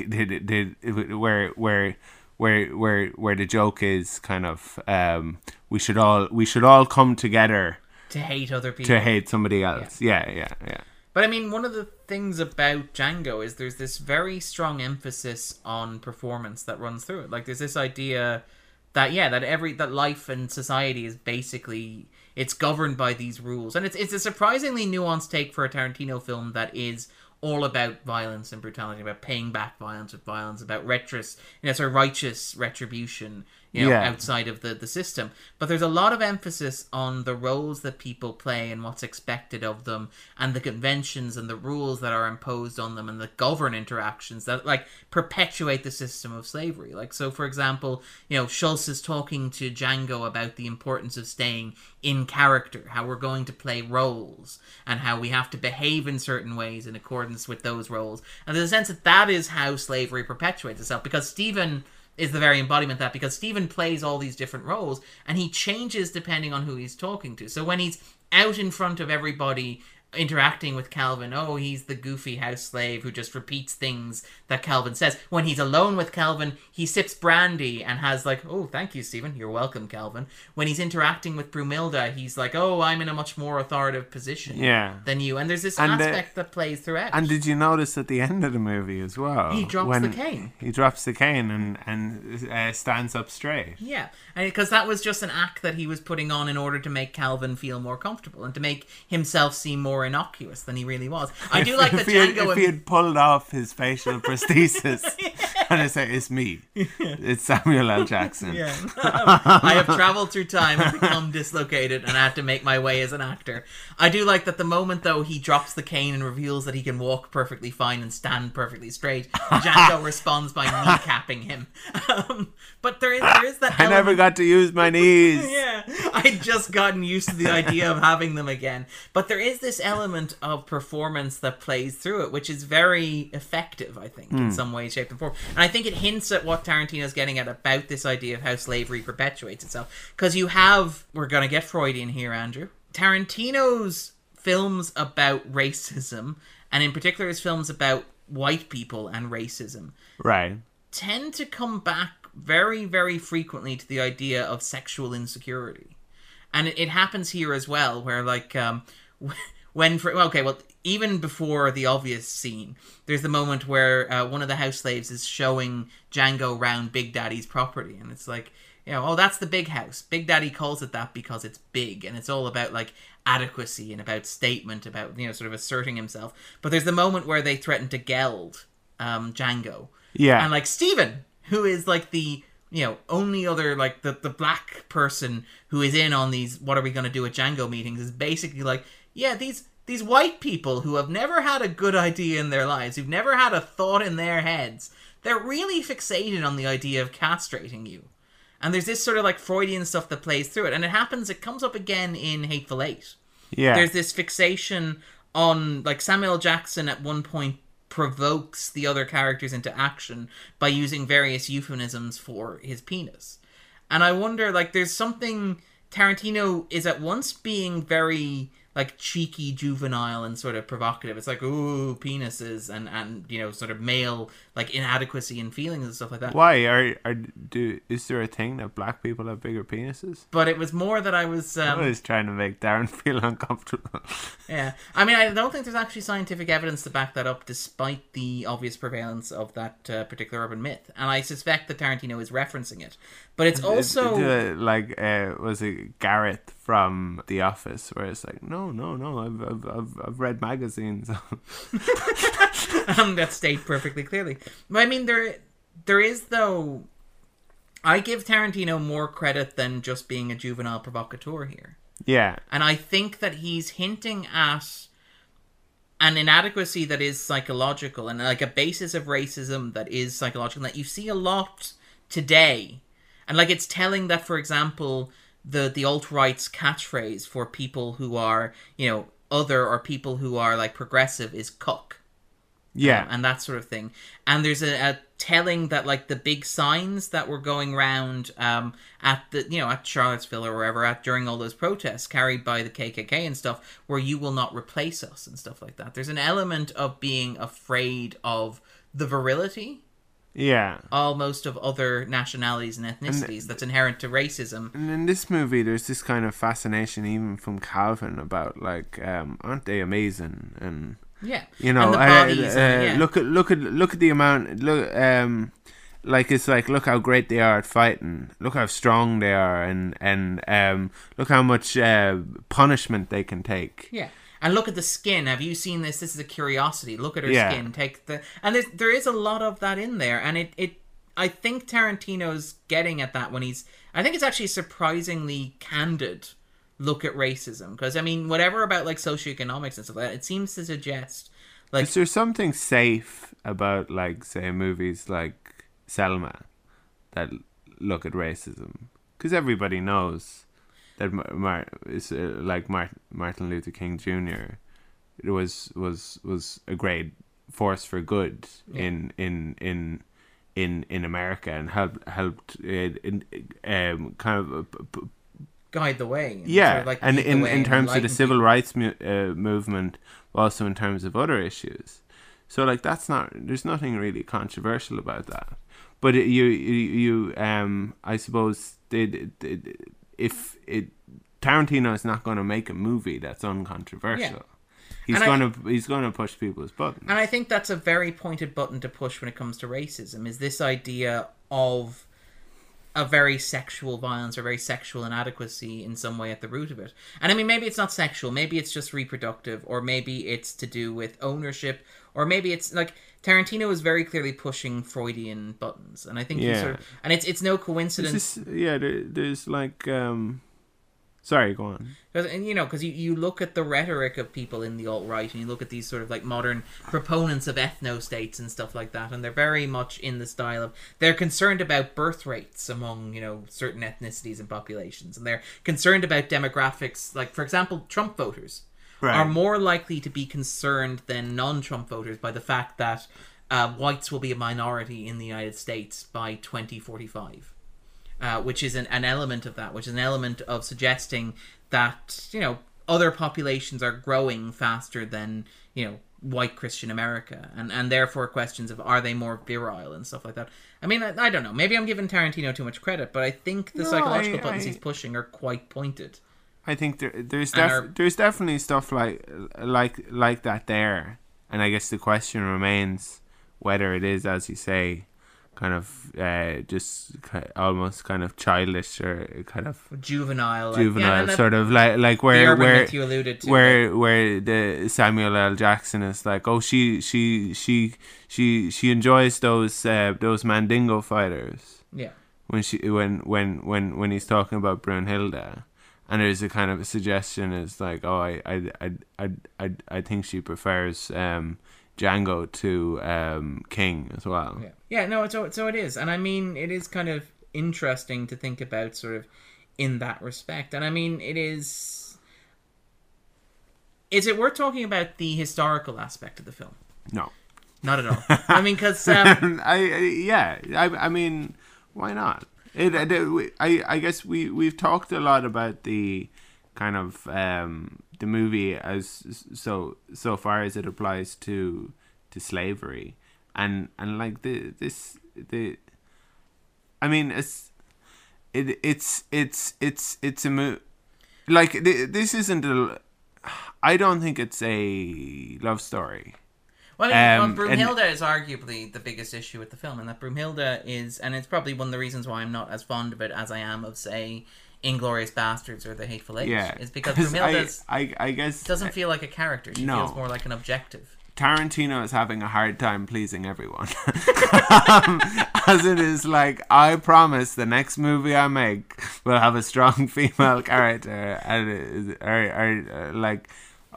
where where where where where the joke is kind of um, we should all we should all come together To hate other people. to hate somebody else. Yeah, yeah, yeah. But I mean, one of the things about Django is there's this very strong emphasis on performance that runs through it. Like there's this idea that yeah, that every that life and society is basically it's governed by these rules, and it's it's a surprisingly nuanced take for a Tarantino film that is all about violence and brutality, about paying back violence with violence, about retros, you know, sort of righteous retribution, you know, Yeah. outside of the, the system. But there's a lot of emphasis on the roles that people play and what's expected of them, and the conventions and the rules that are imposed on them, and the govern interactions that like perpetuate the system of slavery. Like so, for example, you know, Schultz is talking to Django about the importance of staying in character, how we're going to play roles, and how we have to behave in certain ways in accordance with those roles. And there's a sense that that is how slavery perpetuates itself, because Stephen is the very embodiment that because Stephen plays all these different roles and he changes depending on who he's talking to. So when he's out in front of everybody interacting with Calvin, oh, he's the goofy house slave who just repeats things that Calvin says. When he's alone with Calvin, he sips brandy and has like, oh, thank you, Stephen. You're welcome, Calvin. When he's interacting with Broomhilda, he's like, oh, I'm in a much more authoritative position Yeah. than you. And there's this And, uh, aspect that plays throughout. And did you notice at the end of the movie as well? He drops the cane. He drops the cane and and uh, stands up straight. Yeah, because that was just an act that he was putting on in order to make Calvin feel more comfortable and to make himself seem more innocuous than he really was. [laughs] I do like that if he, had, Django. if he had pulled off his facial [laughs] prosthesis [laughs] and I say it's me, it's Samuel L. Jackson. Yeah. I have traveled through time and become dislocated, and I have to make my way as an actor. I do like that the moment though he drops the cane and reveals that he can walk perfectly fine and stand perfectly straight, Django responds by kneecapping him. Um, but there is there is that. I never got to use my knees. yeah, I'd just gotten used to the idea of having them again. But there is this element of performance that plays through it, which is very effective, I think, in some way, shape, and form. And I think it hints at what Tarantino's getting at about this idea of how slavery perpetuates itself. Because you have, we're going to get Freudian here, Andrew. Tarantino's films about racism, and in particular his films about white people and racism, Right. tend to come back very, very frequently to the idea of sexual insecurity, and it, it happens here as well, where like um, [laughs] when for okay, well, even before the obvious scene, there's the moment where uh, one of the house slaves is showing Django round Big Daddy's property, and it's like. You know, oh, that's the big house. Big Daddy calls it that because it's big, and it's all about like adequacy and about statement, about you know, sort of asserting himself. But there's the moment where they threaten to geld um, Django, Yeah. and like Stephen, who is like the you know only other like the the black person who is in on these what are we going to do at Django meetings is basically like yeah these these white people who have never had a good idea in their lives who've never had a thought in their heads they're really fixated on the idea of castrating you and there's this sort of like Freudian stuff that plays through it and it happens it comes up again in Hateful Eight yeah. there's this fixation on like Samuel Jackson at one point provokes the other characters into action by using various euphemisms for his penis. And I wonder like there's something Tarantino is at once being very like cheeky juvenile and sort of provocative. It's like ooh penises and and you know sort of male like inadequacy and feelings and stuff like that. Why are are do is there a thing that black people have bigger penises? But it was more that I was um, I was trying to make Darren [laughs] feel uncomfortable. Yeah, I mean, I don't think there's actually scientific evidence to back that up, despite the obvious prevalence of that uh, particular urban myth. And I suspect that Tarantino is referencing it, but it's also Uh, like uh, was it Gareth from The Office, where it's like, no, no, no, I've I've I've, I've read magazines. [laughs] [laughs] um, that state perfectly clearly. But I mean, there there is though. I give Tarantino more credit than just being a juvenile provocateur here. yeah, And I think that he's hinting at an inadequacy that is psychological and like a basis of racism that is psychological that you see a lot today. And like it's telling that, for example, the the alt right's catchphrase for people who are, you know, other or people who are like progressive is cuck yeah, um, and that sort of thing. And there's a, a telling that like the big signs that were going round um, at the you know at Charlottesville or wherever at during all those protests carried by the KKK and stuff, where you will not replace us and stuff like that. There's an element of being afraid of the virility yeah. almost of other nationalities and ethnicities that's inherent to racism. And in this movie, there's this kind of fascination, even from Calvin, about like, um, aren't they amazing? And Yeah, you know, the uh, bodies. uh, yeah. look at look at look at the amount. Look, um, like it's like look how great they are at fighting. Look how strong they are, and and um, look how much uh, punishment they can take. Yeah. and look at the skin. Have you seen this? This is a curiosity. Look at her Yeah. skin. Take the and there's, there is a lot of that in there, and it it I think Tarantino's getting at that when he's. I think it's actually surprisingly candid look at racism because I mean whatever about like socioeconomics and stuff like that, it seems to suggest like Is there something safe about, like, say, movies like Selma that look at racism? Because everybody knows that Mar- Mar- is, uh, like Martin, Martin Luther King Jr. was was was a great force for good in in in in in America and helped helped uh, in, um, kind of uh, guide the way. and yeah, sort of, like, and in, in terms of the civil people. rights mu- uh, movement, also in terms of other issues. So like that's not there's nothing really controversial about that. But it, you you you um I suppose they, if it Tarantino is not going to make a movie that's uncontroversial. He's And going to he's going to push people's buttons. And I think that's a very pointed button to push when it comes to racism is this idea of a very sexual violence or very sexual inadequacy in some way at the root of it. And I mean maybe it's not sexual, maybe it's just reproductive or maybe it's to do with ownership or maybe it's like Tarantino is very clearly pushing Freudian buttons and I think Yeah. sort of and it's it's no coincidence yeah, there, there's like um sorry, go on. Because and you know, because you, you look at the rhetoric of people in the alt right, and you look at these sort of like modern proponents of ethno states and stuff like that, and they're very much in the style of they're concerned about birth rates among you know certain ethnicities and populations, and they're concerned about demographics. Like for example, Trump voters Right. are more likely to be concerned than non-Trump voters by the fact that uh, whites will be a minority in the United States by 2045 uh, which is an, an element of that, which is an element of suggesting that you know other populations are growing faster than you know white Christian America, and and therefore questions of are they more virile and stuff like that. I mean, I, I don't know. Maybe I'm giving Tarantino too much credit, but I think the No, psychological I- buttons I- he's pushing are quite pointed. I think there, there's def- there's definitely stuff like like like that there, and I guess the question remains whether it is, as you say, kind of uh, just almost kind of childish or kind of Juvenile, like, juvenile, yeah, sort of like like where where you alluded to, where where the Samuel L. Jackson is like, oh, she she she she she enjoys those uh, those Mandingo fighters yeah. when she when when when when he's talking about Brunhilde, and there's a kind of a suggestion is like, oh, I I I I I, I think she prefers um, Django to um, King as well. Yeah, yeah, no, so so it is, and I mean, it is kind of interesting to think about, sort of, in that respect, and I mean, it is. Is it worth talking about the historical aspect of the film? No, Not at all. [laughs] I mean, because um, [laughs] I, I yeah, I I mean, why not? It, we- I I guess we we've talked a lot about the kind of um the movie as so so far as it applies to to slavery and and like the this the I mean it's it it's it's it's it's a mo- like th- this isn't a I don't think it's a love story. Well, I mean, Um, well, and- is arguably the biggest issue with the film, and that Broomhilda is, and it's probably one of the reasons why I'm not as fond of it as I am of, say, Inglourious Basterds or The Hateful Eight. Yeah, is because Broomhilda I, I I guess doesn't feel like a character. She No. feels more like an objective. Tarantino is having a hard time pleasing everyone. [laughs] um, as it is like, I promise the next movie I make will have a strong [laughs] female character. And, it- or, or, uh, like,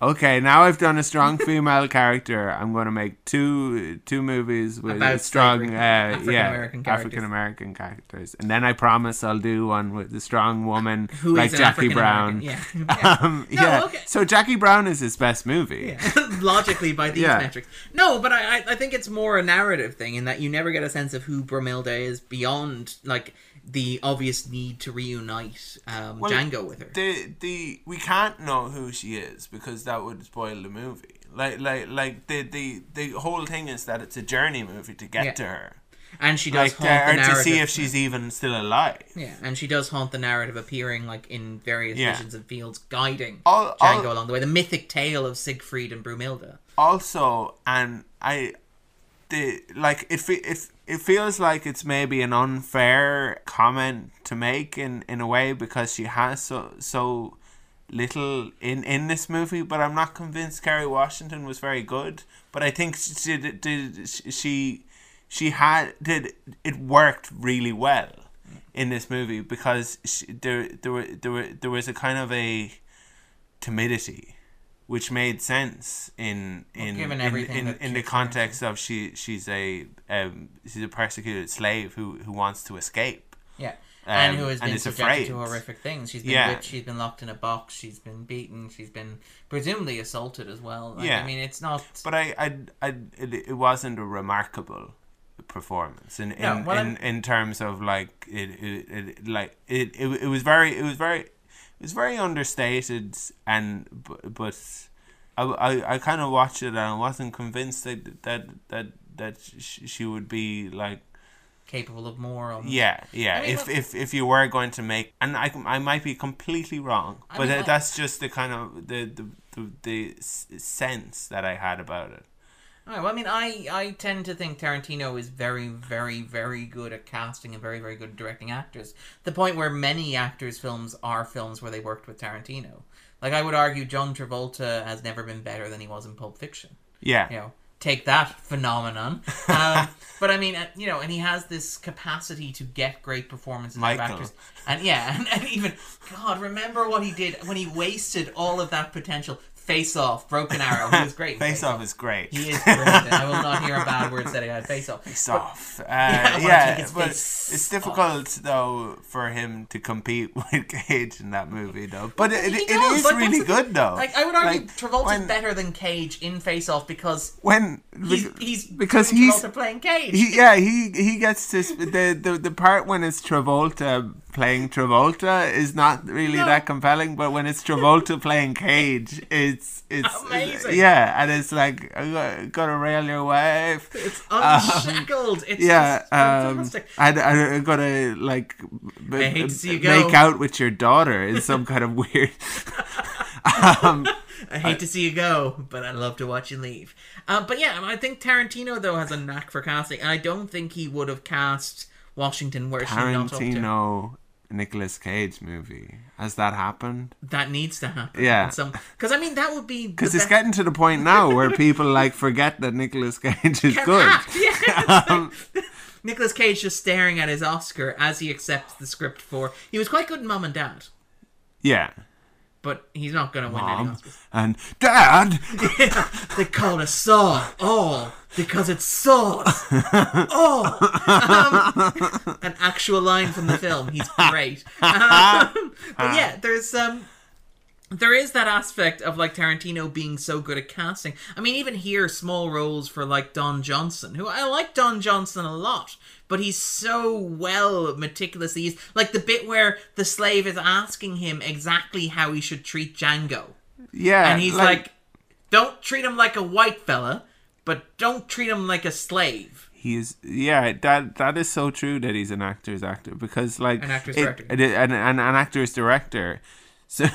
okay, now I've done a strong female character. I'm going to make two two movies with About strong, uh, African yeah, American characters. African American characters. And then I promise I'll do one with a strong woman [laughs] Who like Jackie Brown. Yeah. [laughs] yeah. [laughs] Um, No, yeah. okay. So Jackie Brown is his best movie. logically by these Yeah. metrics. No, but I, I I think it's more a narrative thing in that you never get a sense of who Broomhilda is beyond like the obvious need to reunite um, Well, Django with her. the the we can't know who she is because that would spoil the movie. Like like like the the the whole thing is that it's a journey movie to get Yeah. to her. and she does Like haunt to, to see if she's even still alive. yeah, and she does haunt the narrative, appearing like in various Yeah. visions and fields, guiding All- Django all- along the way. The mythic tale of Siegfried and Broomhilda. Also, and I the like it fe- it feels like it's maybe an unfair comment to make in in a way because she has so so little in in this movie, but I'm not convinced Kerry Washington was very good. But I think she did, did she she had did it worked really well in this movie because she, there there were there were there was a kind of a timidity which made sense in in given in, in, in the context of she she's a um, she's a persecuted slave who who wants to escape Yeah. And Um, who has been subjected afraid. to horrific things. She's been Yeah. whipped, she's been locked in a box, she's been beaten, she's been presumably assaulted as well. Like, Yeah. I mean, it's not. but I I, I it, it wasn't a remarkable performance in in, No, well, in, in terms of like it, it, it like it, it it was very it was very it was very understated and but, I, I, I kind of watched it and I wasn't convinced that that that that she would be like capable of more. Almost. yeah yeah I mean, if if if you were going to make and I I might be completely wrong I but mean, that like- that's just the kind of the the the, the sense that I had about it All right, well, I mean, I, I tend to think Tarantino is very, very, very good at casting and very, very good at directing actors. The point where many actors' films are films where they worked with Tarantino. Like, I would argue John Travolta has never been better than he was in Pulp Fiction. yeah You know, take that phenomenon. Um, [laughs] but I mean, uh, you know, and he has this capacity to get great performances Michael. of actors. And yeah, [laughs] and, and even, God, remember what he did when he wasted all of that potential. Face Off, Broken Arrow. He was great. in [laughs] Face Off is great he is brilliant. I will not hear a bad word said about Face Off. Face off. [laughs] Uh, wanna yeah, take but it's difficult though for him to compete [laughs] with Cage in that movie though. But it, it does, is like, really good though. Like I would argue, Like, Travolta's when- better than Cage in Face Off because when he's he's because he's Travolta playing Cage. he yeah he he gets this the the the part when it's Travolta playing Travolta is not really No. that compelling, but when it's Travolta [laughs] playing Cage, it's it's Amazing. yeah, and it's like I got- gotta rail your wife. it's [laughs] unshackled. it's Um, Yeah, just um, fantastic. I, I, I gotta like b- I hate to see you make go. out with your daughter in some kind of weird. [laughs] um, I hate to see you go, but I love to watch you leave. Um, but yeah, I think Tarantino though has a knack for casting, and I don't think he would have cast Washington where she not. Tarantino Nicolas Cage movie has that happened? That needs to happen. Yeah. because I mean that would be Because it's best- getting to the point now where people like forget that Nicolas Cage is can good. act. [laughs] Yeah. Um, [laughs] Nicolas Cage just staring at his Oscar as he accepts the script for. He was quite good in Mom and Dad, yeah, but he's not going to win any Oscars. and dad. [laughs] they call us Saw all because it's sauce. [laughs] Oh, um, an actual line from the film. He's great. Um, but yeah, there's um. There is that aspect of like Tarantino being so good at casting. I mean, even here, small roles for like Don Johnson, who I like Don Johnson a lot, but he's so well meticulously used. Like the bit where the slave is asking him exactly how he should treat Django Yeah, and he's like, "Don't treat him like a white fella, but don't treat him like a slave." He is, yeah that that is so true that he's an actor's actor because like An actor's it- director. it- an, an, an actor's director [laughs] so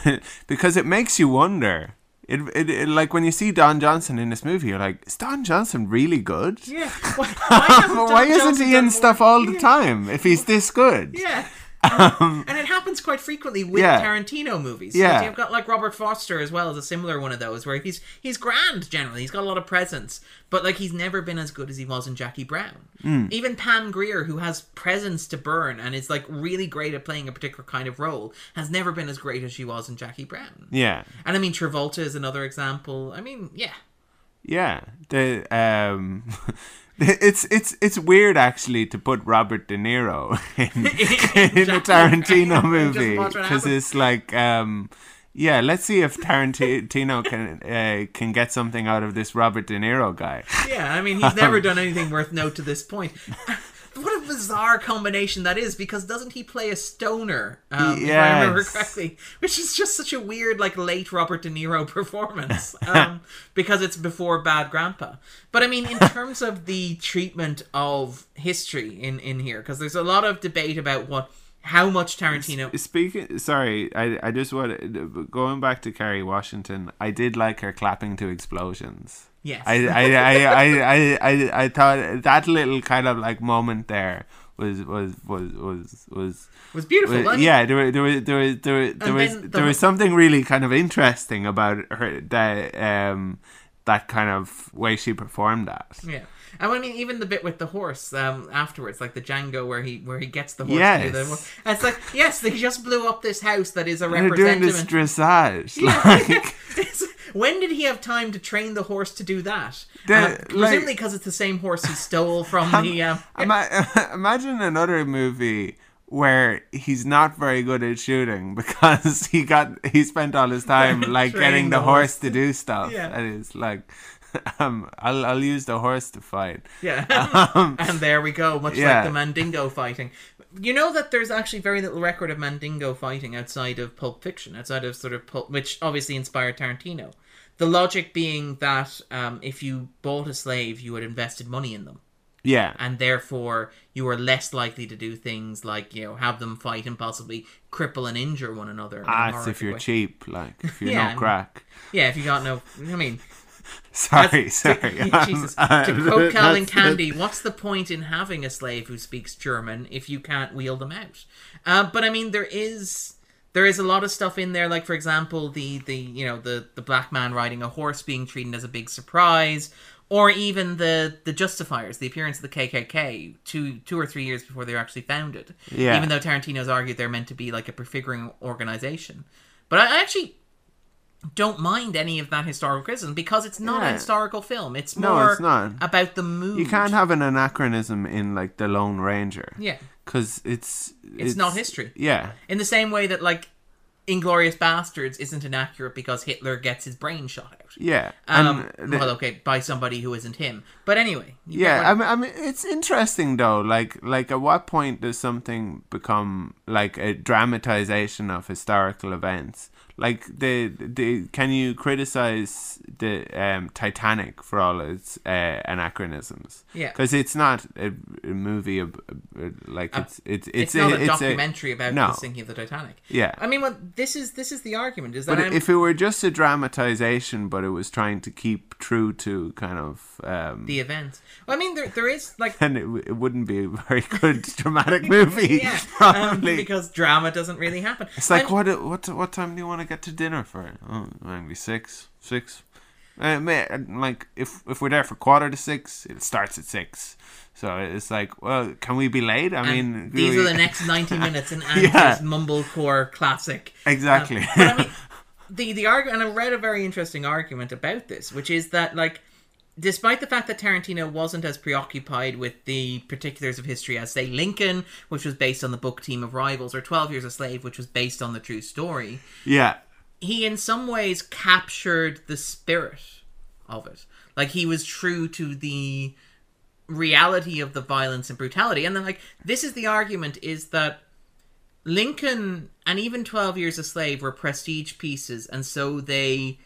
because it makes you wonder it, it, it like when you see Don Johnson in this movie you're like is Don Johnson really good Yeah. [laughs] Why, why, why isn't Johnson he in stuff all the time if he's this good Yeah. And, and it happens quite frequently with Yeah. Tarantino movies. Yeah. You've got like Robert Forster as well as a similar one of those where he's he's grand generally. He's got a lot of presence, but like he's never been as good as he was in Jackie Brown. Hmm. Even Pam Grier, who has presence to burn and is like really great at playing a particular kind of role, has never been as great as she was in Jackie Brown. yeah And I mean Travolta is another example. I mean, yeah. yeah the um [laughs] it's it's it's weird actually to put Robert De Niro in, [laughs] in a Tarantino movie because it's like um yeah let's see if Tarantino can uh, can get something out of this Robert De Niro guy. Yeah, I mean, he's never done anything worth note to this point. [laughs] What a bizarre combination that is, because doesn't he play a stoner, um, if I remember correctly? Which is just such a weird, like, late Robert De Niro [laughs] performance, um, because it's before Bad Grandpa. But I mean, in [laughs] terms of the treatment of history in, in here, because there's a lot of debate about what how much Tarantino. Speaking, sorry, I I just want going back to Kerry Washington. I did like her clapping to explosions. Yes. I I, I, I, I, I, thought that little kind of like moment there was was was was was was beautiful. was- yeah, there was there was there was there was there was, the- there was something really kind of interesting about her that um that kind of way she performed that. Yeah. And I mean, even the bit with the horse um, afterwards, like the Django, where he where he gets the horse. To do the, Yes. and it's like, yes, they just blew up this house that is a They're doing this dressage, [laughs] like [laughs] when did he have time to train the horse to do that? The- Uh, presumably because it's the same horse he stole [laughs] from the. Um, Ima- imagine another movie where he's not very good at shooting because he got he spent all his time like getting the, the horse horse. to do stuff. Yeah. And it's like, [laughs] um, I'll I'll use the horse to fight. yeah. [laughs] [laughs] and there we go, much Um, yeah. like the Mandingo fighting. You know that there's actually very little record of Mandingo fighting outside of Pulp Fiction, outside of sort of Pulp, which obviously inspired Tarantino. The logic being that um, if you bought a slave, you had invested money in them. Yeah, and therefore you are less likely to do things like you know have them fight and possibly cripple and injure one another. ah, if you're way. cheap, like if you're Yeah, not crack. Yeah, if you got no, I mean, [laughs] Sorry, that's- sorry. [laughs] to, Jesus, to quote Calvin Candie, what's the point in having a slave who speaks German if you can't wheel them out? Uh, but I mean, there is there is a lot of stuff in there, like for example, the the you know the the black man riding a horse being treated as a big surprise. Or even the the Justifiers, the appearance of the KKK two two or three years before they were actually founded. Yeah. Even though Tarantino's argued they're meant to be like a prefiguring organization, but I actually don't mind any of that historical criticism because it's not a historical film. It's No, more it's not. about the mood. You can't have an anachronism in like the Lone Ranger. Yeah. because it's, It's not history. Yeah, In the same way that like Inglourious Basterds isn't inaccurate because Hitler gets his brain shot out. yeah, Um, and the- well, okay, by somebody who isn't him. But anyway, yeah. I mean, I mean, it's interesting though. Like, like, at what point does something become like a dramatization of historical events? Like, the the can you criticize the um, Titanic for all its uh, anachronisms? Yeah. because it's not a, a movie. Of, uh, like, it's it's it's, it's, not a, it's documentary about no. the sinking of the Titanic. Yeah. I mean, what this is this is the argument is that But I'm, if it were just a dramatization, but it was trying to keep true to kind of um, the event. Well, I mean, there there is like then it, it wouldn't be a very good [laughs] dramatic movie. [laughs] yeah, um, probably. because drama doesn't really happen. it's like And- what what what time do you want to get to dinner for? Oh, maybe six six. Uh, may, like if if we're there for quarter to six, it starts at six. So it's like, well, can we be late? I and mean, these we- are the next ninety minutes in [laughs] Andrew's Yeah. mumblecore classic. exactly. Um, but I mean, [laughs] the the argument, and I read a very interesting argument about this, which is that like, despite the fact that Tarantino wasn't as preoccupied with the particulars of history as say Lincoln, which was based on the book Team of Rivals, or Twelve Years a Slave, which was based on the true story, yeah, he in some ways captured the spirit of it. Like he was true to the reality of the violence and brutality. And then like this is the argument is that Lincoln and even 12 Years a Slave were prestige pieces and so they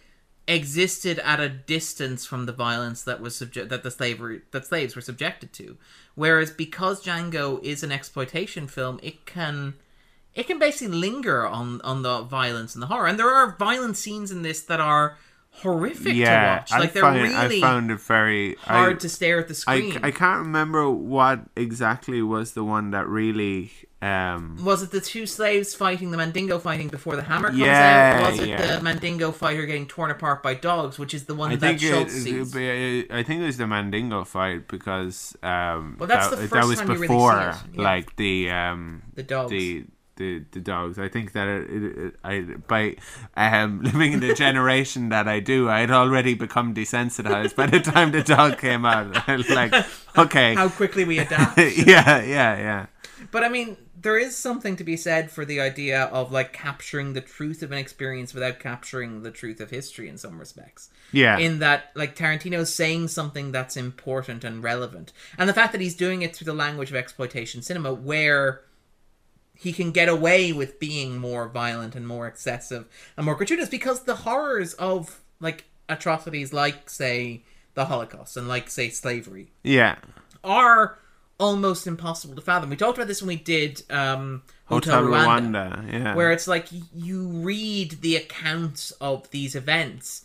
existed at a distance from the violence that was subject that the slavery that slaves were subjected to. Whereas because Django is an exploitation film it can it can basically linger on on the violence and the horror. And there are violent scenes in this that are horrific yeah. to watch like I they're find really I found it very hard I, to stare at the screen. I, I can't remember what exactly was the one that really um was it the two slaves fighting the Mandingo fighting before the hammer comes Yeah, out? Was it yeah. the Mandingo fighter getting torn apart by dogs, which is the one I that think Schultz it, sees? it- I think it was the Mandingo fight because um Well, that's that, the that first was time really before it, yeah. like the um The dogs. the the, the dogs. I think that it, it, I by um [laughs] living in the generation that I do, I had already become desensitized by the time the dog came out. [laughs] like [laughs] okay, How quickly we adapt. yeah, yeah, yeah. But I mean, there is something to be said for the idea of like capturing the truth of an experience without capturing the truth of history in some respects. Yeah. In that, like Tarantino's saying something that's important and relevant, and the fact that he's doing it through the language of exploitation cinema, where he can get away with being more violent and more excessive and more gratuitous, because the horrors of like atrocities, like say the Holocaust and like say slavery, yeah. are almost impossible to fathom. We talked about this when we did um, Hotel, Hotel Rwanda, Rwanda. Yeah. where it's like you read the accounts of these events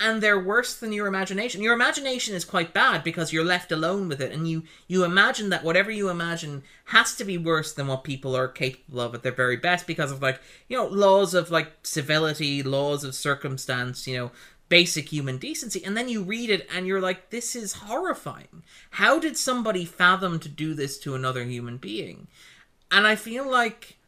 and they're worse than your imagination. Your imagination is quite bad because you're left alone with it and you you imagine that whatever you imagine has to be worse than what people are capable of at their very best because of like, you know, laws of like civility, laws of circumstance, you know, basic human decency and then you read it and you're like this is horrifying. How did somebody fathom to do this to another human being? And I feel like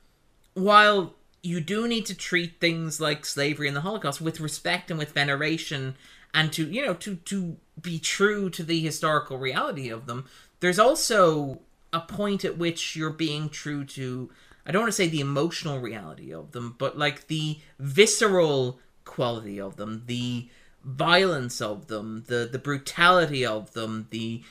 while you do need to treat things like slavery and the Holocaust with respect and with veneration and to you know to to be true to the historical reality of them, there's also a point at which you're being true to I don't want to say the emotional reality of them, but like the visceral quality of them, the violence of them, the the brutality of them, the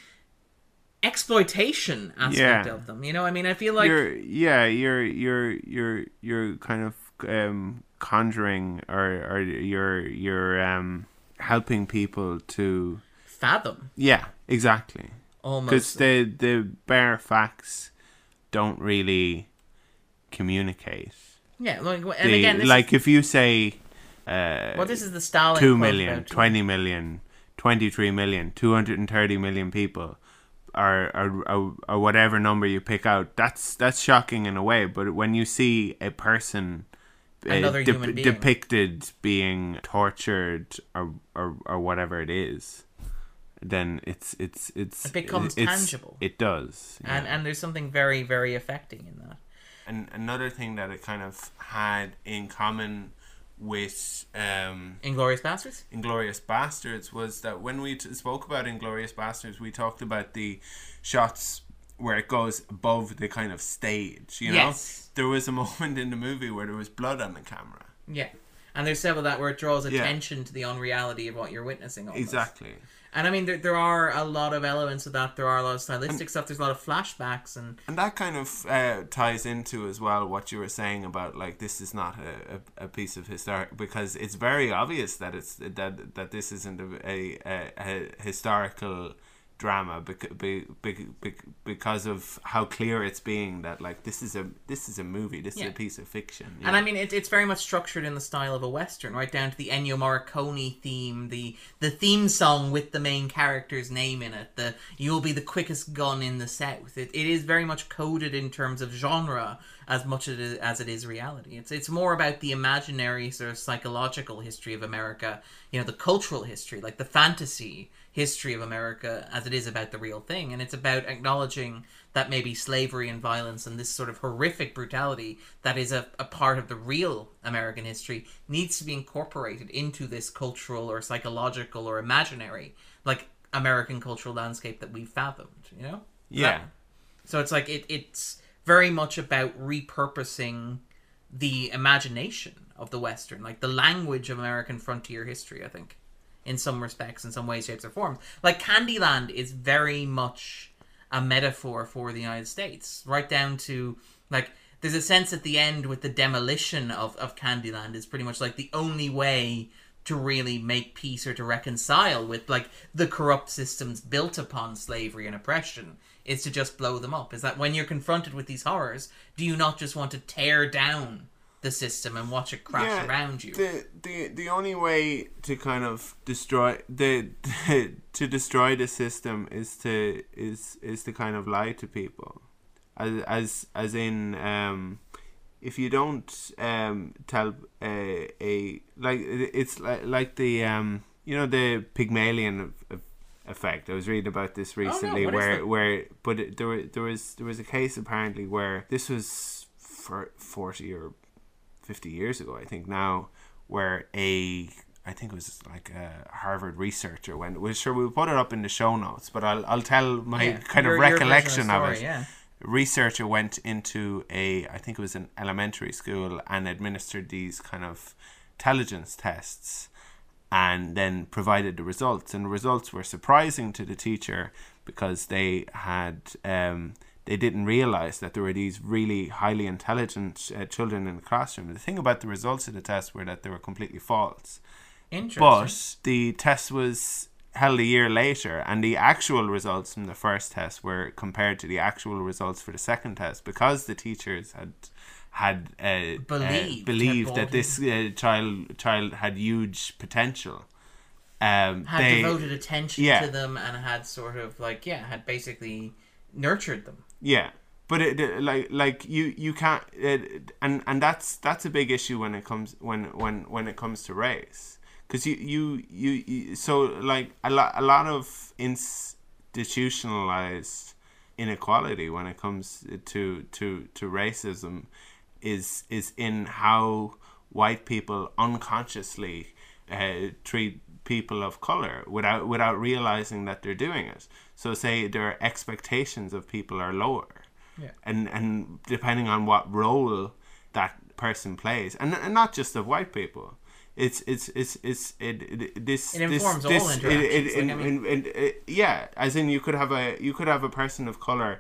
exploitation aspect Yeah. of them. You know, I mean, I feel like you're yeah you're you're you're you're kind of um conjuring or or you're you're um helping people to fathom yeah exactly Almost because the the bare facts don't really communicate yeah, like, and The- again, like is, if you say uh well, this is the Stalin 2 quote million, about- 20 million, 23 million, 230 million people or, or, or, or whatever number you pick out, that's that's shocking in a way. But when you see a person uh, Another human being. depicted being tortured or, or, or whatever it is, then it's it's it's It becomes it's- tangible. It does. yeah. and and there's something very very affecting in that. and another thing that it kind of had in common with um, Inglourious Basterds. Inglourious Basterds was that when we t- spoke about Inglourious Basterds, we talked about the shots where it goes above the kind of stage. You know, Yes. there was a [laughs] moment in the movie where there was blood on the camera. Yeah, and there's several that where it draws Yeah. attention to the unreality of what you're witnessing. Almost. Exactly. And I mean, there, there are a lot of elements of that. There are a lot of stylistic stuff. There's a lot of flashbacks and And that kind of uh, ties into as well what you were saying about like this is not a, a, a piece of historic because it's very obvious that it's that that this isn't a, a, a historical drama because, be, be, be, because of how clear it's being that like this is a this is a movie this Yeah. is a piece of fiction you And? I mean, it, it's very much structured in the style of a western, right down to the Ennio Morricone theme, the the theme song with the main character's name in it. The "You'll be the quickest gun in the South." It, it is very much coded in terms of genre as much as it is, as it is reality. It's it's more about the imaginary sort of psychological history of America, you know, the cultural history, like the fantasy history of America, as it is about the real thing, and it's about acknowledging that maybe slavery and violence and this sort of horrific brutality that is a, a part of the real American history needs to be incorporated into this cultural or psychological or imaginary, like American cultural landscape that we've fathomed, you know? yeah So it's like it, it's very much about repurposing the imagination of the Western, like the language of American frontier history, I think, in some respects, in some ways, shapes, or forms. Like Candyland is very much a metaphor for the United States, right down to like there's a sense at the end with the demolition of, of Candyland is pretty much like the only way to really make peace or to reconcile with like the corrupt systems built upon slavery and oppression is to just blow them up. Is that when you're confronted with these horrors, do you not just want to tear down the system and watch it crash Yeah, around you? The the the only way to kind of destroy the, [laughs] to destroy the system is to is is to kind of lie to people, as as as in um, if you don't um tell a a like it's like like the um you know the Pygmalion e- effect. I was reading about this oh, recently Oh, is where where but it, there were, there was there was a case apparently where this was for forty or 50 years ago, I think now, where a I think it was like a Harvard researcher went. Well, sure, we'll put it up in the show notes, but I'll I'll tell my Yeah, kind your- of recollection of, story, it. Yeah. Researcher went into a I think it was an elementary school and administered these kind of intelligence tests, and then provided the results. And the results were surprising to the teacher because they had um, they didn't realize that there were these really highly intelligent uh, children in the classroom. The thing about the results of the test were that they were completely false. Interesting. But the test was held a year later, and the actual results from the first test were compared to the actual results for the second test because the teachers had had uh, Believed, uh, believed that this uh, child child had huge potential. Um, had they, devoted attention yeah. to them and had sort of like yeah had basically nurtured them Yeah, but it, it- like like you you can't it, and and that's that's a big issue when it comes when when when it comes to race because you, you you you so like a lot a lot of institutionalized inequality when it comes to to to racism is is in how white people unconsciously uh, treat people of color without without realizing that they're doing it. So say their expectations of people are lower, Yeah. and and depending on what role that person plays, and, and not just of white people. It's it's it's it's it, it this It this, all this, interactions, in- like, I mean- in- in- yeah, as in you could have a you could have a person of color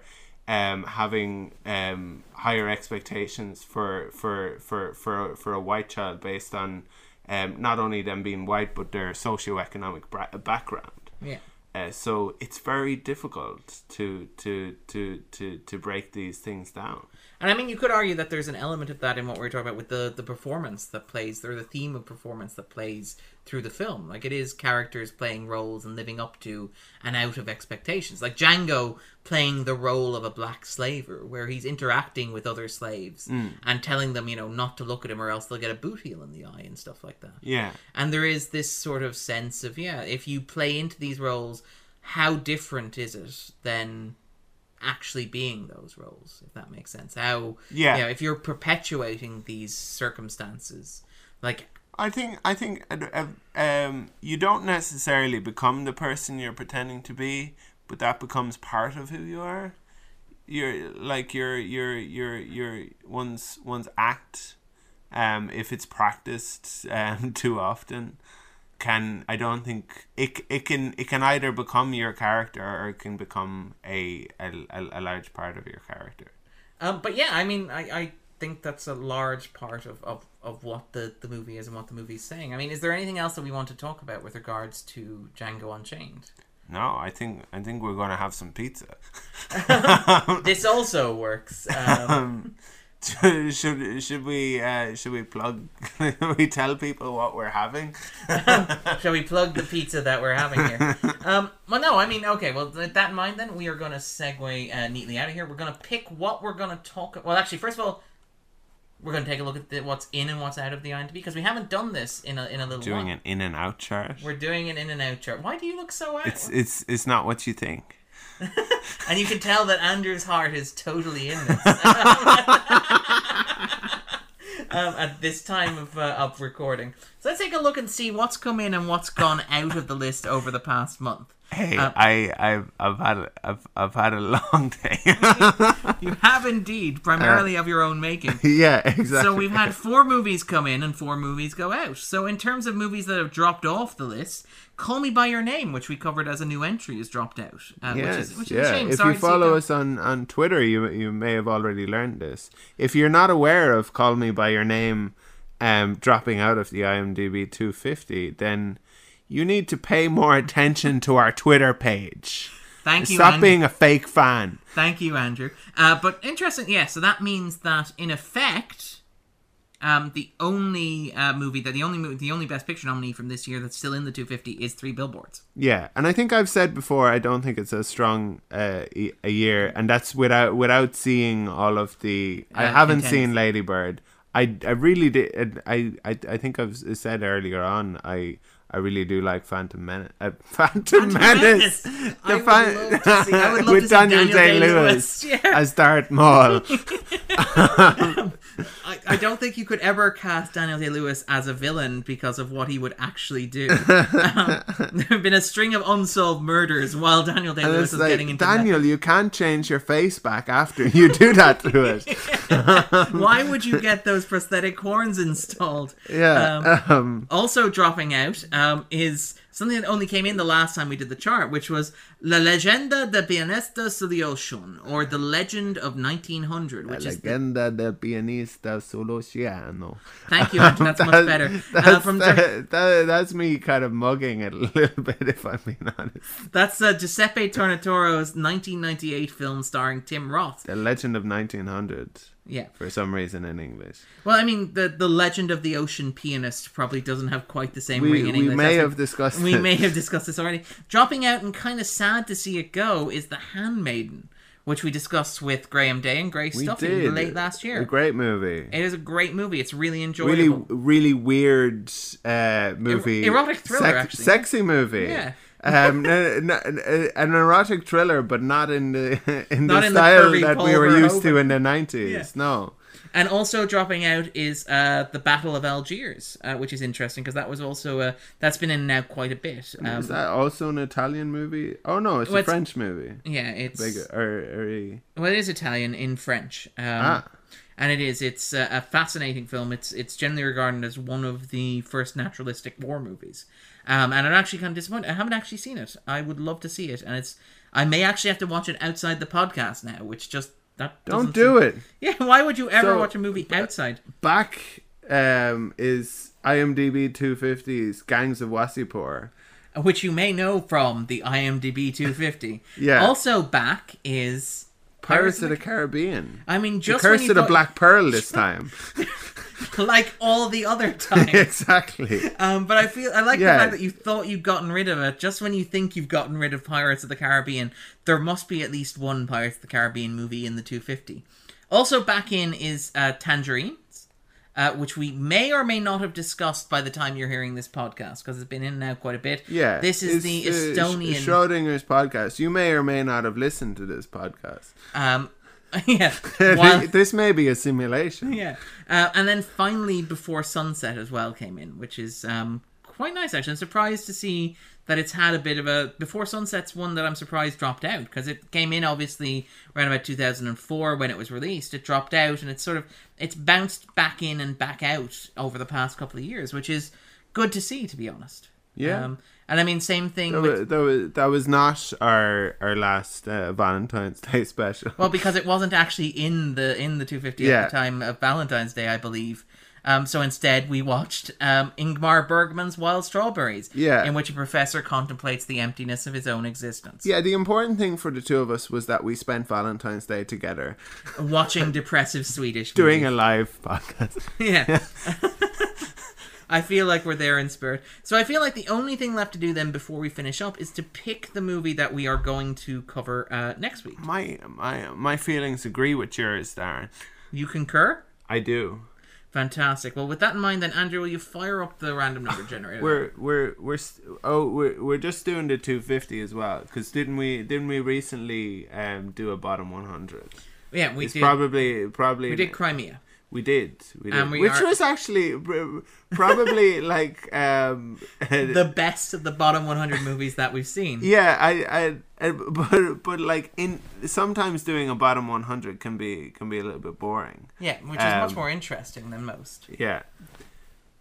um, having um, higher expectations for for, for, for for a white child based on um, not only them being white but their socioeconomic bra- background. yeah Uh, so it's very difficult to to to to to break these things down. And I mean, you could argue that there's an element of that in what we are talking about with the the performance that plays, or the theme of performance that plays through the film. Like it is characters playing roles and living up to and out of expectations. Like Django playing the role of a black slaver, where he's interacting with other slaves hmm. and telling them, you know, not to look at him or else they'll get a boot heel in the eye and stuff like that. Yeah, And there is this sort of sense of, yeah, if you play into these roles, how different is it than actually being those roles, if that makes sense? How, Yeah. you know, if you're perpetuating these circumstances, like, I think I think uh, um, you don't necessarily become the person you're pretending to be, but that becomes part of who you are. You're like your your your your one's one's act, um, if it's practiced [laughs] um, too often, can I don't think it it can it can either become your character or it can become a, a, a large part of your character. um, but yeah, I mean, I, I think that's a large part of, of, of what the, the movie is and what the movie's saying. I mean, is there anything else that we want to talk about with regards to Django Unchained? No, I think I think we're gonna have some pizza. [laughs] this also works. Um, [laughs] Um, should should we uh, should we plug? [laughs] we tell people what we're having. Shall we plug the pizza that we're having here? Um, well, no, I mean, okay. Well, with that in mind, then we are going to segue uh, neatly out of here. We're going to pick what we're going to talk. Well, actually, first of all, we're going to take a look at the, what's in and what's out of the IMDb because we haven't done this in a in a little Doing while. an in and out chart. We're doing an in and out chart. Why do you look so out? It's it's it's not what you think. [laughs] and you can tell that Andrew's heart is totally in this. [laughs] um, at this time of, uh, of recording. So let's take a look and see what's come in and what's gone out of the list over the past month. Hey, Uh, I I've I've had a, I've I've had a long day. [laughs] You have indeed, primarily of your own making. [laughs] yeah, exactly. So we've had four movies come in and four movies go out. So in terms of movies that have dropped off the list, Call Me by Your Name, which we covered as a new entry, has dropped out. Uh, Yes, which is, which is yeah. If Sorry you follow us on, on Twitter, you you may have already learned this. If you're not aware of "Call Me by Your Name" um, dropping out of the IMDb 250, then you need to pay more attention to our Twitter page. Thank you, Stop Andrew. being a fake fan. Thank you, Andrew. Uh, but interesting, yeah. So that means that in effect, um, the only uh, movie that the only movie, the only Best Picture nominee from this year that's still in the 250 is Three Billboards. Yeah, and I think I've said before I don't think it's a strong uh, a year, and that's without without seeing all of the. I Uh, haven't contenders. seen Lady Bird. I, I really did. I, I I think I've said earlier on. I I really do like Phantom Menace. Uh, [laughs] Phantom, Menace. Menace. I would Phan- love to see- I would [laughs] love with to Daniel Daniel Day Day-Lewis. [laughs] Yeah. as Darth Maul. I, I don't think you could ever cast Daniel Day Lewis as a villain because of what he would actually do. um, there have been a string of unsolved murders while Daniel Day Lewis is like, getting into Daniel, you can't change your face back after you do that to it. Why would you get those prosthetic horns installed? Yeah. Um, Um, Also dropping out um, is something that only came in the last time we did the chart, which was La Legenda de Pianista sul Ocean, or The Legend of 1900, which is the Legenda del pianista sull'oceano. Thank you, Andrew. That's much [laughs] That- better. Uh, That's, from that, that- that's me kind of mugging it a [laughs] little bit, if I'm being honest. that's uh, Giuseppe Tornatore's 1998 film starring Tim Roth. The Legend of 1900, Yeah. for some reason in English. Well, I mean, the the Legend of the Ocean Pianist probably doesn't have quite the same We, ring in we English. may have discussed we it. may have discussed this already. Dropping out and kind of sad to see it go is The Handmaiden, which we discussed with Graham Day and Grace We Stuffy did. late last year. A great movie. It is a great movie. It's really enjoyable. really really weird uh movie erotic thriller, actually. sexy movie Yeah. Um an erotic thriller but not in the [laughs] in Not the in style curvy that we were used to in the 90s Yeah. no And also dropping out is uh, the Battle of Algiers, uh, which is interesting because that was also a that's been in now quite a bit. Um, is that also an italian movie oh no it's Well, a it's- french movie yeah, it's Big, or, or a- well, it is Italian in French. Um, Ah. And it is. It's a, a fascinating film. It's it's generally regarded as one of the first naturalistic war movies. Um, and I'm actually kind of disappointed. I haven't actually seen it. I would love to see it, and it's. I may actually have to watch it outside the podcast now, which just that don't do it [laughs] Yeah, why would you ever So, watch a movie outside? back um is imdb 250's gangs of wasseypur Which you may know from the IMDb 250. [laughs] Yeah. Also back is pirates of the caribbean I mean, the just when curse of the black pearl this [laughs] time [laughs] like all the other [laughs] times. exactly Um, but I feel I like Yeah. the fact that you thought you've gotten rid of it. Just when you think you've gotten rid of Pirates of the Caribbean, there must be at least one Pirates of the Caribbean movie in the 250. Also back in is uh, Tangerines, uh, which we may or may not have discussed by the time you're hearing this podcast because it's been in and out quite a bit. Yeah, this is the uh, Estonian. Sch- Schrodinger's podcast. You may or may not have listened to this podcast. um, [laughs] yeah, [laughs] while- this may be a simulation. [laughs] yeah, uh, and then finally Before Sunset as well came in, which is um, quite nice actually. I'm surprised to see that it's had a bit of a Before Sunset's one that I'm surprised dropped out because it came in obviously around about 2004 when it was released. It dropped out and it's sort of it's bounced back in and back out over the past couple of years, which is good to see to be honest. Yeah. Um, and I mean, same thing That with was, that was that was not our our last uh, Valentine's Day [laughs] special. Well, because it wasn't actually in the in the 250 Yeah. at the time of Valentine's Day, I believe. Um, so instead, we watched um, Ingmar Bergman's Wild Strawberries, Yeah. in which a professor contemplates the emptiness of his own existence, yeah, the important thing for the two of us was that we spent Valentine's Day together watching depressive Swedish [laughs] doing a live podcast. [laughs] yeah. I feel like we're there in spirit. So I feel like the only thing left to do then before we finish up is to pick the movie that we are going to cover uh, next week. My my my feelings agree with yours, Darren. You concur? I do. Fantastic. Well, with that in mind, then Andrew, will you fire up the random number generator? [laughs] We're we're we're st- oh we're we're just doing the 250 as well because didn't we didn't we recently um do a bottom 100? yeah, we It's did. probably probably we did Crimea. We did we did we which are- was actually probably [laughs] like um [laughs] the best of the bottom 100 movies that we've seen. yeah I, I I but but like in sometimes doing a bottom 100 can be can be a little bit boring Yeah, which is much Um, more interesting than most. yeah.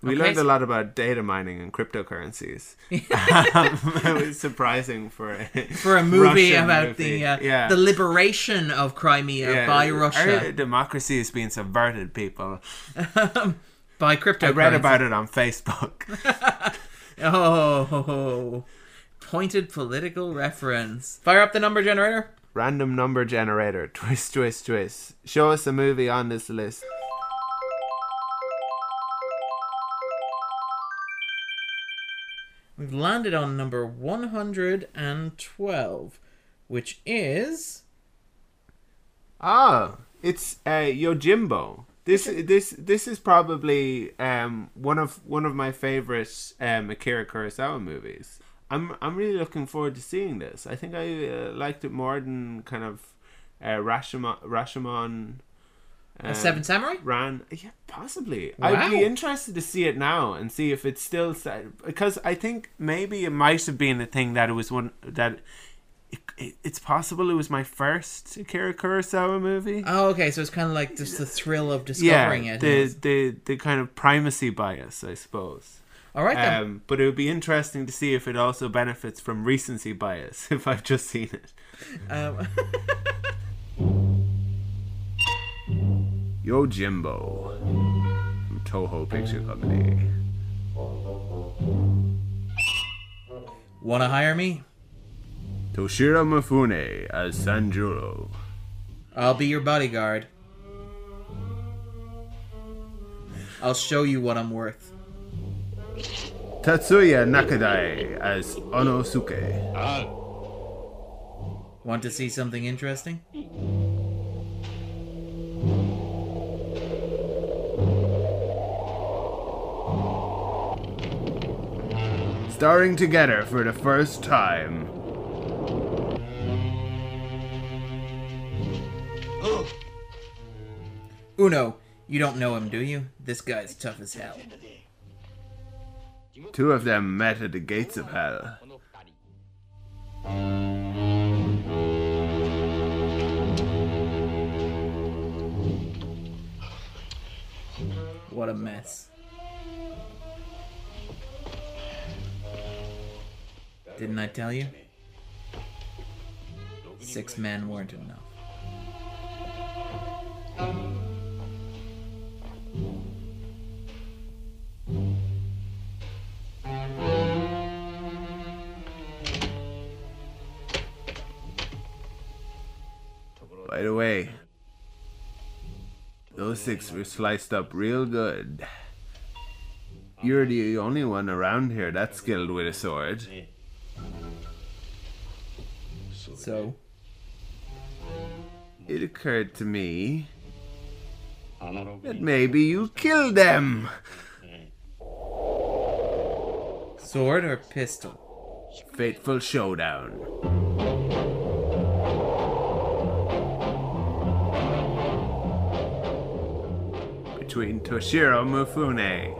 We Okay, learned a lot about data mining and cryptocurrencies. um, [laughs] [laughs] it was surprising for a, For a movie Russian about movie. the uh, yeah. the liberation of Crimea Yeah, by Our Russia democracy is being subverted, people. [laughs] by crypto. I read about it on Facebook. Oh, pointed political reference. Fire up the number generator. Random number generator. Twist, twist, twist. Show us a movie on this list. We've landed on number 112, which is Ah, it's uh, Yojimbo. This this this is probably um one of one of my favorite um Akira Kurosawa movies. I'm I'm really looking forward to seeing this. I think I uh, liked it more than kind of uh, Rashomon Rashomon. A Seven Samurai. ran yeah possibly Wow. i'd be interested to see it now and see if it's still set because i think maybe it might have been a thing that it was one that it, it, it's possible it was my first akira kurosawa movie Oh, okay. So it's kind of like just the thrill of discovering yeah it. the, the the kind of primacy bias i suppose All right then. Um, but it would be interesting to see if it also benefits from recency bias [laughs] if I've just seen it. Um, [laughs] Yojimbo from Toho Picture Company. wanna hire me? Toshiro Mifune as Sanjuro. I'll be your bodyguard. I'll show you what I'm worth. Tatsuya Nakadai as Unosuke. Ah. Want to see something interesting? Starring together for the first time. [gasps] Uno, you don't know him, do you? This guy's tough as hell. Two of them met at the gates of hell. What a mess. Didn't I tell you? Six men weren't enough. By the way, those six were sliced up real good. You're the only one around here that's skilled with a sword. So, It occurred to me that maybe you killed them. sword or pistol? Fateful showdown. Between Toshiro Mifune.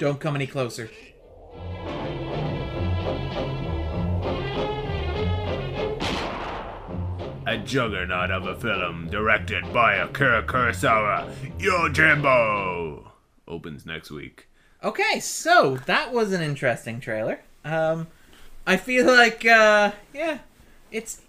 Don't come any closer. A juggernaut of a film directed by Akira Kurosawa. Yojimbo! Opens next week. Okay, so that was an interesting trailer. Um, I feel like, uh, yeah, it's.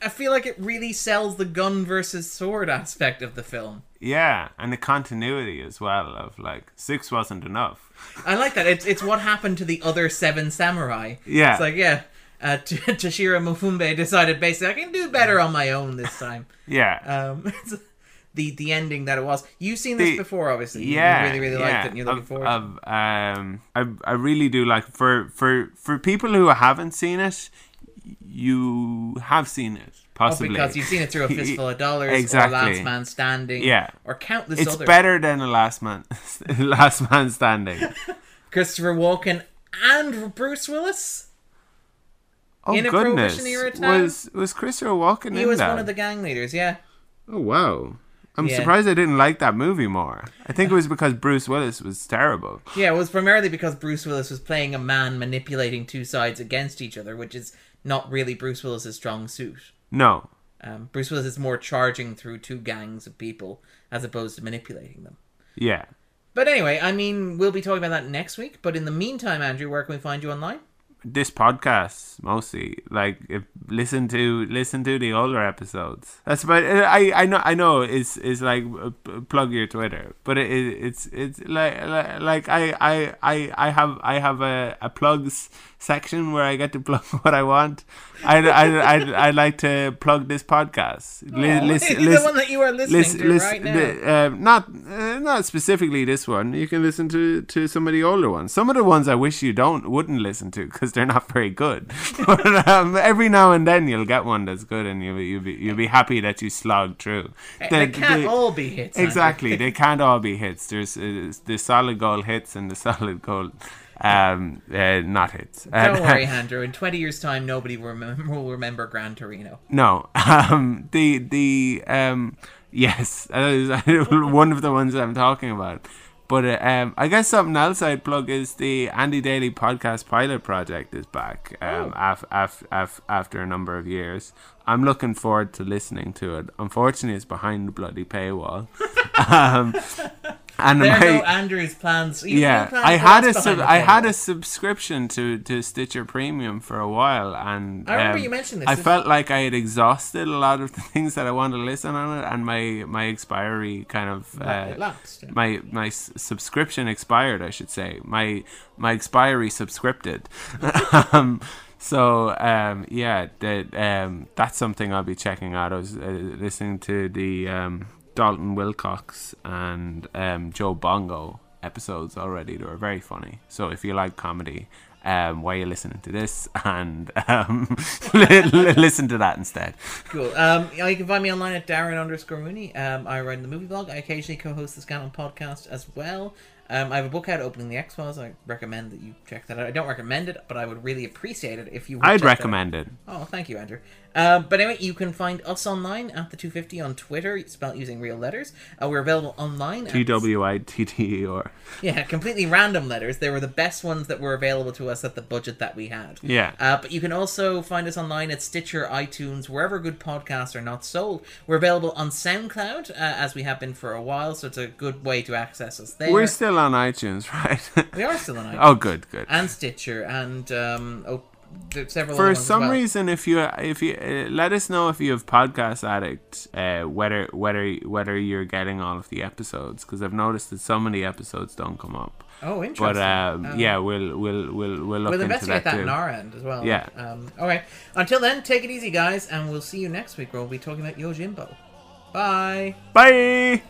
I feel like it really sells the gun versus sword [laughs] aspect of the film. Yeah, and the continuity as well of like six wasn't enough. I like that. It's it's what happened to the other seven samurai. Yeah. It's like yeah, uh, T- [laughs] Toshiro Mifune decided basically I can do better on my own this time. Yeah. Um, [laughs] it's the the ending that it was. You've seen this The- before, obviously. You yeah, really really yeah. liked it, and you're looking Of- forward. Of, um, I I really do like for for for people who haven't seen it, you have seen it possibly because you've seen it through a [laughs] fistful of dollars, or Exactly. Last Man Standing, Yeah. or countless It's other. better than a last man, [laughs] last man standing. [laughs] Christopher Walken and Bruce Willis. Oh In goodness, Prohibition era time? was was Christopher Walken He was that? one of the gang leaders. Yeah, Oh wow. I'm Yeah. surprised I didn't like that movie more. I think it was because Bruce Willis was terrible. yeah. It was primarily because Bruce Willis was playing a man manipulating two sides against each other, which is not really Bruce Willis's strong suit. No. Um, Bruce Willis is more charging through two gangs of people as opposed to manipulating them. Yeah. But anyway, I mean, we'll be talking about that next week. But in the meantime, Andrew, where can we find you online? This podcast mostly like if, listen to listen to the older episodes. That's about. I I know I know it's it's like uh, plug your Twitter, but it, it it's it's like like, like I, I I I have I have a, a plugs section where I get to plug [laughs] what I want. I I I I like to plug this podcast. Oh, listen- the listen- one that you are listening listen, to listen, right now. the- uh, not uh, not specifically this one. You can listen to to some of the older ones. Some of the ones I wish you don't wouldn't listen to because they're not very good. [laughs] but um, every now and then you'll get one that's good, and you'll be you'll be, you'll be happy that you slogged through. they The- can't the- all be hits. Exactly. they can't all be hits. There's uh, the solid goal hits and the [laughs] solid goal um uh, not hits. Don't [laughs] worry, Andrew. In 20 years' time, nobody will remember, will remember Gran Torino. No, [laughs] um, the the um, yes, [laughs] that one of the ones I'm talking about. but uh, um, I guess something else I'd plug is the Andy Daly podcast pilot project is back um, Oh. af- af- af- after a number of years. I'm looking forward to listening to it. Unfortunately, it's behind the bloody paywall. um, and There my, go Andrew's plans. Yeah, can plan I had a sub- I had a subscription to, to Stitcher Premium for a while, and I remember um, you mentioned this. I felt like I had exhausted a lot of the [laughs] things that I wanted to listen on it, and my my expiry kind of uh, lapsed. yeah. my my s- subscription expired. I should say my my expiry subscripted. [laughs] um, so um, yeah, that um, that's something I'll be checking out. I was uh, listening to the um, Dalton Wilcox and um, Joe Bongo episodes already. They were very funny. So if you like comedy. Um, while you're listening to this, [laughs] and um, [laughs] li- li- listen to that instead. Cool. Um, you can find me online at Darren underscore Mooney. Um, I run the movie blog. I occasionally co-host the Scannain podcast as well. Um, I have a book out, Opening the X Files. I recommend that you check that out. I don't recommend it, but I would really appreciate it if you. Would I'd check that out. recommend it. Oh, thank you, Andrew. Uh, but anyway, you can find us online at the 250 on Twitter, spelled using real letters. Uh, we're available online. at- T W I T T E R. Yeah, completely random letters. They were the best ones that were available to us at the budget that we had. Yeah. Uh, but you can also find us online at Stitcher, iTunes, wherever good podcasts are not sold. We're available on SoundCloud, uh, as we have been for a while, so it's a good way to access us there. We're still on iTunes, [laughs] right? we are still on iTunes. oh, good, good. And Stitcher, and um, oh, several For some well. reason, if you if you uh, let us know if you have Podcast Addict, uh, whether whether whether you're getting all of the episodes, because I've noticed that so many episodes don't come up. Oh, But interesting. um, Um, yeah, we'll we'll we'll we'll look We'll into investigate that that, on our end as well. Yeah. Um, okay. Until then, take it easy, guys, and we'll see you next week where we'll be talking about Yojimbo. Bye. Bye.